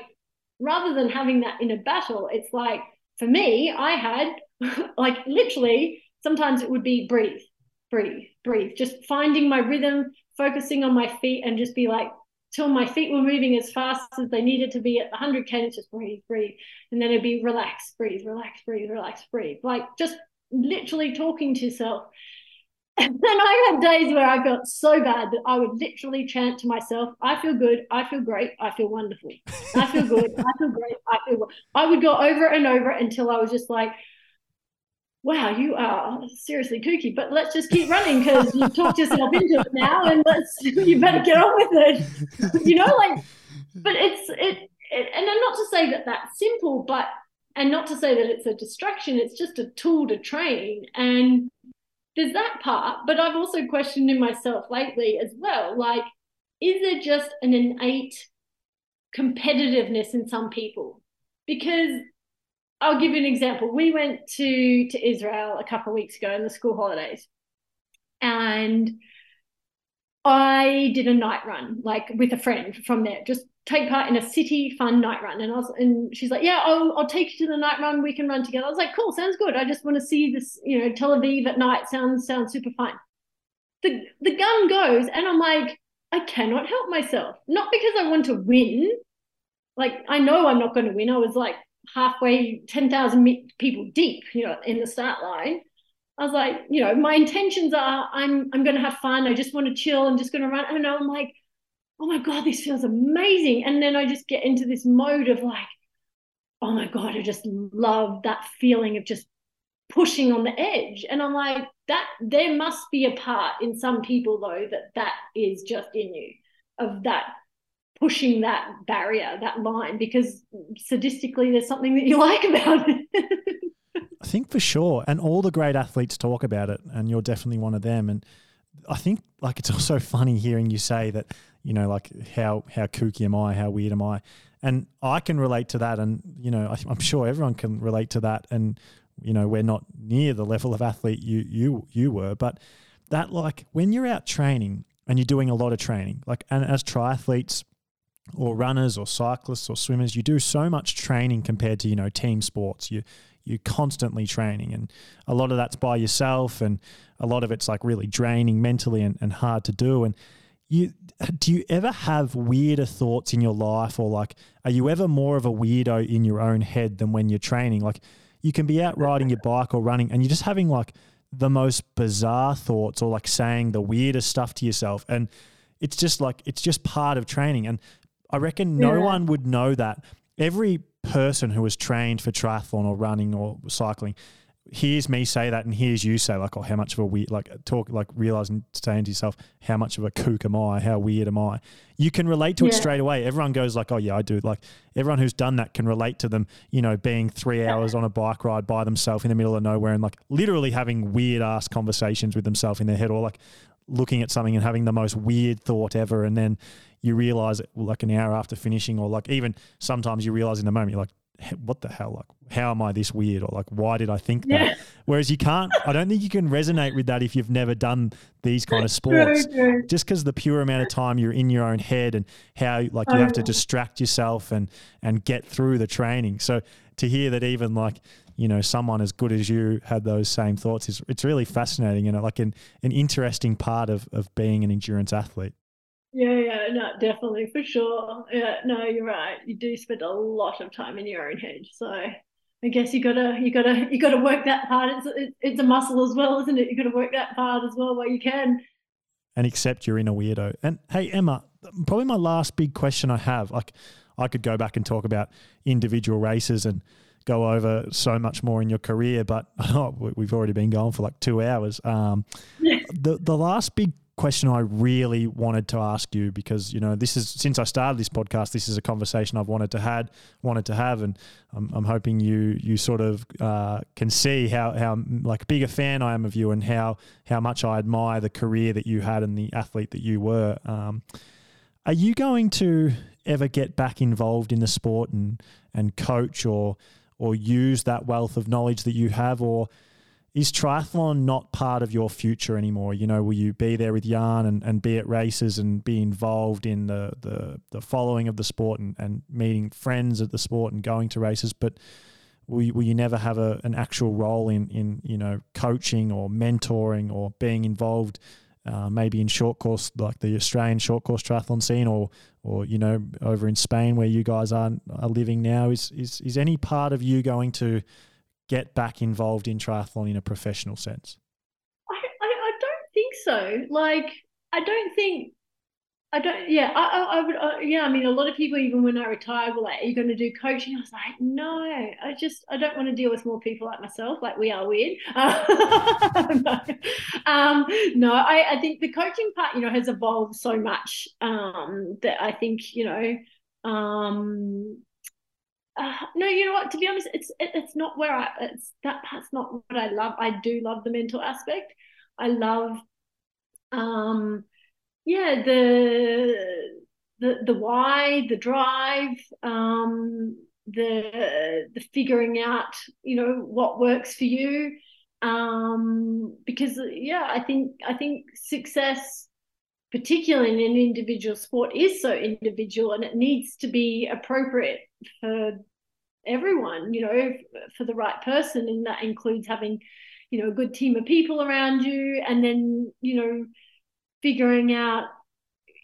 rather than having that in a battle it's like for me, I had like literally sometimes it would be breathe, breathe, breathe, just finding my rhythm, focusing on my feet, and just be like, till my feet were moving as fast as they needed to be at 100 k it's just breathe breathe. And then it'd be relax breathe relax breathe relax breathe. Like just literally talking to yourself and then I had days where I felt so bad that I would literally chant to myself, I feel good, I feel great, I feel wonderful. I feel good, I feel great, I feel. I would go over and over until I was just like, wow, you are seriously kooky, but let's just keep running because you've talked yourself into it now and let's, you better get on with it. you know, like, but it's, it, it, and I'm not to say that that's simple, but, and not to say that it's a distraction, it's just a tool to train. And, there's that part, but I've also questioned in myself lately as well. Like, is there just an innate competitiveness in some people? Because I'll give you an example. We went to to Israel a couple of weeks ago in the school holidays, and I did a night run like with a friend from there, just take part in a city fun night run. And I was, and she's like, yeah, I'll, I'll take you to the night run. We can run together. I was like, cool, sounds good. I just want to see this, you know, Tel Aviv at night. Sounds, sounds super fun. The, the gun goes and I'm like, I cannot help myself. Not because I want to win. Like, I know I'm not going to win. I was like halfway, 10,000 people deep, you know, in the start line. I was like, you know, my intentions are I'm I'm going to have fun. I just want to chill. I'm just going to run. Know. I'm like, oh my God, this feels amazing. And then I just get into this mode of like, oh my God, I just love that feeling of just pushing on the edge. And I'm like, that there must be a part in some people though that that is just in you of that pushing that barrier, that line, because sadistically there's something that you like about it. I think for sure. And all the great athletes talk about it, and you're definitely one of them. And I think like it's also funny hearing you say that you know like how how kooky am I? How weird am I? And I can relate to that and you know I, I'm sure everyone can relate to that and you know we're not near the level of athlete you you you were but that like when you're out training and you're doing a lot of training like and as triathletes or runners or cyclists or swimmers you do so much training compared to you know team sports. You you're constantly training and a lot of that's by yourself and a lot of it's like really draining mentally and, and hard to do. And you do you ever have weirder thoughts in your life or like are you ever more of a weirdo in your own head than when you're training like you can be out riding your bike or running and you're just having like the most bizarre thoughts or like saying the weirdest stuff to yourself and it's just like it's just part of training and i reckon no yeah. one would know that every person who was trained for triathlon or running or cycling hears me say that and hears you say like, oh, how much of a weird like talk like realizing saying to yourself, how much of a kook am I? How weird am I? You can relate to yeah. it straight away. Everyone goes like, oh yeah, I do. Like everyone who's done that can relate to them. You know, being three hours on a bike ride by themselves in the middle of nowhere and like literally having weird ass conversations with themselves in their head, or like looking at something and having the most weird thought ever, and then you realize it like an hour after finishing, or like even sometimes you realize in the moment, you're like, what the hell? Like, how am I this weird? Or like, why did I think that? Yeah. Whereas you can't, I don't think you can resonate with that if you've never done these kind of sports. True, true. Just because the pure amount of time you're in your own head and how like you have to uh-huh. distract yourself and and get through the training. So to hear that even like you know someone as good as you had those same thoughts is it's really fascinating and like an an interesting part of of being an endurance athlete. Yeah, yeah, no, definitely for sure. Yeah, no, you're right. You do spend a lot of time in your own head, so I guess you gotta, you gotta, you gotta work that part. It's it's a muscle as well, isn't it? You gotta work that part as well while you can. And accept you're in a weirdo. And hey, Emma, probably my last big question I have. Like, I could go back and talk about individual races and go over so much more in your career, but oh, we've already been going for like two hours. Um, the the last big question I really wanted to ask you because you know this is since I started this podcast, this is a conversation I've wanted to had wanted to have, and I'm, I'm hoping you you sort of uh, can see how how like big a fan I am of you and how how much I admire the career that you had and the athlete that you were. Um, are you going to ever get back involved in the sport and and coach or or use that wealth of knowledge that you have or is triathlon not part of your future anymore? You know, will you be there with Jan and, and be at races and be involved in the, the, the following of the sport and, and meeting friends at the sport and going to races, but will you, will you never have a, an actual role in, in, you know, coaching or mentoring or being involved uh, maybe in short course, like the Australian short course triathlon scene, or or you know over in Spain where you guys are are living now? Is is is any part of you going to get back involved in triathlon in a professional sense? I, I, I don't think so. Like, I don't think, I don't, yeah, I, I, I would, uh, yeah, I mean, a lot of people, even when I retired, were like, are you going to do coaching? I was like, no, I just, I don't want to deal with more people like myself. Like, we are weird. no, um, no I, I think the coaching part, you know, has evolved so much um, that I think, you know, um, uh, no, you know what? To be honest, it's it, it's not where I. It's that part's not what I love. I do love the mental aspect. I love, um, yeah, the the the why, the drive, um, the the figuring out, you know, what works for you. Um, because yeah, I think I think success particularly in an individual sport is so individual and it needs to be appropriate for everyone you know for the right person and that includes having you know a good team of people around you and then you know figuring out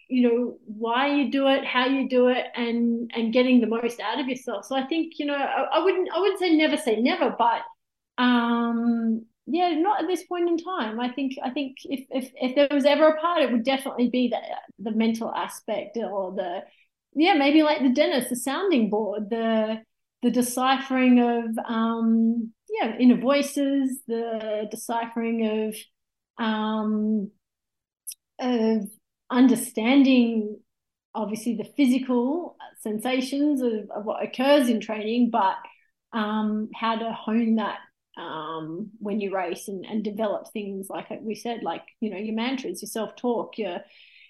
you know why you do it how you do it and and getting the most out of yourself so i think you know i, I wouldn't i wouldn't say never say never but um yeah, not at this point in time. I think I think if if if there was ever a part, it would definitely be the the mental aspect or the yeah maybe like the dentist, the sounding board, the the deciphering of um yeah inner voices, the deciphering of um of understanding obviously the physical sensations of, of what occurs in training, but um, how to hone that um, when you race and, and develop things like we said, like you know your mantras, your self talk, your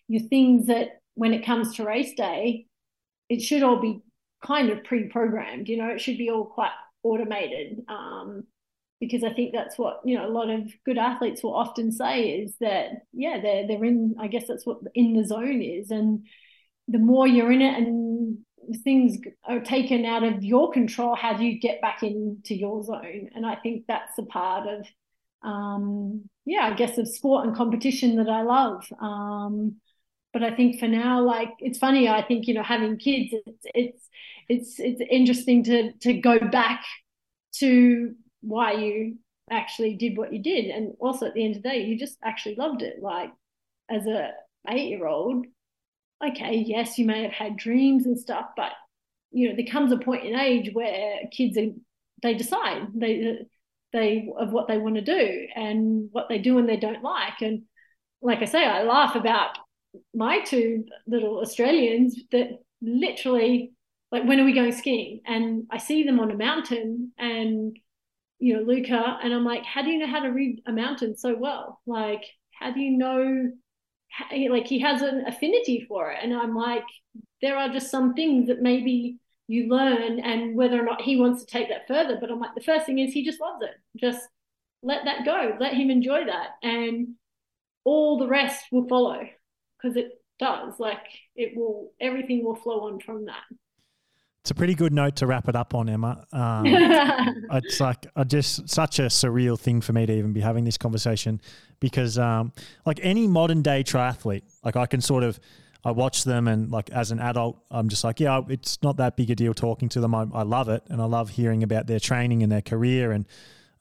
your things that when it comes to race day, it should all be kind of pre-programmed. You know, it should be all quite automated. Um, because I think that's what you know a lot of good athletes will often say is that yeah they're they're in I guess that's what in the zone is and the more you're in it and things are taken out of your control, how do you get back into your zone? And I think that's a part of, um, yeah, I guess of sport and competition that I love. Um, but I think for now, like it's funny. I think you know having kids, it's it's it's it's interesting to to go back to why you actually did what you did, and also at the end of the day, you just actually loved it. Like as a eight year old, okay, yes, you may have had dreams and stuff, but you know, there comes a point in age where kids are they decide they they of what they want to do and what they do and they don't like. And like I say, I laugh about my two little Australians that literally like when are we going skiing? And I see them on a mountain and you know Luca and I'm like, how do you know how to read a mountain so well? Like, how do you know like he has an affinity for it. And i'm like there are just some things that maybe you learn and whether or not he wants to take that further. But i'm like the first thing is he just loves it. Just let that go. Let him enjoy that. And all the rest will follow because it does like it will everything will flow on from that it's a pretty good note to wrap it up on, Emma. Um, it's like I just such a surreal thing for me to even be having this conversation because, um, like any modern day triathlete, like I can sort of I watch them and like as an adult, I'm just like, yeah, it's not that big a deal talking to them. I, I love it and I love hearing about their training and their career, and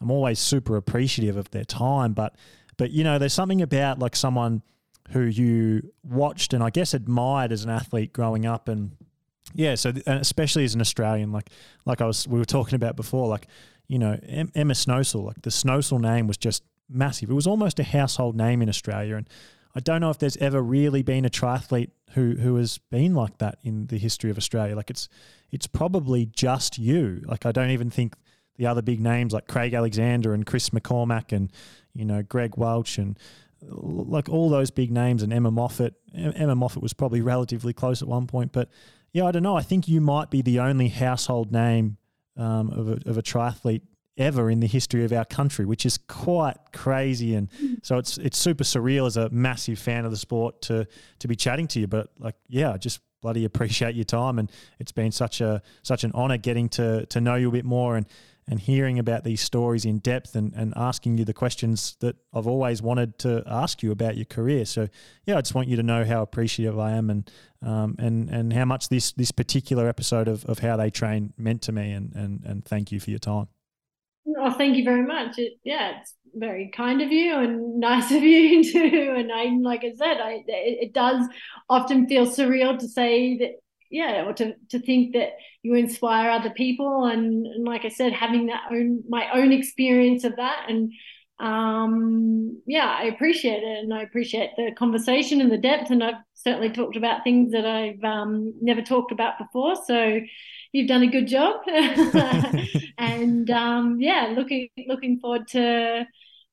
I'm always super appreciative of their time. But but you know, there's something about like someone who you watched and I guess admired as an athlete growing up and yeah, so and especially as an Australian, like like I was we were talking about before, like you know Emma Snowsill, like the Snowsill name was just massive. It was almost a household name in Australia, and I don't know if there's ever really been a triathlete who who has been like that in the history of Australia. Like it's it's probably just you. Like I don't even think the other big names like Craig Alexander and Chris McCormack and you know Greg Welch and like all those big names and Emma Moffatt. Emma Moffatt was probably relatively close at one point, but yeah, I don't know. I think you might be the only household name um, of, a, of a triathlete ever in the history of our country, which is quite crazy. And so it's it's super surreal as a massive fan of the sport to to be chatting to you. But like, yeah, just bloody appreciate your time, and it's been such a such an honor getting to to know you a bit more and and hearing about these stories in depth and, and asking you the questions that I've always wanted to ask you about your career. So yeah, I just want you to know how appreciative I am and um, and and how much this this particular episode of, of how they train meant to me and and and thank you for your time. Oh, thank you very much. It, yeah, it's very kind of you and nice of you too. And I, like I said, I it, it does often feel surreal to say that yeah or to, to think that you inspire other people and, and like i said having that own my own experience of that and um yeah i appreciate it and i appreciate the conversation and the depth and i've certainly talked about things that i've um, never talked about before so you've done a good job and um yeah looking looking forward to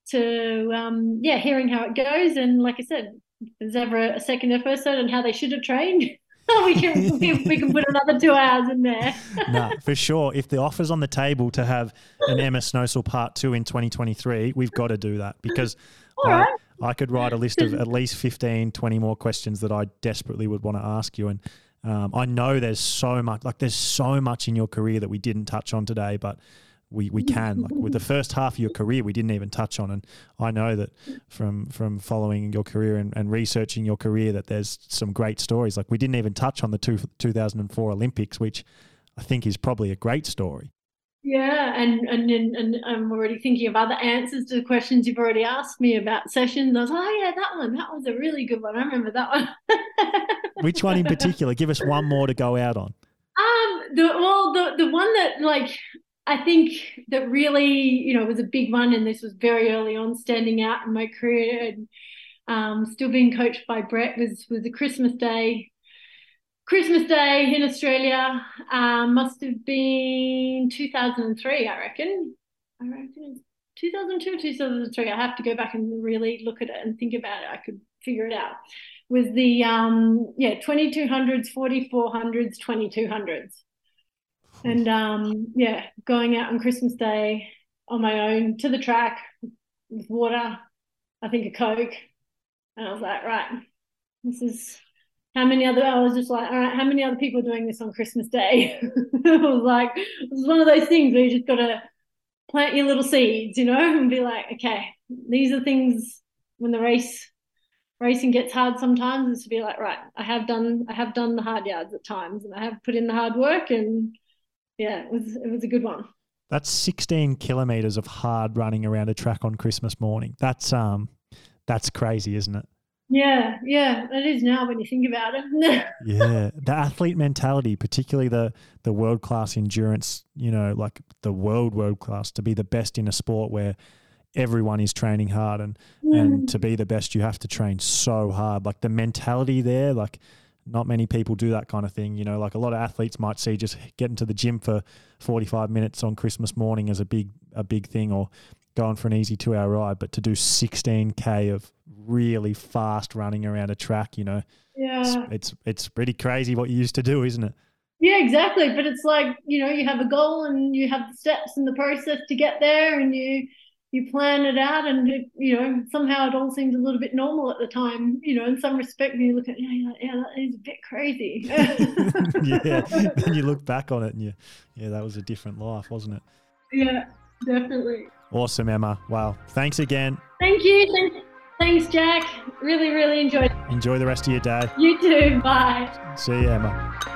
to um yeah hearing how it goes and like i said if there's ever a second episode on how they should have trained we can we can put another two hours in there. no, for sure. If the offer's on the table to have an Emma Snowsill part two in 2023, we've got to do that because I, right. I could write a list of at least 15, 20 more questions that I desperately would want to ask you. And um, I know there's so much, like there's so much in your career that we didn't touch on today, but we, we can. Like with the first half of your career, we didn't even touch on. And I know that from from following your career and, and researching your career, that there's some great stories. Like we didn't even touch on the two, 2004 Olympics, which I think is probably a great story. Yeah, and, and and I'm already thinking of other answers to the questions you've already asked me about sessions. I was like, oh yeah, that one, that was a really good one. I remember that one. Which one in particular? Give us one more to go out on. Um, the well, the the one that like I think that really, you know, was a big one, and this was very early on, standing out in my career, and um, still being coached by Brett was was the Christmas Day. Christmas Day in Australia um, must have been 2003, I reckon. I reckon 2002, 2003. I have to go back and really look at it and think about it. I could figure it out. Was the um, yeah 2200s, 4400s, 2200s and um, yeah, going out on Christmas Day on my own to the track with water, I think a Coke. And I was like, right, this is how many other, I was just like, all right, how many other people are doing this on Christmas Day? it was like, it was one of those things where you just got to plant your little seeds, you know, and be like, okay, these are things when the race racing gets hard sometimes is to be like right i have done i have done the hard yards at times and i have put in the hard work and yeah, it was it was a good one. That's 16 kilometers of hard running around a track on Christmas morning. That's um, that's crazy, isn't it? Yeah, yeah, it is now when you think about it. yeah, the athlete mentality, particularly the the world class endurance, you know, like the world world class, to be the best in a sport where everyone is training hard and mm. and to be the best you have to train so hard. Like the mentality there, like not many people do that kind of thing. You know, like a lot of athletes might see just getting to the gym for 45 minutes on Christmas morning as a big a big thing or going for an easy two hour ride, but to do 16k of really fast running around a track, you know, yeah, it's, it's it's pretty crazy what you used to do, isn't it? Yeah, exactly. But it's like you know, you have a goal and you have the steps and the process to get there, and you you plan it out, and it, you know somehow it all seems a little bit normal at the time. You know, in some respect, you look at yeah, yeah, that is a bit crazy. yeah, then you look back on it and you, yeah, that was a different life, wasn't it? Yeah, definitely. Awesome, Emma. Wow. Thanks again. Thank you. Thanks, Jack. Really, really enjoyed it. Enjoy the rest of your day. You too. Bye. See you, Emma.